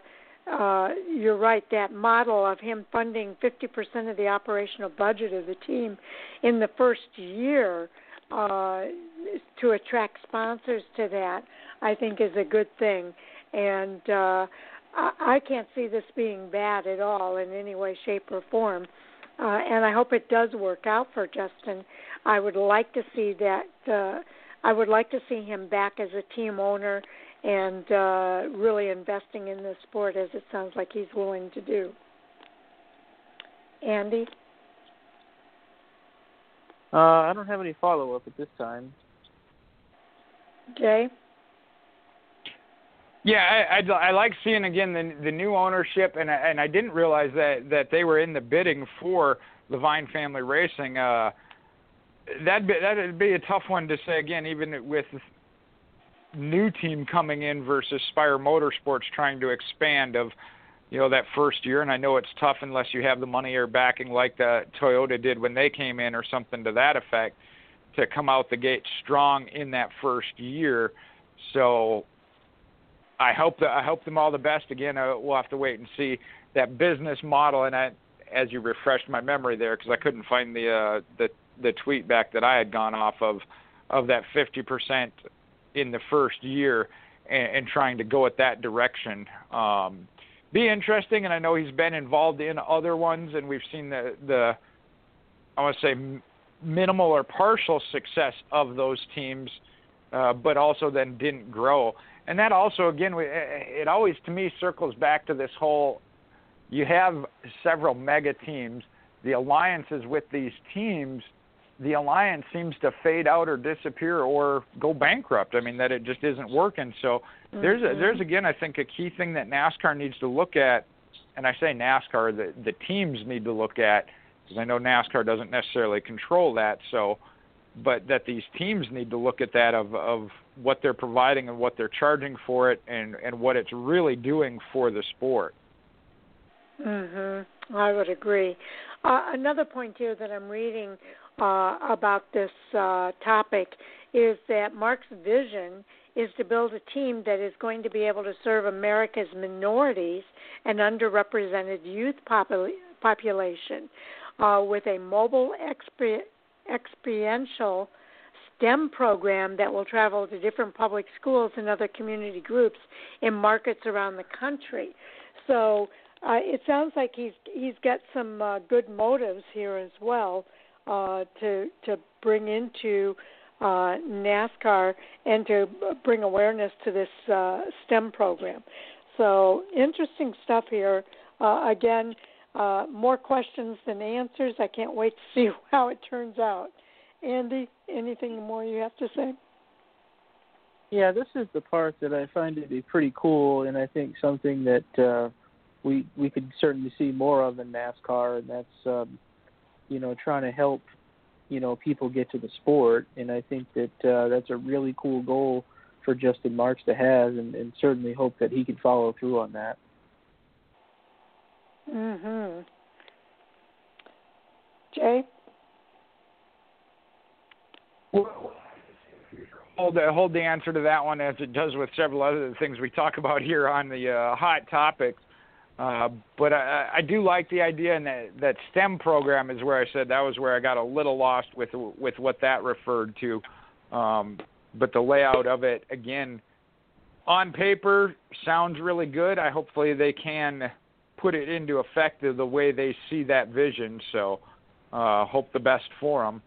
uh, you're right. That model of him funding 50% of the operational budget of the team in the first year uh, to attract sponsors to that, I think, is a good thing. And uh, I, I can't see this being bad at all in any way, shape, or form. Uh, and I hope it does work out for Justin. I would like to see that. Uh, I would like to see him back as a team owner and uh, really investing in the sport as it sounds like he's willing to do. Andy? Uh, I don't have any follow up at this time. Jay? Yeah, I, I, I like seeing again the the new ownership, and I, and I didn't realize that that they were in the bidding for Leavine Family Racing. Uh, that'd be that'd be a tough one to say again, even with new team coming in versus Spire Motorsports trying to expand of you know that first year and I know it's tough unless you have the money or backing like the Toyota did when they came in or something to that effect to come out the gate strong in that first year so I hope that I hope them all the best again uh, we'll have to wait and see that business model and I as you refreshed my memory there because I couldn't find the uh the the tweet back that I had gone off of of that 50% in the first year and, and trying to go at that direction. Um, be interesting, and I know he's been involved in other ones, and we've seen the the I want to say minimal or partial success of those teams, uh, but also then didn't grow. And that also, again, it always to me circles back to this whole: you have several mega teams, the alliances with these teams the alliance seems to fade out or disappear or go bankrupt. I mean that it just isn't working. So mm-hmm. there's a, there's again I think a key thing that NASCAR needs to look at, and I say NASCAR the the teams need to look at because I know NASCAR doesn't necessarily control that. So, but that these teams need to look at that of of what they're providing and what they're charging for it and and what it's really doing for the sport. Mhm. I would agree. Uh, another point here that I'm reading uh, about this uh, topic is that Mark's vision is to build a team that is going to be able to serve America's minorities and underrepresented youth popul- population uh, with a mobile exper- experiential STEM program that will travel to different public schools and other community groups in markets around the country. So uh, it sounds like he's he's got some uh, good motives here as well uh, to to bring into uh, NASCAR and to bring awareness to this uh, STEM program. So interesting stuff here. Uh, again, uh, more questions than answers. I can't wait to see [LAUGHS] how it turns out. Andy, anything more you have to say? Yeah, this is the part that I find to be pretty cool, and I think something that uh, we we could certainly see more of in NASCAR, and that's um, you know, trying to help, you know, people get to the sport. And I think that uh, that's a really cool goal for Justin Marks to have, and, and certainly hope that he can follow through on that. Mhm. Jay. Well, hold the hold the answer to that one as it does with several other things we talk about here on the uh, hot topics. Uh, but I, I do like the idea, and that, that STEM program is where I said that was where I got a little lost with with what that referred to. Um, but the layout of it, again, on paper sounds really good. I hopefully they can put it into effect the way they see that vision. So, uh, hope the best for them.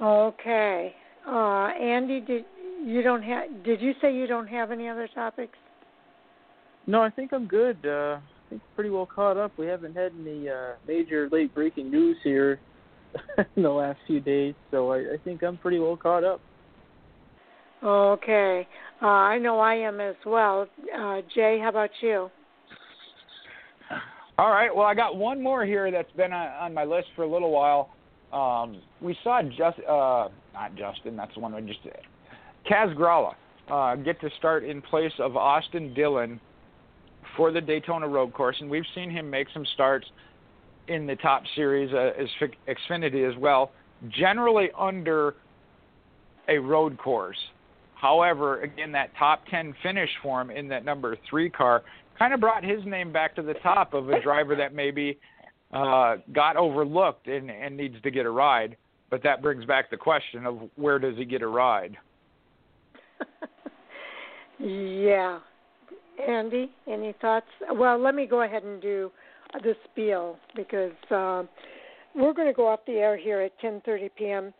Okay, uh, Andy, did you don't have? Did you say you don't have any other topics? No, I think I'm good. Uh, I think pretty well caught up. We haven't had any uh, major late breaking news here [LAUGHS] in the last few days, so I, I think I'm pretty well caught up. Okay, uh, I know I am as well. Uh, Jay, how about you? All right. Well, I got one more here that's been on my list for a little while. Um, we saw just uh, not Justin. That's the one we just did. Kaz Grala uh, get to start in place of Austin Dillon for the Daytona Road Course, and we've seen him make some starts in the top series uh, as Xfinity as well, generally under a road course. However, again, that top 10 finish for him in that number three car kind of brought his name back to the top of a driver that maybe uh, got overlooked and, and needs to get a ride. But that brings back the question of where does he get a ride? [LAUGHS] yeah. Andy, any thoughts? Well, let me go ahead and do the spiel because uh, we're going to go off the air here at 10:30 p.m.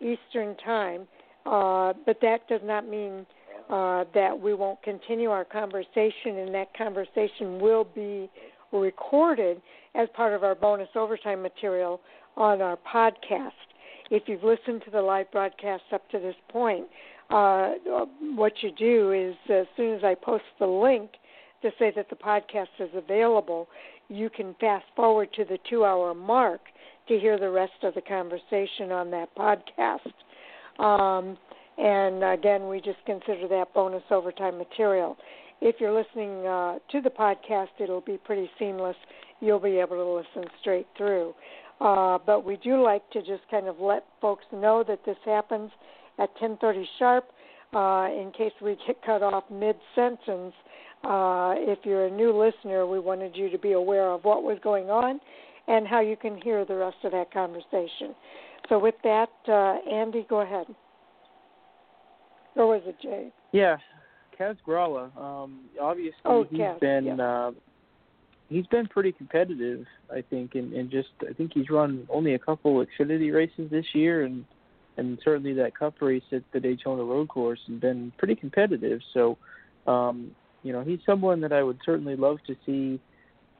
Eastern Time, uh, but that does not mean uh, that we won't continue our conversation, and that conversation will be recorded as part of our bonus overtime material on our podcast. If you've listened to the live broadcast up to this point, uh, what you do is as soon as I post the link to say that the podcast is available, you can fast forward to the two hour mark to hear the rest of the conversation on that podcast. Um, and again, we just consider that bonus overtime material. If you're listening uh, to the podcast, it'll be pretty seamless. You'll be able to listen straight through. Uh, but we do like to just kind of let folks know that this happens at 10:30 sharp. Uh, in case we get cut off mid-sentence, uh, if you're a new listener, we wanted you to be aware of what was going on and how you can hear the rest of that conversation. So, with that, uh, Andy, go ahead. Or was it Jay? Yeah, Kaz Grala. Um, obviously, oh, he's Kaz, been yeah. uh, he's been pretty competitive. I think, and, and just I think he's run only a couple Xfinity races this year, and and certainly that Cup race at the Daytona Road Course, and been pretty competitive. So, um, you know, he's someone that I would certainly love to see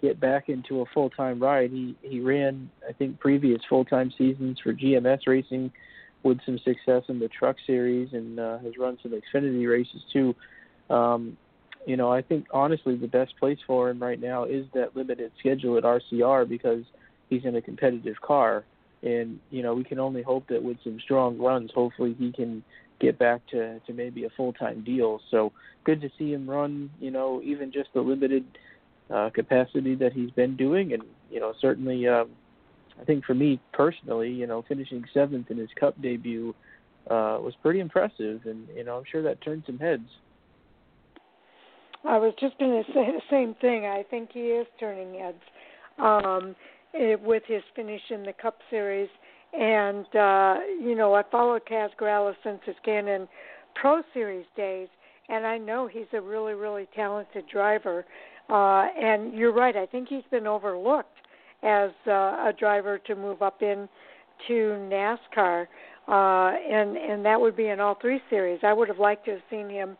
get back into a full time ride. He he ran I think previous full time seasons for GMS Racing with some success in the Truck Series and uh, has run some Xfinity races too. Um, you know, I think honestly the best place for him right now is that limited schedule at RCR because he's in a competitive car, and you know we can only hope that with some strong runs, hopefully he can get back to to maybe a full time deal. So good to see him run. You know, even just the limited uh, capacity that he's been doing, and you know certainly. Um, I think for me personally, you know, finishing seventh in his Cup debut uh, was pretty impressive, and you know, I'm sure that turned some heads. I was just going [LAUGHS] to say the same thing. I think he is turning heads um, with his finish in the Cup Series, and uh, you know, I followed Kaz Grala since his K&N Pro Series days, and I know he's a really, really talented driver. Uh, and you're right. I think he's been overlooked as uh, a driver to move up in to NASCAR, uh, and and that would be in all three series. I would have liked to have seen him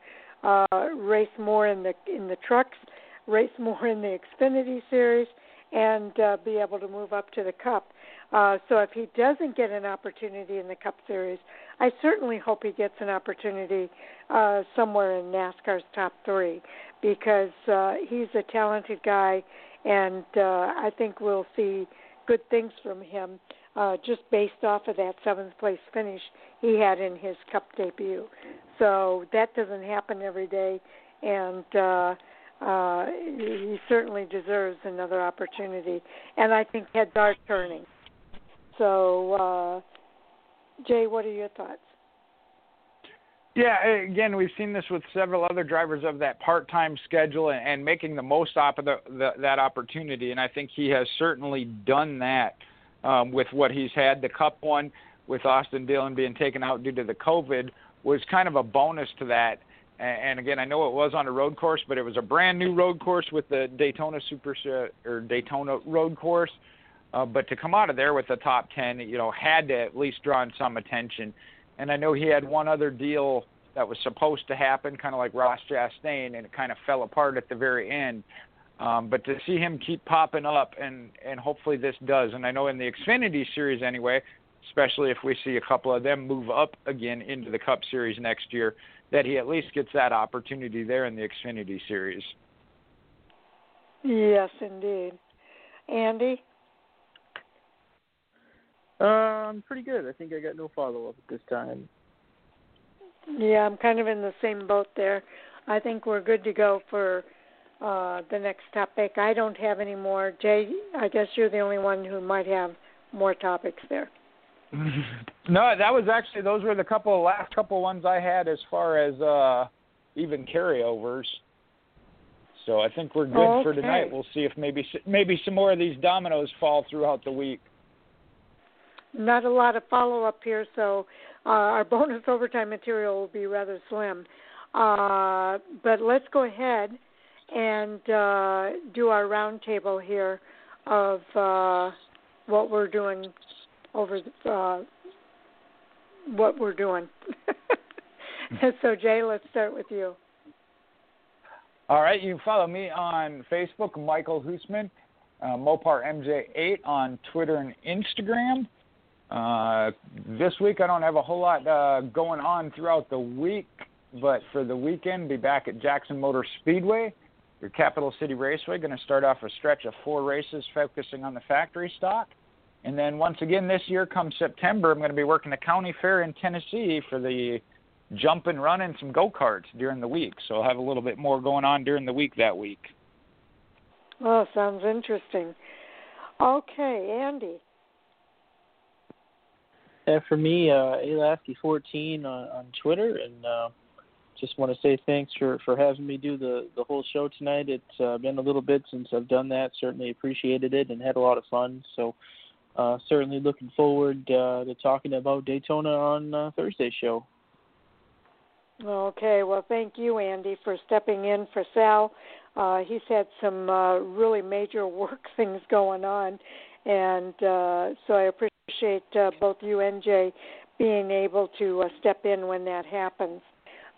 uh, race more in the in the trucks, race more in the Xfinity series, and uh, be able to move up to the Cup. Uh, so if he doesn't get an opportunity in the Cup Series, I certainly hope he gets an opportunity uh, somewhere in NASCAR's top three because uh, he's a talented guy and uh, I think we'll see good things from him uh, just based off of that seventh place finish he had in his Cup debut. So that doesn't happen every day, and uh, uh, he certainly deserves another opportunity. And I think heads are turning. So, uh, Jay, what are your thoughts? Yeah, again, we've seen this with several other drivers of that part-time schedule and, and making the most of the, the, that opportunity, and I think he has certainly done that um, with what he's had. The Cup one with Austin Dillon being taken out due to the COVID was kind of a bonus to that. And, again, I know it was on a road course, but it was a brand new road course with the Daytona Super or Daytona Road Course. Uh, but to come out of there with the top 10, you know, had to at least draw in some attention and I know he had one other deal that was supposed to happen, kind of like Ross Chastain, and it kind of fell apart at the very end. Um, but to see him keep popping up, and and hopefully this does. And I know in the Xfinity Series anyway, especially if we see a couple of them move up again into the Cup Series next year, that he at least gets that opportunity there in the Xfinity Series. Yes, indeed. Andy, uh, I'm pretty good. I think I got no follow up at this time. Yeah, I'm kind of in the same boat there. I think we're good to go for uh, the next topic. I don't have any more. Jay, I guess you're the only one who might have more topics there. No, that was actually those were the couple last couple ones I had as far as uh even carryovers. So I think we're good okay. for tonight. We'll see if maybe maybe some more of these dominoes fall throughout the week. Not a lot of follow up here, so uh, our bonus [LAUGHS] overtime material will be rather slim. Uh, but let's go ahead and uh, do our roundtable here of uh, what we're doing over uh, what we're doing. [LAUGHS] [LAUGHS] so Jay, let's start with you. All right, you follow me on Facebook, Michael Hoosman, uh, Mopar MJ8 on Twitter and Instagram. Uh, this week I don't have a whole lot uh, going on throughout the week, but for the weekend, be back at Jackson Motor Speedway, your capital city raceway. Going to start off a stretch of four races focusing on the factory stock. And then once again this year, come September, I'm going to be working the county fair in Tennessee for the jump and run and some go karts during the week. So I'll have a little bit more going on during the week that week. Oh, sounds interesting. Okay, Andy. Yeah, for me, uh, ALaskey14 on, on Twitter, and uh, just want to say thanks for, for having me do the, the whole show tonight. It's uh, been a little bit since I've done that. Certainly appreciated it and had a lot of fun. So uh, certainly looking forward uh, to talking about Daytona on uh, Thursday's show. Okay, well, thank you, Andy, for stepping in for Sal. Uh, he's had some uh, really major [LAUGHS] work things going on, and uh, so I appreciate uh, both you and Jay being able to uh, step in when that happens.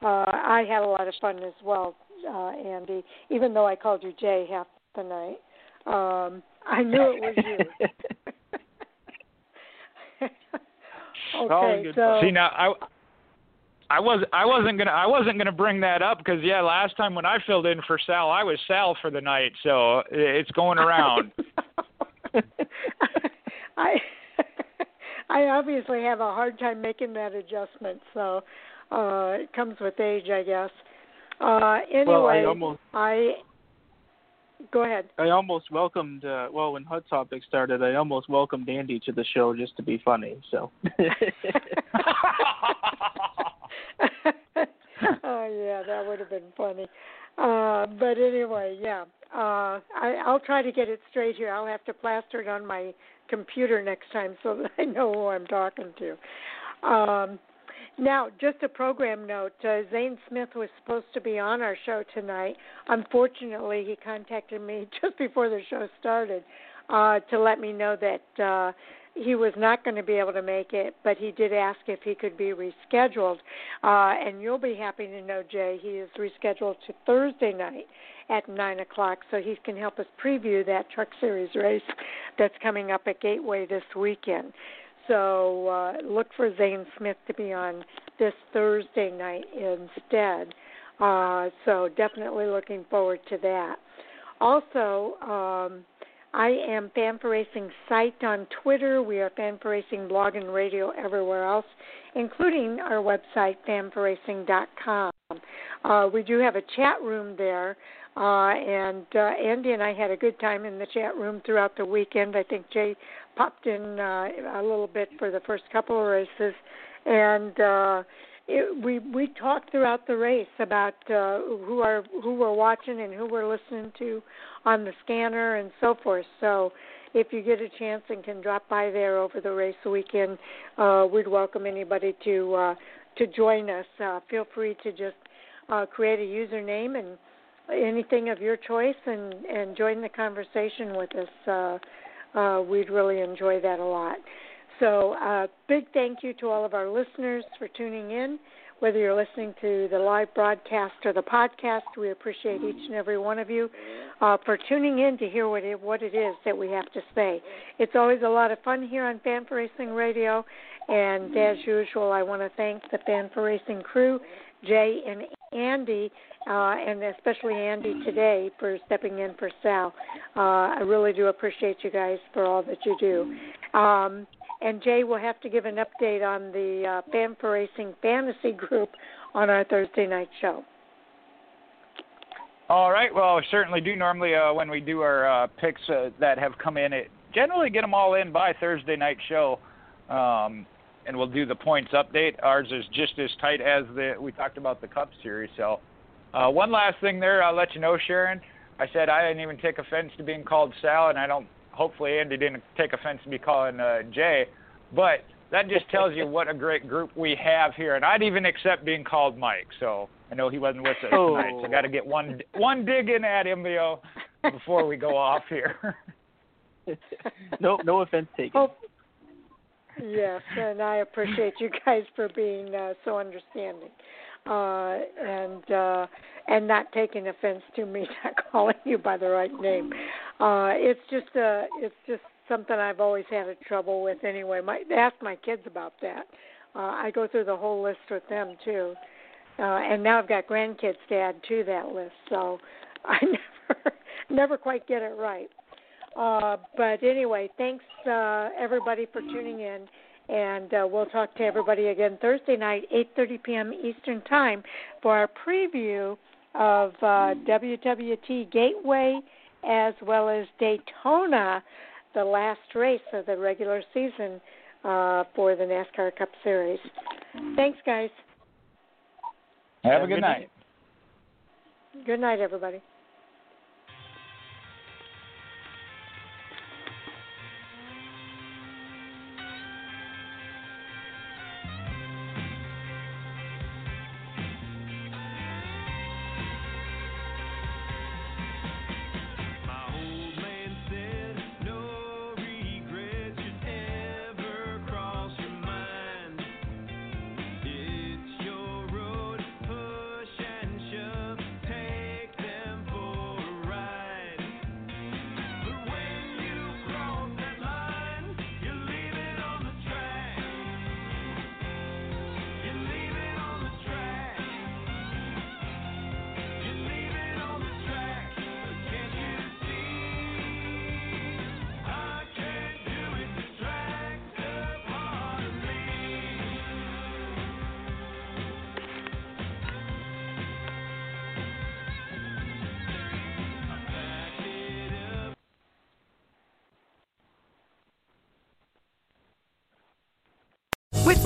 Uh, I had a lot of fun as well, uh, Andy, even though I called you Jay half the night. Um, I knew it was you. [LAUGHS] [LAUGHS] okay, so see now I I was I wasn't gonna I wasn't gonna bring that up because yeah, last time when I filled in for Sal, I was Sal for the night, so it's going around. [LAUGHS] I [LAUGHS] I obviously have a hard time making that adjustment, so uh it comes with age, I guess. Uh anyway, well, I, almost, I go ahead. I almost welcomed uh well when Hot Topic started, I almost welcomed Andy to the show just to be funny, so [LAUGHS] [LAUGHS] oh yeah, that would have been funny. Uh, but anyway, yeah, uh, I, I'll try to get it straight here. I'll have to plaster it on my computer next time so that I know who I'm talking to. Um, now, just a program note: uh, Zane Smith was supposed to be on our show tonight. Unfortunately, he contacted me [LAUGHS] just before the show started uh, to let me know that uh, he was not going to be able to make it, but he did ask if he could be rescheduled. Uh, and you'll be happy to know, Jay, he is rescheduled to Thursday night at 9 o'clock, so he can help us preview that Truck Series race that's coming up at Gateway this weekend. So uh, look for Zane Smith to be on this Thursday night instead. Uh, so definitely looking forward to that. Also, um, I am Fan4Racing site on Twitter. We are Fan4Racing blog and radio everywhere else, including our website, fan4racing.com. Uh, we do have a chat room there, uh, and uh, Andy and I had a good time in the chat room throughout the weekend. I think Jay popped in uh, a little bit for the first couple of races, and uh, it, we we talked throughout the race about uh, who are who we're watching and who we're listening to on the scanner and so forth. So if you get a chance and can drop by there over the race weekend, uh, we'd welcome anybody to uh, to join us. Uh, feel free to just uh, create a username and anything of your choice and and join the conversation with us. Uh, uh, we'd really enjoy that a lot. So, uh, big thank you to all of our listeners for tuning in. Whether you're listening to the live broadcast or the podcast, we appreciate each and every one of you uh, for tuning in to hear what it, what it is that we have to say. It's always a lot of fun here on Fan4Racing Radio, and as usual, I want to thank the Fan4Racing crew, Jay and Andy, uh, and especially Andy today for stepping in for Sal. Uh, I really do appreciate you guys for all that you do. Um, and Jay will have to give an update on the uh, Fan4Racing Fantasy Group on our Thursday night show. All right. Well, we certainly do normally uh, when we do our uh, picks uh, that have come in. It generally get them all in by Thursday night show, um, and we'll do the points update. Ours is just as tight as the we talked about the Cup Series. So, uh, one last thing there, I'll let you know, Sharon. I said I didn't even take offense to being called Sal, and I don't. Hopefully, Andy didn't take offense to me calling uh, Jay, but that just tells you what a great group we have here. And I'd even accept being called Mike. So I know he wasn't with us oh. tonight, so I got to get one one dig in at him, Leo, before we go off here. [LAUGHS] no, no offense taken. Oh, yes, and I appreciate you guys for being uh, so understanding, uh, and uh, and not taking offense to me [LAUGHS] not calling you by the right name. Uh, it's just uh, it's just something I've always had a trouble with anyway. My ask my kids about that. Uh, I go through the whole list with them too uh, and now I've got grandkids to add to that list, so [LAUGHS] I never never quite get it right. Uh, but anyway, thanks uh, everybody for tuning in, and uh, we'll talk to everybody again Thursday night, 8:30 p.m. Eastern Time, for our preview of uh, WWT Gateway as well as Daytona, the last race of the regular season uh, for the NASCAR Cup Series. Thanks, guys. Have, Have a good, good night. night. Good night, everybody.